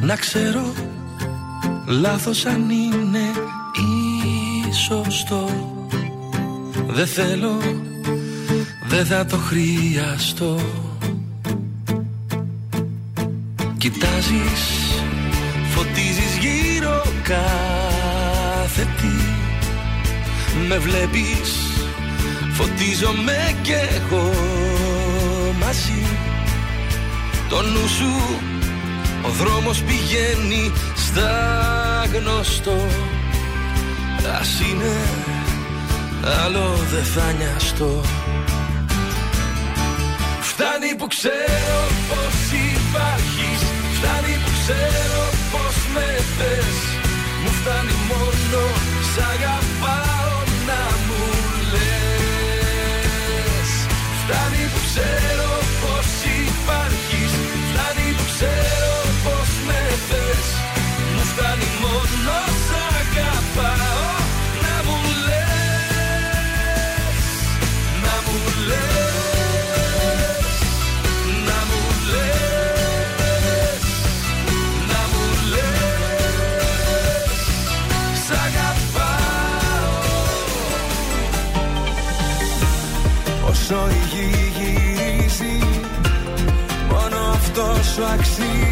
Να ξέρω λάθος αν είναι ή σωστό Δεν θέλω, δεν θα το χρειαστώ. Κοιτάζεις, φωτίζεις γύρω κάθε τι. Με βλέπεις, φωτίζομαι κι εγώ μαζί. Το νου σου, ο δρόμος πηγαίνει στα γνωστό. Ας είναι, άλλο δεν θα νοιαστώ Φτάνει που ξέρω πως υπάρχεις. Φτάνει που ξέρω πως με θες. Μου φτάνει μόνο σ' αγαπάω να μου λες. Φτάνει που ξέρω πως υπάρχεις. Φτάνει που ξέρω πως με θες. Μου φτάνει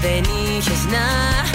Δεν είχες να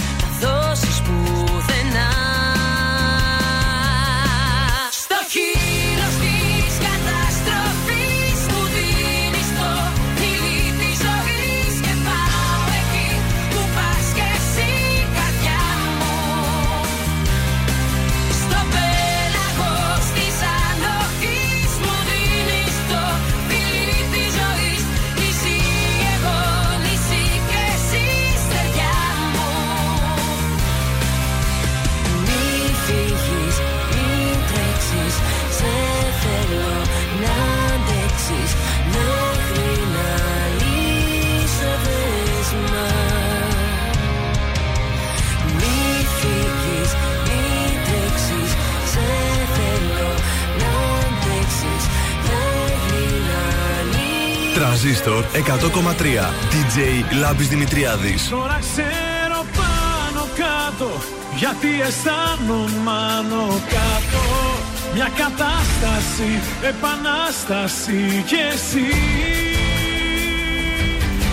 Τρανζίστορ 100,3 DJ Λάμπης Δημητριάδης. Τώρα ξέρω πάνω κάτω γιατί αισθάνομαι άνω κάτω. Μια κατάσταση, επανάσταση κι εσύ.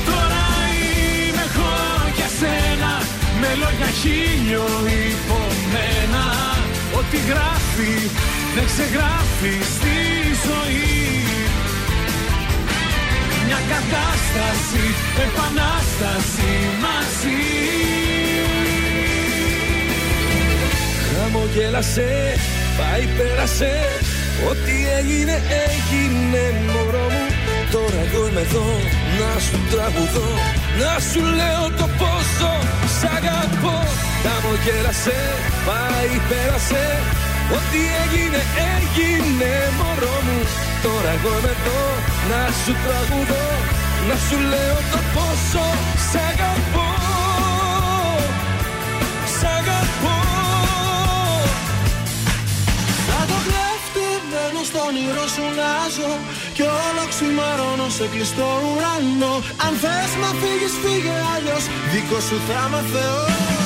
Τώρα είμαι εγώ για σένα Με λόγια χίλιο υπομένα. Ό,τι γράφει δεν ξεγράφει στη ζωή. μια κατάσταση, επανάσταση μαζί. Χαμογέλασε, πάει πέρασε. Ό,τι έγινε έγινε μωρό μου. Τώρα εγώ είμαι εδώ να σου τραγουδώ. Να σου λέω το πόσο σ' αγαπώ. Χαμογέλασε, πάει πέρασε. Ό,τι έγινε έγινε μωρό μου. Τώρα εγώ είμαι εδώ να σου τραγουδώ Να σου λέω το πόσο σ' αγαπώ. Σ' αγαπώ. Σαν το κλέφτη μπαίνω στον όνειρο σου να ζω Κι όλο ξημερώνω σε κλειστό ουρανό. Αν θες να φύγεις φύγε αλλιώς. Δίκος σου θα είμαι Θεός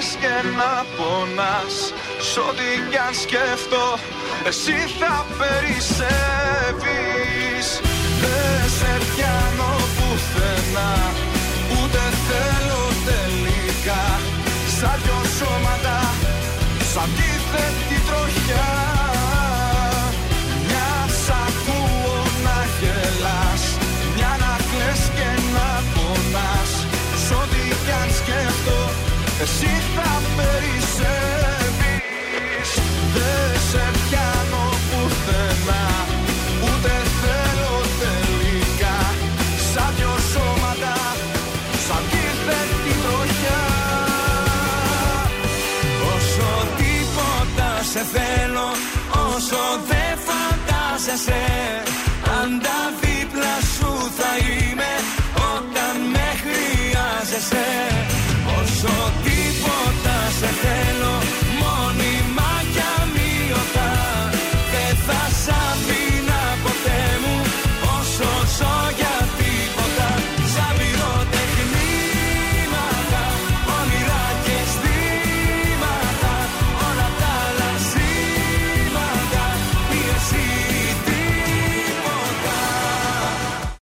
να κλαις και να πονάς. Σ' ό,τι κι αν σκέφτω Εσύ θα περισσεύεις. Δεν σε πιάνω πουθενά Ούτε θέλω τελικά. Σαν δυο σώματα Σαν αντίθετη τροχιά. Μια σ' ακούω να γελάς Μια να κλαις και να πονάς. Σ' ό,τι κι αν σκέφτω Εσύ Όσο δεν φαντάζεσαι Πάντα δίπλα σου θα είμαι